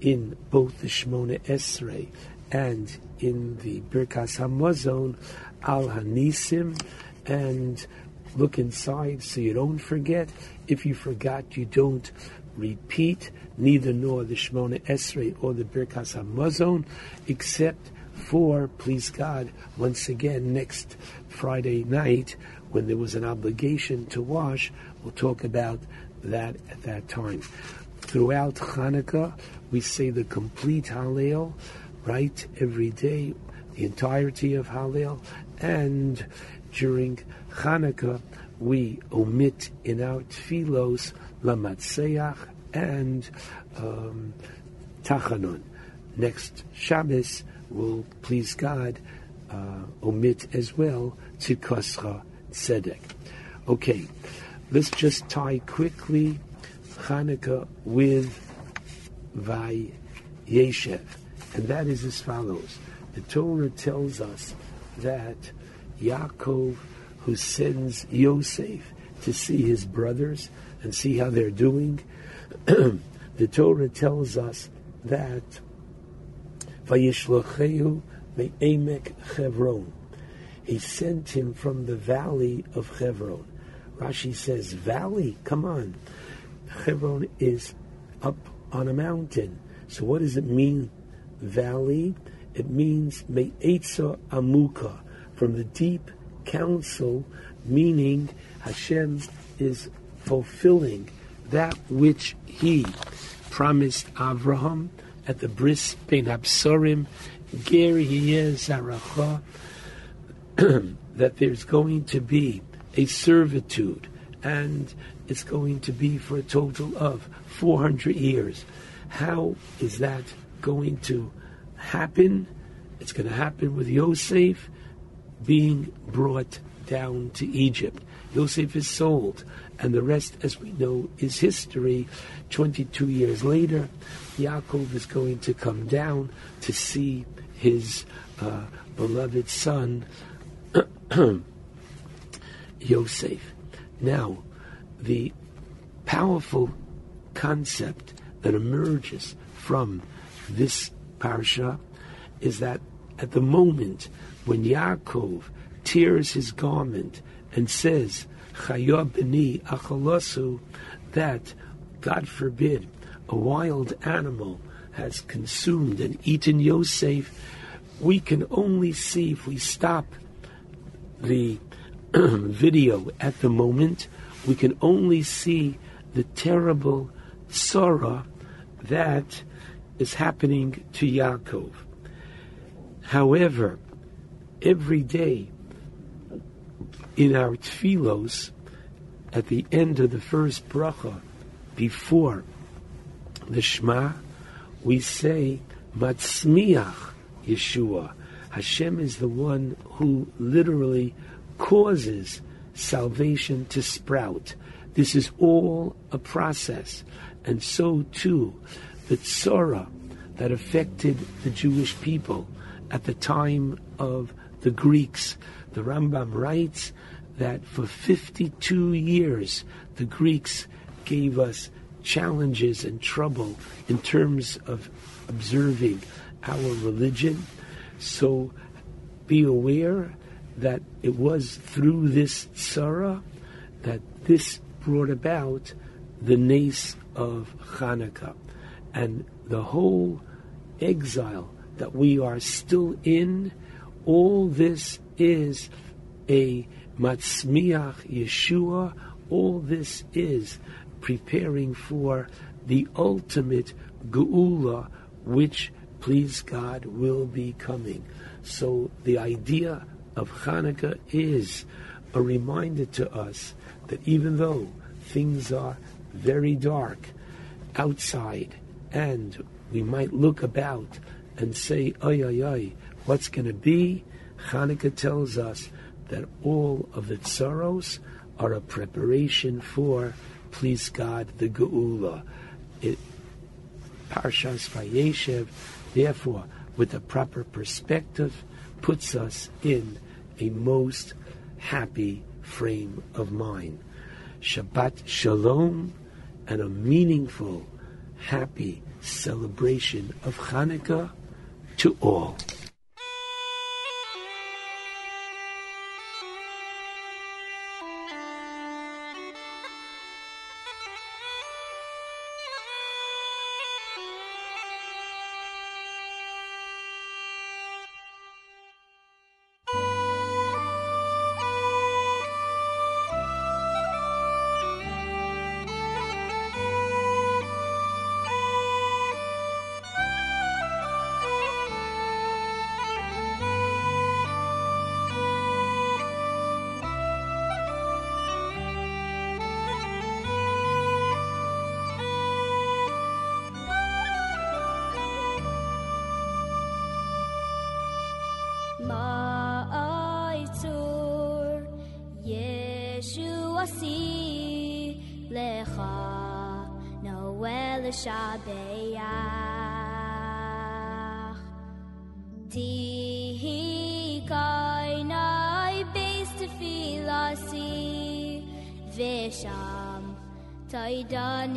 in both the Shemona Esrei and in the Birkas Hamazon Al Hanisim and look inside so you don't forget. If you forgot, you don't repeat neither nor the Shemona Esrei or the Birkas Hamazon, except for, please God, once again next Friday night when there was an obligation to wash. We'll talk about that at that time. Throughout Hanukkah, we say the complete Hallel, right, every day, the entirety of Hallel, and during Hanukkah, we omit in our tefillos Lamatseach and um, Tachanun. Next Shabbos, will please God uh, omit as well to Koscha Tzedek. Okay, let's just tie quickly Hanukkah with Vayeshev, and that is as follows. The Torah tells us that Yaakov, who sends Yosef to see his brothers and see how they're doing, [clears throat] the Torah tells us that Vayishlacheu me'emek Chevron. He sent him from the valley of Chevron. Rashi says, valley, come on. Hebron is up on a mountain. So what does it mean, valley? It means me'etza amuka, from the deep council, meaning Hashem is fulfilling that which he promised Avraham at the bris ben Absorim, Yeh Zaracha, [clears throat] that there's going to be a servitude and it's going to be for a total of 400 years. How is that going to happen? It's going to happen with Yosef being brought down to Egypt. Yosef is sold, and the rest, as we know, is history. 22 years later, Yaakov is going to come down to see his uh, beloved son, [clears throat] Yosef. Now, the powerful concept that emerges from this parsha is that at the moment when Yaakov tears his garment and says, Chaya b'ni achalasu, that, God forbid, a wild animal has consumed and eaten Yosef, we can only see if we stop the [clears throat] video at the moment, we can only see the terrible sorrow that is happening to Yaakov. However, every day in our tefillos, at the end of the first bracha, before the Shema, we say, Matzmiach Yeshua. Hashem is the one who literally causes salvation to sprout. This is all a process. And so too, the tzara that affected the Jewish people at the time of the Greeks. The Rambam writes that for 52 years, the Greeks gave us challenges and trouble in terms of observing our religion. So be aware that it was through this tzara that this brought about the nace of Hanukkah. And the whole exile that we are still in all this is a matzmiach Yeshua. All this is preparing for the ultimate geula, which, please God, will be coming. So the idea of Hanukkah is a reminder to us that even though things are very dark outside and we might look about and say, oy, oy, oy, what's going to be? Hanukkah tells us that all of its sorrows are a preparation for, please God, the Geula. It, Parshas Vayeshev, therefore, with a proper perspective, puts us in a most happy frame of mind. Shabbat Shalom and a meaningful, happy celebration of Hanukkah to all. Shabeach. Tihi kainai beis tefilasi Visham Taidan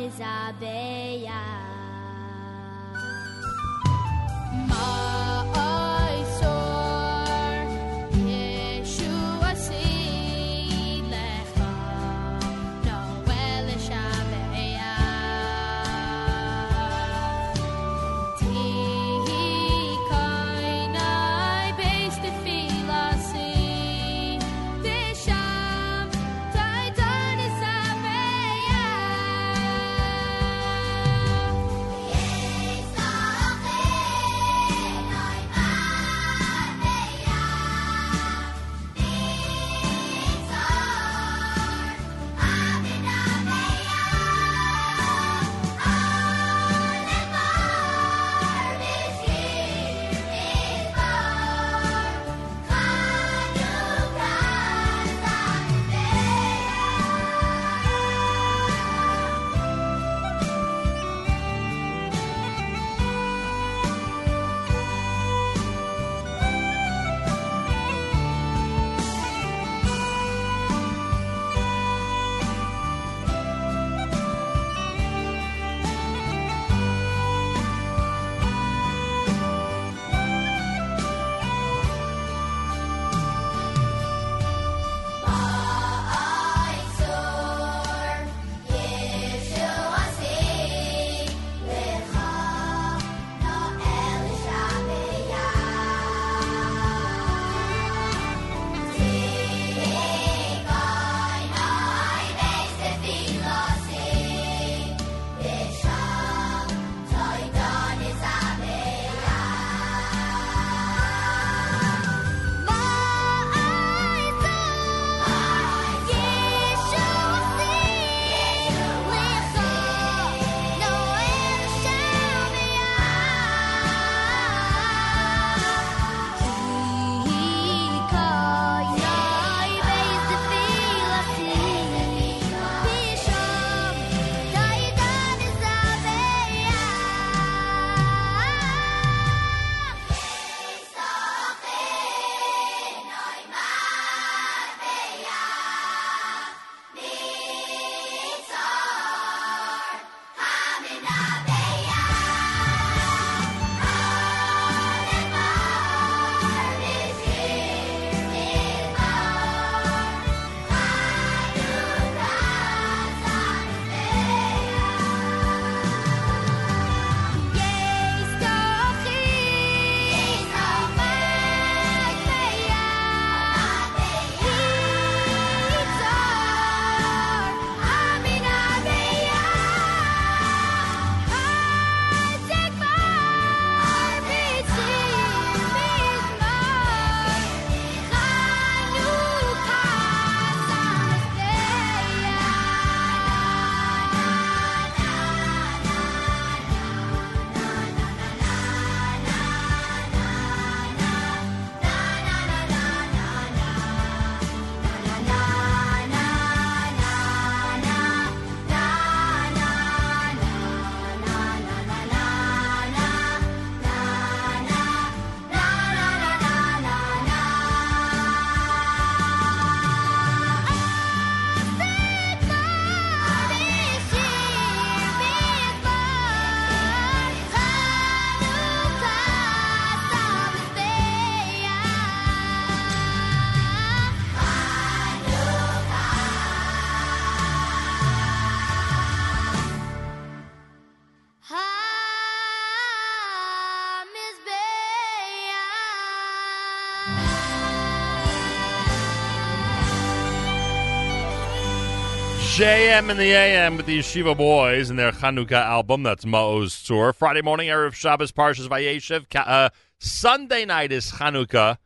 JM in the AM with the Yeshiva Boys and their Chanukah album. That's Maoz Tzur. Friday morning, Erev Shabbos, Parshas Vayeshev. Uh, Sunday night is Chanukah.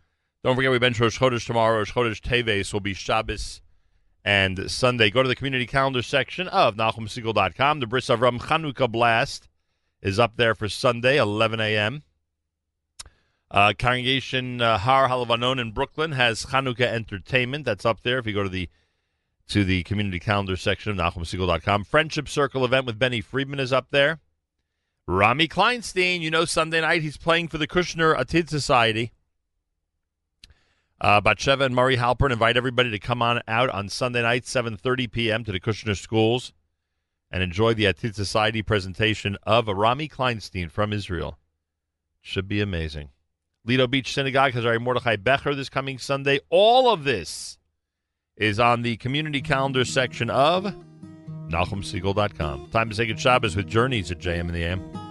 Don't forget, we bench Rosh Chodesh tomorrow. Rosh Chodesh Teves will be Shabbos and Sunday. Go to the community calendar section of NachumSegal.com. The Bris Avram Chanukah Blast is up there for Sunday, 11 a.m. Uh, Congregation uh, Har Halavanon in Brooklyn has Chanukah Entertainment. That's up there if you go to the to the community calendar section of NachumSegal.com. Friendship Circle event with Benny Friedman is up there. Rami Kleinstein, you know, Sunday night he's playing for the Kushner Atid Society. Uh, Batsheva and Murray Halpern invite everybody to come on out on Sunday night, 7.30 p.m. to the Kushner Schools and enjoy the Atid Society presentation of Rami Kleinstein from Israel. Should be amazing. Lido Beach Synagogue has our Mordechai Becher this coming Sunday. All of this is on the community calendar section of NachumSegal.com. Time to say good Shabbos with Journeys at JM in the AM.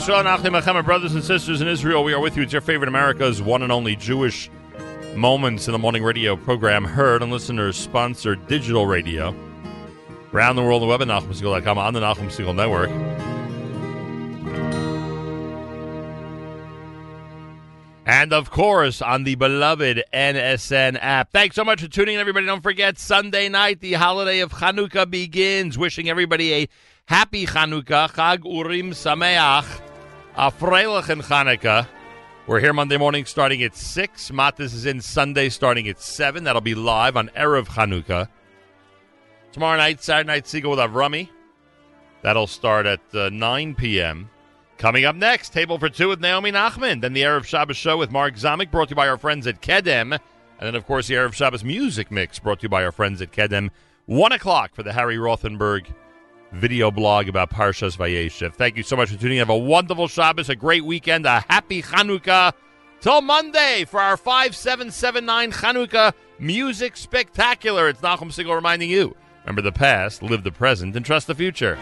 Achenu b'Yisrael, Nachem brothers and sisters in Israel. We are with you. It's your favorite America's one and only Jewish Moments in the Morning radio program, heard on listeners sponsored digital radio. Around the world the web at NachumSegal.com on the Nachum Segal Network. And of course, on the beloved NSN app. Thanks so much for tuning in, everybody. Don't forget, Sunday night, the holiday of Chanukah begins. Wishing everybody a happy Chanukah, Chag Urim Sameach, Freilich in Chanukah. We're here Monday morning starting at 6. Matis is in Sunday starting at 7. That'll be live on Erev Chanukah. Tomorrow night, Saturday night, Siegel with Avrami. That'll start at uh, 9 p.m. Coming up next, Table for Two with Naomi Nachman. Then the Erev Shabbos show with Mark Zamek, brought to you by our friends at Kedem. And then, of course, the Erev Shabbos music mix, brought to you by our friends at Kedem. 1 o'clock for the Harry Rothenberg video blog about Parshas Vayeshev. Thank you so much for tuning in. Have a wonderful Shabbos, a great weekend, a happy Chanukah. Till Monday for our 5779 Chanukah Music Spectacular. It's Nachum Segal reminding you remember the past, live the present, and trust the future.